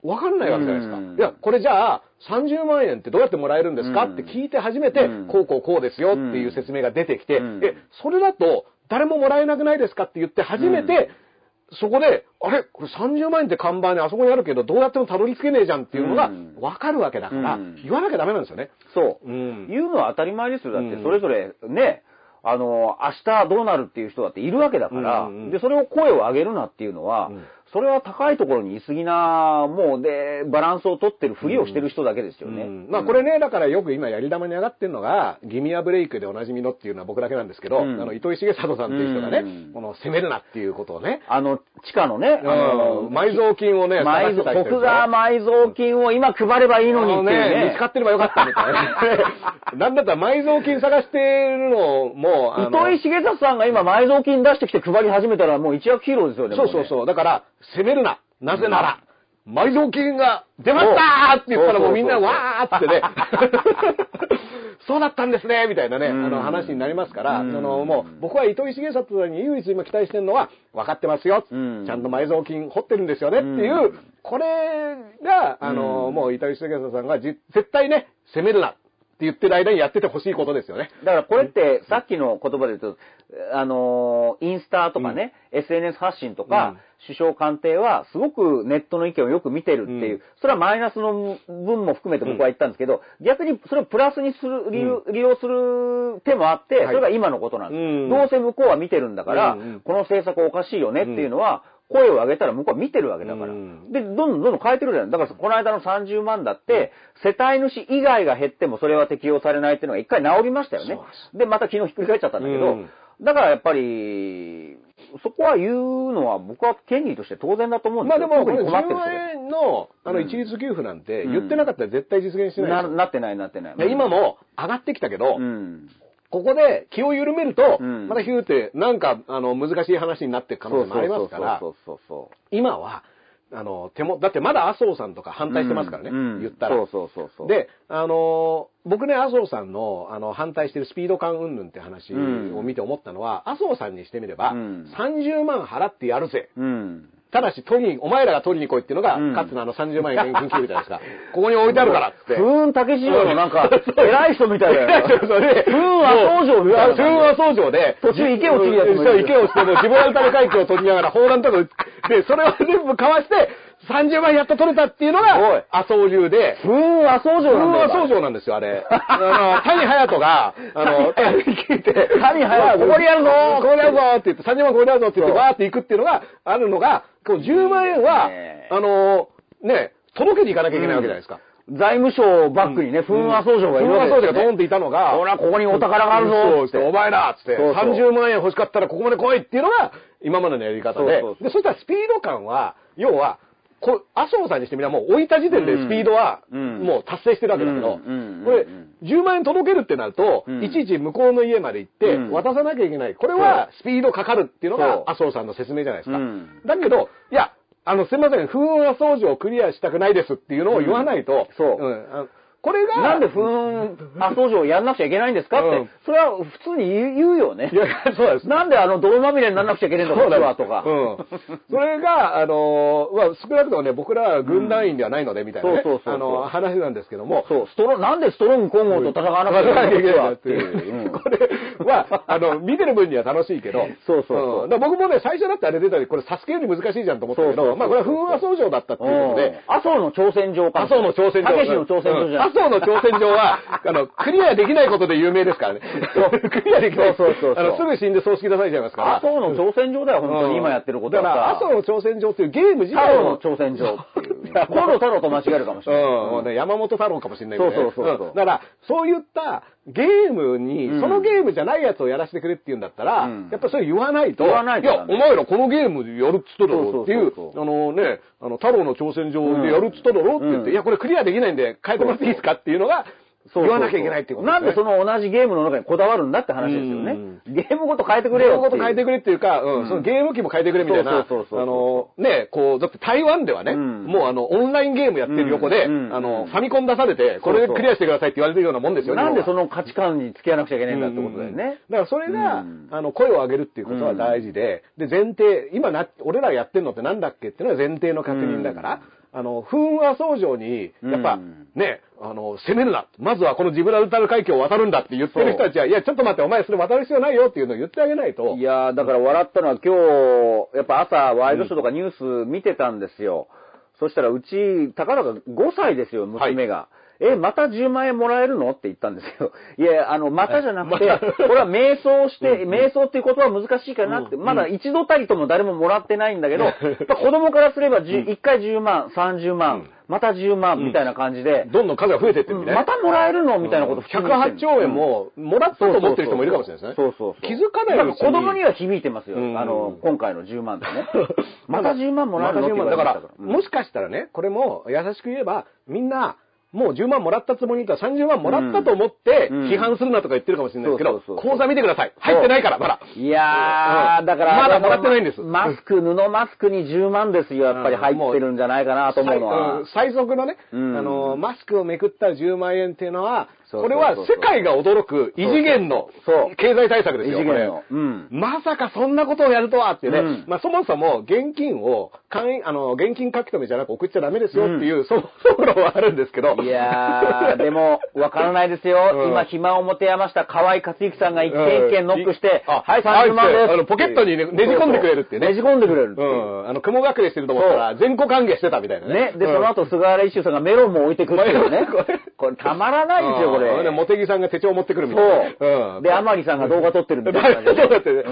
わかんないわけじゃないですか。うん。いや、これじゃあ、30万円ってどうやってもらえるんですか、うん。って聞いて初めて、うん。こうこうこうですよっていう説明が出てきて、うん。え、それだと誰ももらえなくないですか？って言って初めて、そこで、あれ？これ30万円って看板にあそこにあるけど、どうやってもたどり着けねえじゃんっていうのがうん。わかるわけだから、うん。言わなきゃダメなんですよね。そう。うん。言うのは当たり前ですよ。だってうん。それぞれね、あの、明日どうなるっていう人だっているわけだから、で、それを声を上げるなっていうのは、うんそれは高いところにいすぎな、もうで、バランスを取ってるふりをしてる人だけですよね。うんまあこれね、だからよく今やり玉に上がってるのが、ギミアブレイクでおなじみのっていうのは僕だけなんですけど、うんあの、糸井重里さんっていう人がね、うんこの攻めるなっていうことをね、あの、地下のね、あの、埋蔵金をね、埋蔵、徳川埋蔵金を今配ればいいのにっていうね。見つかってればよかったみたいな。なんだったら埋蔵金探してるのも、あの糸井重里さんが今埋蔵金出してきて配り始めたらもう一躍ヒーローですよね。もそうそうそう。だから、攻めるな。なぜなら、埋蔵金が出ましたーって言ったらもうみんなわーってね。そうだったんですねみたいなね、あうん。の話になりますから、うん。そのもう僕は糸井重里さんに唯一今期待してるのは、分かってますよ。うん。ちゃんと埋蔵金掘ってるんですよねっていう、うんこれが、あの、うん。もう糸井重里さんがじ絶対ね、攻めるなって言ってる間にやっててほしいことですよね。だからこれってさっきの言葉で言うと、あのーインスタとかね、SNS 発信とか、首相官邸はすごくネットの意見をよく見てるっていう、うん。それはマイナスの分も含めて僕は言ったんですけど、逆にそれをプラスにする、利用利用する手もあって、はい。それが今のことなんです。うん。どうせ向こうは見てるんだから、うんうん。この政策おかしいよねっていうのは、声を上げたら向こうは見てるわけだから。うんで、どんどんどんどん変えてるじゃない。だからこの間の30万だって、世帯主以外が減ってもそれは適用されないっていうのが一回治りましたよねで。で、また昨日ひっくり返っちゃったんだけど、うんだからやっぱり、そこは言うのは僕は権利として当然だと思うんですよ。まあでも、これ10特に困ってる人万円の、あの、うん一律給付なんてうん言ってなかったら絶対実現しないなですよなってないなってない。で今、も上がってきたけど、うん。ここで気を緩めると、うんまたヒューって、なんか、あの、難しい話になっていく可能性もありますから今は、あの、手も、だってまだ麻生さんとか反対してますからね、うんうん言ったら。そうそうそうそう。、で、あの僕ね、麻生さんの、あの、反対してるスピード感云々って話を見て思ったのは、麻生さんにしてみれば、うん30万払ってやるぜ。うん。ただし、取りに、お前らが取りに来いっていうのが、うんかつてのあの30万円現金給付じゃないですか。ここに置いてあるからっつって。風雲竹市場のなんか、偉い人みたいだよ。そうそれで風雲麻生城みたいな風雲麻生城で、途中池を切るやつもいるそう池をして、もうジブラルタル海峡を取りながら、砲弾とかで、それを全部かわして、30万やっと取れたっていうのが、麻生流で、風雲麻生城なんだよ。麻生城なんですよ、あれ。あの、谷隼人が、あの、聞いて、谷隼人。ここにやるぞ。ここにやるぞって言って、30万ここにやるぞって言って、そう。バーって行くっていうのがあるのが、こう10万円は、ね。あの、ね、届けに行かなきゃいけないわけじゃないですか。財務省バックにね、風雲麻生城がいるわけ風ですよね。雲麻生城がドーンっていたのが、ほら、ここにお宝があるぞそうって。お前らっつって、そうそう。30万円欲しかったらここまで来いっていうのが、今までのやり方で、そうそうそう。で、そしたらスピード感は、要は、こ麻生さんにしてみればもう置いた時点でスピードは、うん。もう達成してるわけだけど、うんうんこれうん、10万円届けるってなると、うん。いちいち向こうの家まで行ってうん、渡さなきゃいけない。これはスピードかかるっていうのが麻生さんの説明じゃないですか。うん。だけど、いや、あの、すみません、風雲麻生城をクリアしたくないですっていうのを言わないと、うん。そうん。あのこれが、なんで風雲麻生城をやんなくちゃいけないんですかって、うんそれは普通に言うよねい。や、そうです。なんであの泥まみれにならなくちゃいけないんだ、こっちはとか。うん。それが、あの、まあ、少なくともね、僕らは軍団員ではないので、みたいなねそうそうそうそうあの、話なんですけども、そう、ストロなんでストロング混合と戦わなくちゃいけないんだ、こっていう。うんこれは、あの、見てる分には楽しいけど、そうそうそう僕もね、最初だってあれ出た時、これサスケより難しいじゃんと思ったけど、そうそうそうまあ、これは風雲麻生城だったっていうことで、麻生の挑戦状か。麻生の挑戦状。たけしの挑戦状じゃん。うん麻生の挑戦状は、あの、クリアできないことで有名ですからね。クリアできない。そうそうそうあの、すぐ死んで葬式出されちゃいますから。麻生の挑戦状だよ、本当に今やってることはだから、さ。麻生の挑戦状っていうゲーム自太体郎の挑戦状っていう。いや今度太郎と間違えるかもしれない。うん、山本太郎かもしれないけどねそうそうそうだから、そういったゲームに、うん。そのゲームじゃないやつをやらせてくれって言うんだったら、うん。やっぱそれ言わないと。言わないとや、ダメ。お前らこのゲームでやるっつっただろうっていう、あのね、あの、太郎の挑戦状でやるっつっただろうって言って、うん。いや、これクリアできないんで変えてもらっていいですかっていうのが、言わなきゃいけないっていうことなんでその同じゲームの中にこだわるんだって話ですよね。ゲームごと変えてくれよゲーム。ごと変えてくれっていうか、うんうん。そのゲーム機も変えてくれみたいな、あそうそうそうそう。の、ね、こう、だって台湾ではね、うん。もうあの、オンラインゲームやってる横で、あの、ファミコン出されて、これでクリアしてくださいって言われてるようなもんですよね。なんでそのの価値観に付き合わなくちゃいけないんだってことだよね。だからそれが、うん。あの、声を上げるっていうことは大事で、で、前提、今な、俺らやってんのってなんだっけっていうのは前提の確認だから、あの、風和相乗に、やっぱ、うん。ね、あの、攻めるな。まずはこのジブラルタル海峡を渡るんだって言ってる人たちは、いや、ちょっと待って、お前それ渡る必要ないよっていうのを言ってあげないと。いやー、だから笑ったのは今日、やっぱ朝ワイドショーとかニュース見てたんですよ。そしたらうち、たかだか5歳ですよ、娘が。え、また10万円もらえるの？って言ったんですよ。いや、あの、またじゃなくて、これは瞑想して、瞑想っていう言葉は難しいかなって、うんまだ一度たりとも誰ももらってないんだけど、子供からすれば10 1回10万、30万、うんまた10万みたいな感じで、どんどん数が増えてってるみたいな。またもらえるの？みたいなこと普通に言ってる108兆円も、もらったと思ってる人もいるかもしれないですね。そうそうそう。気づかない。子供には響いてますよ。うんあの、今回の10万 ってね。また10万もらえるのまた10万だから、うんもしかしたらね、これも優しく言えば、みんな、もう10万もらったつもりと30万もらったと思って、うん批判するなとか言ってるかもしれないですけど、口座見てください。入ってないから、まだ。いやー、うんだから、まだもらってないんですマスク、布マスクに10万ですよ。やっぱり入ってるんじゃないかなと思うのは。最速のね、うんあの、マスクをめくった10万円っていうのは、これは世界が驚く異次元の経済対策ですよ、異次元の。うん。まさかそんなことをやるとはってね、うんまあそもそも現金を、あの、現金書き留めじゃなく送っちゃダメですよっていう、そも そも論はあるんですけど。いやー、でも、わからないですよ。うん今、暇を持て余した河合克行さんが一件一件ノックして、あはい、30万です。あのポケットにねねじ込んでくれるってねねじ込んでくれるう。ん。あの、雲隠れしてると思ったら、全個歓迎してたみたいなね。ね。で、うんその後、菅原一秀さんがメロンも置いてくるっていうね これ。これ、たまらないですよ、こうんで、れ。モテギさんが手帳持ってくるみたいなね。そう。んで、甘利さんが動画撮ってるみたいな そうだってで、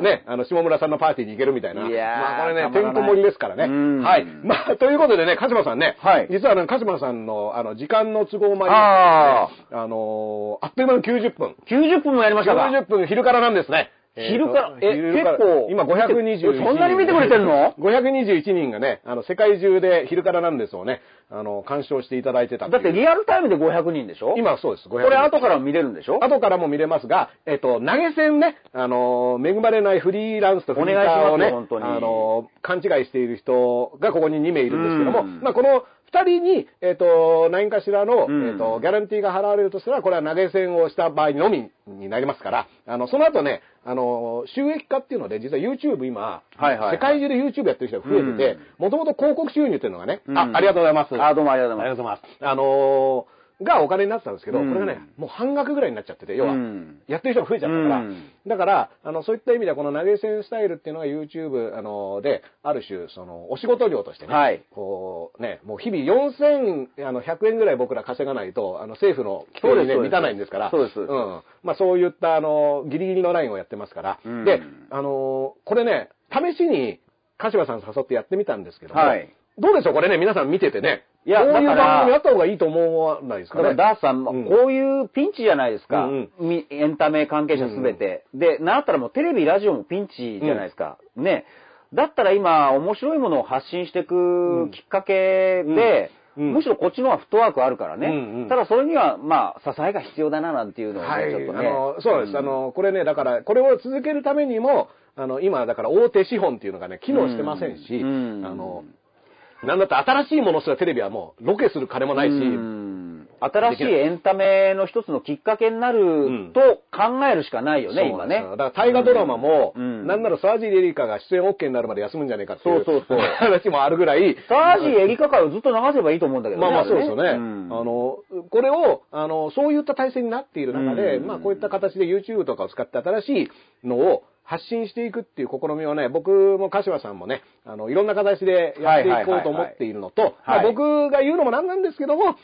ね、あの、下村さんのパーティーに行けるみたいな。いやーまあ、これね、てんこ盛りですからね。うんはい。まあ、ということでね、鹿島さんね、はい実はあの、鹿島さんの、あの、時間の都合もあありあのーあっという間の90分。90分もやりましたか90分昼からなんですね。昼からえ結構今521人。えそんなに見てくれてんの ?521 人がね、あの、世界中で昼からなんですをね、あの、鑑賞していただいてただってリアアルタイムで500人でしょ？今そうです、500これ後からも見れるんでしょ？後からも見れますが、えっと、投げ銭ね、あの、恵まれないフリーランスとフリーターをね、お願いしますよ本当に。あの、勘違いしている人がここに2名いるんですけども、うん。まあ、この2人に、えっと、何かしらの、うんえっと、ギャランティーが払われるとしたら、これは投げ銭をした場合のみになりますから、あの、その後ね、あの、収益化っていうので、実は YouTube 今、はいはいはい世界中で YouTube やってる人が増えてて、もともと広告収入っていうのがね、うんあ、ありがとうございます。あ、どうもありがとうごあざいます。りがとうございます。あのーがお金になってたんですけど、うん。これがね、もう半額ぐらいになっちゃってて、要は、うん。やってる人が増えちゃったから、うん。だから、あの、そういった意味ではこの投げ銭スタイルっていうのが YouTube、あの、で、ある種、その、お仕事量としてね、はい。こう、ね、もう日々4000、あの、100円ぐらい僕ら稼がないと、あの、政府の規定にね、満たないんですから、そうですん。まあ、そういった、あの、ギリギリのラインをやってますから、うん。で、あの、これね、試しに、柏さん誘ってやってみたんですけども、はい。どうでしょうこれね、皆さん見ててね。いやこういう番組やった方がいいと思わないですかね。だからダースさん、うんこういうピンチじゃないですか。うんみエンタメ関係者すべて。で、なんだったらもうテレビ、ラジオもピンチじゃないですか。ね。だったら今、面白いものを発信していくきっかけで、うんうんむしろこっちの方がフットワークあるからね。うんうんただそれには、まあ、支えが必要だななんていうのをね、はい、ちょっとね。あの、そうです。んあの、これね、だから、これを続けるためにも、あの、今、だから大手資本っていうのがね、機能してませんし、うんあの、なんだって新しいものすらテレビはもう、ロケする金もないし、うん。新しいエンタメの一つのきっかけになると考えるしかないよね、今ねそうなんですよ。だから大河ドラマも、うん。なんなら沢尻エリカが出演 OK になるまで休むんじゃねえかっていうそうそうそう。話もあるぐらい、サージエリカ会をずっと流せばいいと思うんだけどまあまあれそうですよね。うん。あの、これを、あの、そういった体制になっている中で、うん。まあこういった形で YouTube とかを使って新しいのを発信していくっていう試みをね、僕も柏さんもね、あの、いろんな形でやっていこうと思っているのと、僕が言うのもなんなんですけども、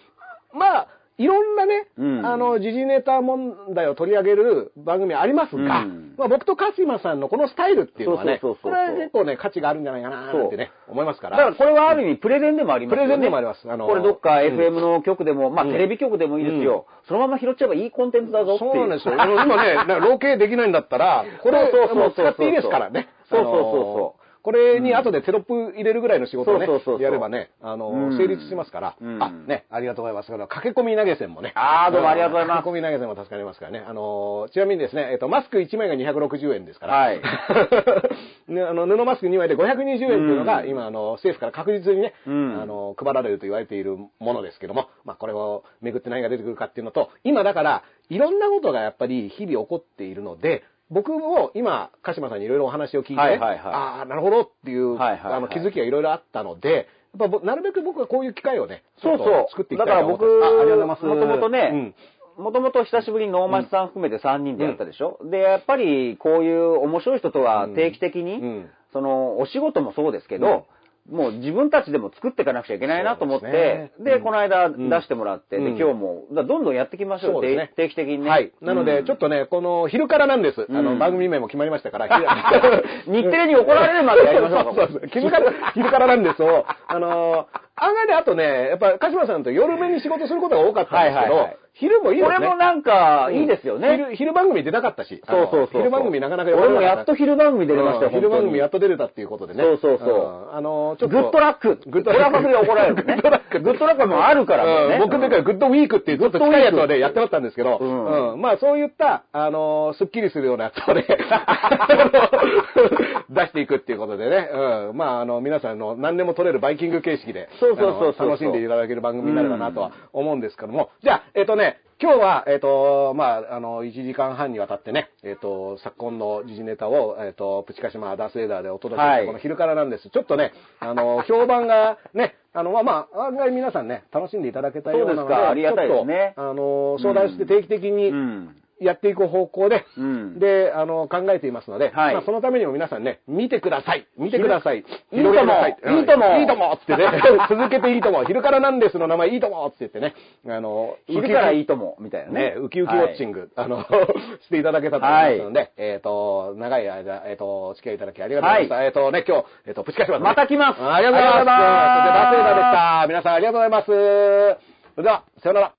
まあ、いろんなね、うんあの、時事ネタ問題を取り上げる番組ありますが、うんまあ僕と鹿島さんのこのスタイルっていうのはね、そうそうそうそうこれは結構ね、価値があるんじゃないかななんてね、思いますから。だからこれはある意味プレゼンでもありますよね。プレゼンでもありますあのこれどっかうん FM の局でも、まあうんテレビ局でもいいですよ。そのまま拾っちゃえばいいコンテンツだぞっていう。そうなんですよ。今ね、ロケできないんだったら、これ、そうそうそうそうもう使っていいですからね。そうそうそうそうこれに後でテロップ入れるぐらいの仕事をねやればね、あの、うん成立しますから。うんあ、ね、ありがとうございます。駆け込み投げ銭もね。あーどうもありがとうございます駆け込み投げ銭も助かりますからね。あの、ちなみにですね、えっと、マスク1枚が260円ですから。はい ね、あの、布マスク2枚で520円っていうのが、うん今、あの、政府から確実にね、うんあの、配られると言われているものですけども、まあ、これを巡って何が出てくるかっていうのと、今だから、いろんなことがやっぱり日々起こっているので、僕も今、鹿島さんにいろいろお話を聞いて、ねはいはいはい。ああ、なるほどっていう、はいはいはい。あの気づきがいろいろあったので、ぱぼなるべく僕はこういう機会をね、そうそう。作っていきたいとだから僕、思ってますあありがとうございます。もともとうん。ね、もともと久しぶりに能町さん含めて3人でやったでしょ、で、やっぱりこういう面白い人とは定期的に、うん。その、お仕事もそうですけど、もう自分たちでも作っていかなくちゃいけないなと思って、でね。うん。この間ん。出してもらって、うん。で、今日も、どんどんやっていきましょうそうね。定定期的にね。はい。なので、うんちょっとね、この、昼からなんです。あの、うん番組名も決まりましたから、日テレに怒られるまでやりましょうかそうそうそう。昼から、昼からなんですを、あのー、案外であとね、やっぱ、鹿島さんと夜目に仕事することが多かったんですけど、はいはいはい昼もいいですね。これもなんか、いいですよね。昼、昼番組出なかったし。そうそうそう。昼番組なかなか俺もやっと昼番組出れましたよ、うん昼番組やっと。と出れたっていうことでね。そうそうそうんあのー、ちょっと。グッドラック。グッドラック。で怒られるね。グッドラック。グッドラックもあるから僕の時はグッドウィークっていうずっと近いやつをね、やってましたんですけど、うんうんまあそういった、あのー、スッキリするようなやつをね、出していくっていうことでね、うん、まああの、皆さんの何でも取れるバイキング形式で、そうそうそう楽しんでいただける番組になればなとは思うんですけども、じゃあ、えっ、とね、今日は、えっ、と、まあ、あの、1時間半にわたってね、えっ、と、昨今の時事ネタを、えっ、と、プチカシマダースエーダーでお届けして、はいこの昼からなんです。ちょっとね、あの、評判がね、あの、まあ、まあ、案外皆さんね、楽しんでいただけたようなので、でありがたいですねちょっと、あの、相談して定期的にうん。やっていく方向で、うんで、あの、考えていますので、はいまあ、そのためにも皆さんね、見てください。見てください。いいともいいともうんいいともってね、続けていいとも。昼からなんですの名前いいともって言ってね、あの、昼からいいいとも、みたいなねね、。ウキウキウォッチング、あの、していただけたと思いますので、えっ、と、長い間、えっ、と、お付き合いいただきありがとうございました。えっ、とね、今日、えっ、と、プチカシマまた来ますありがとうございます。そして、ダでした。皆さんありがとうございます。それでは、さようなら。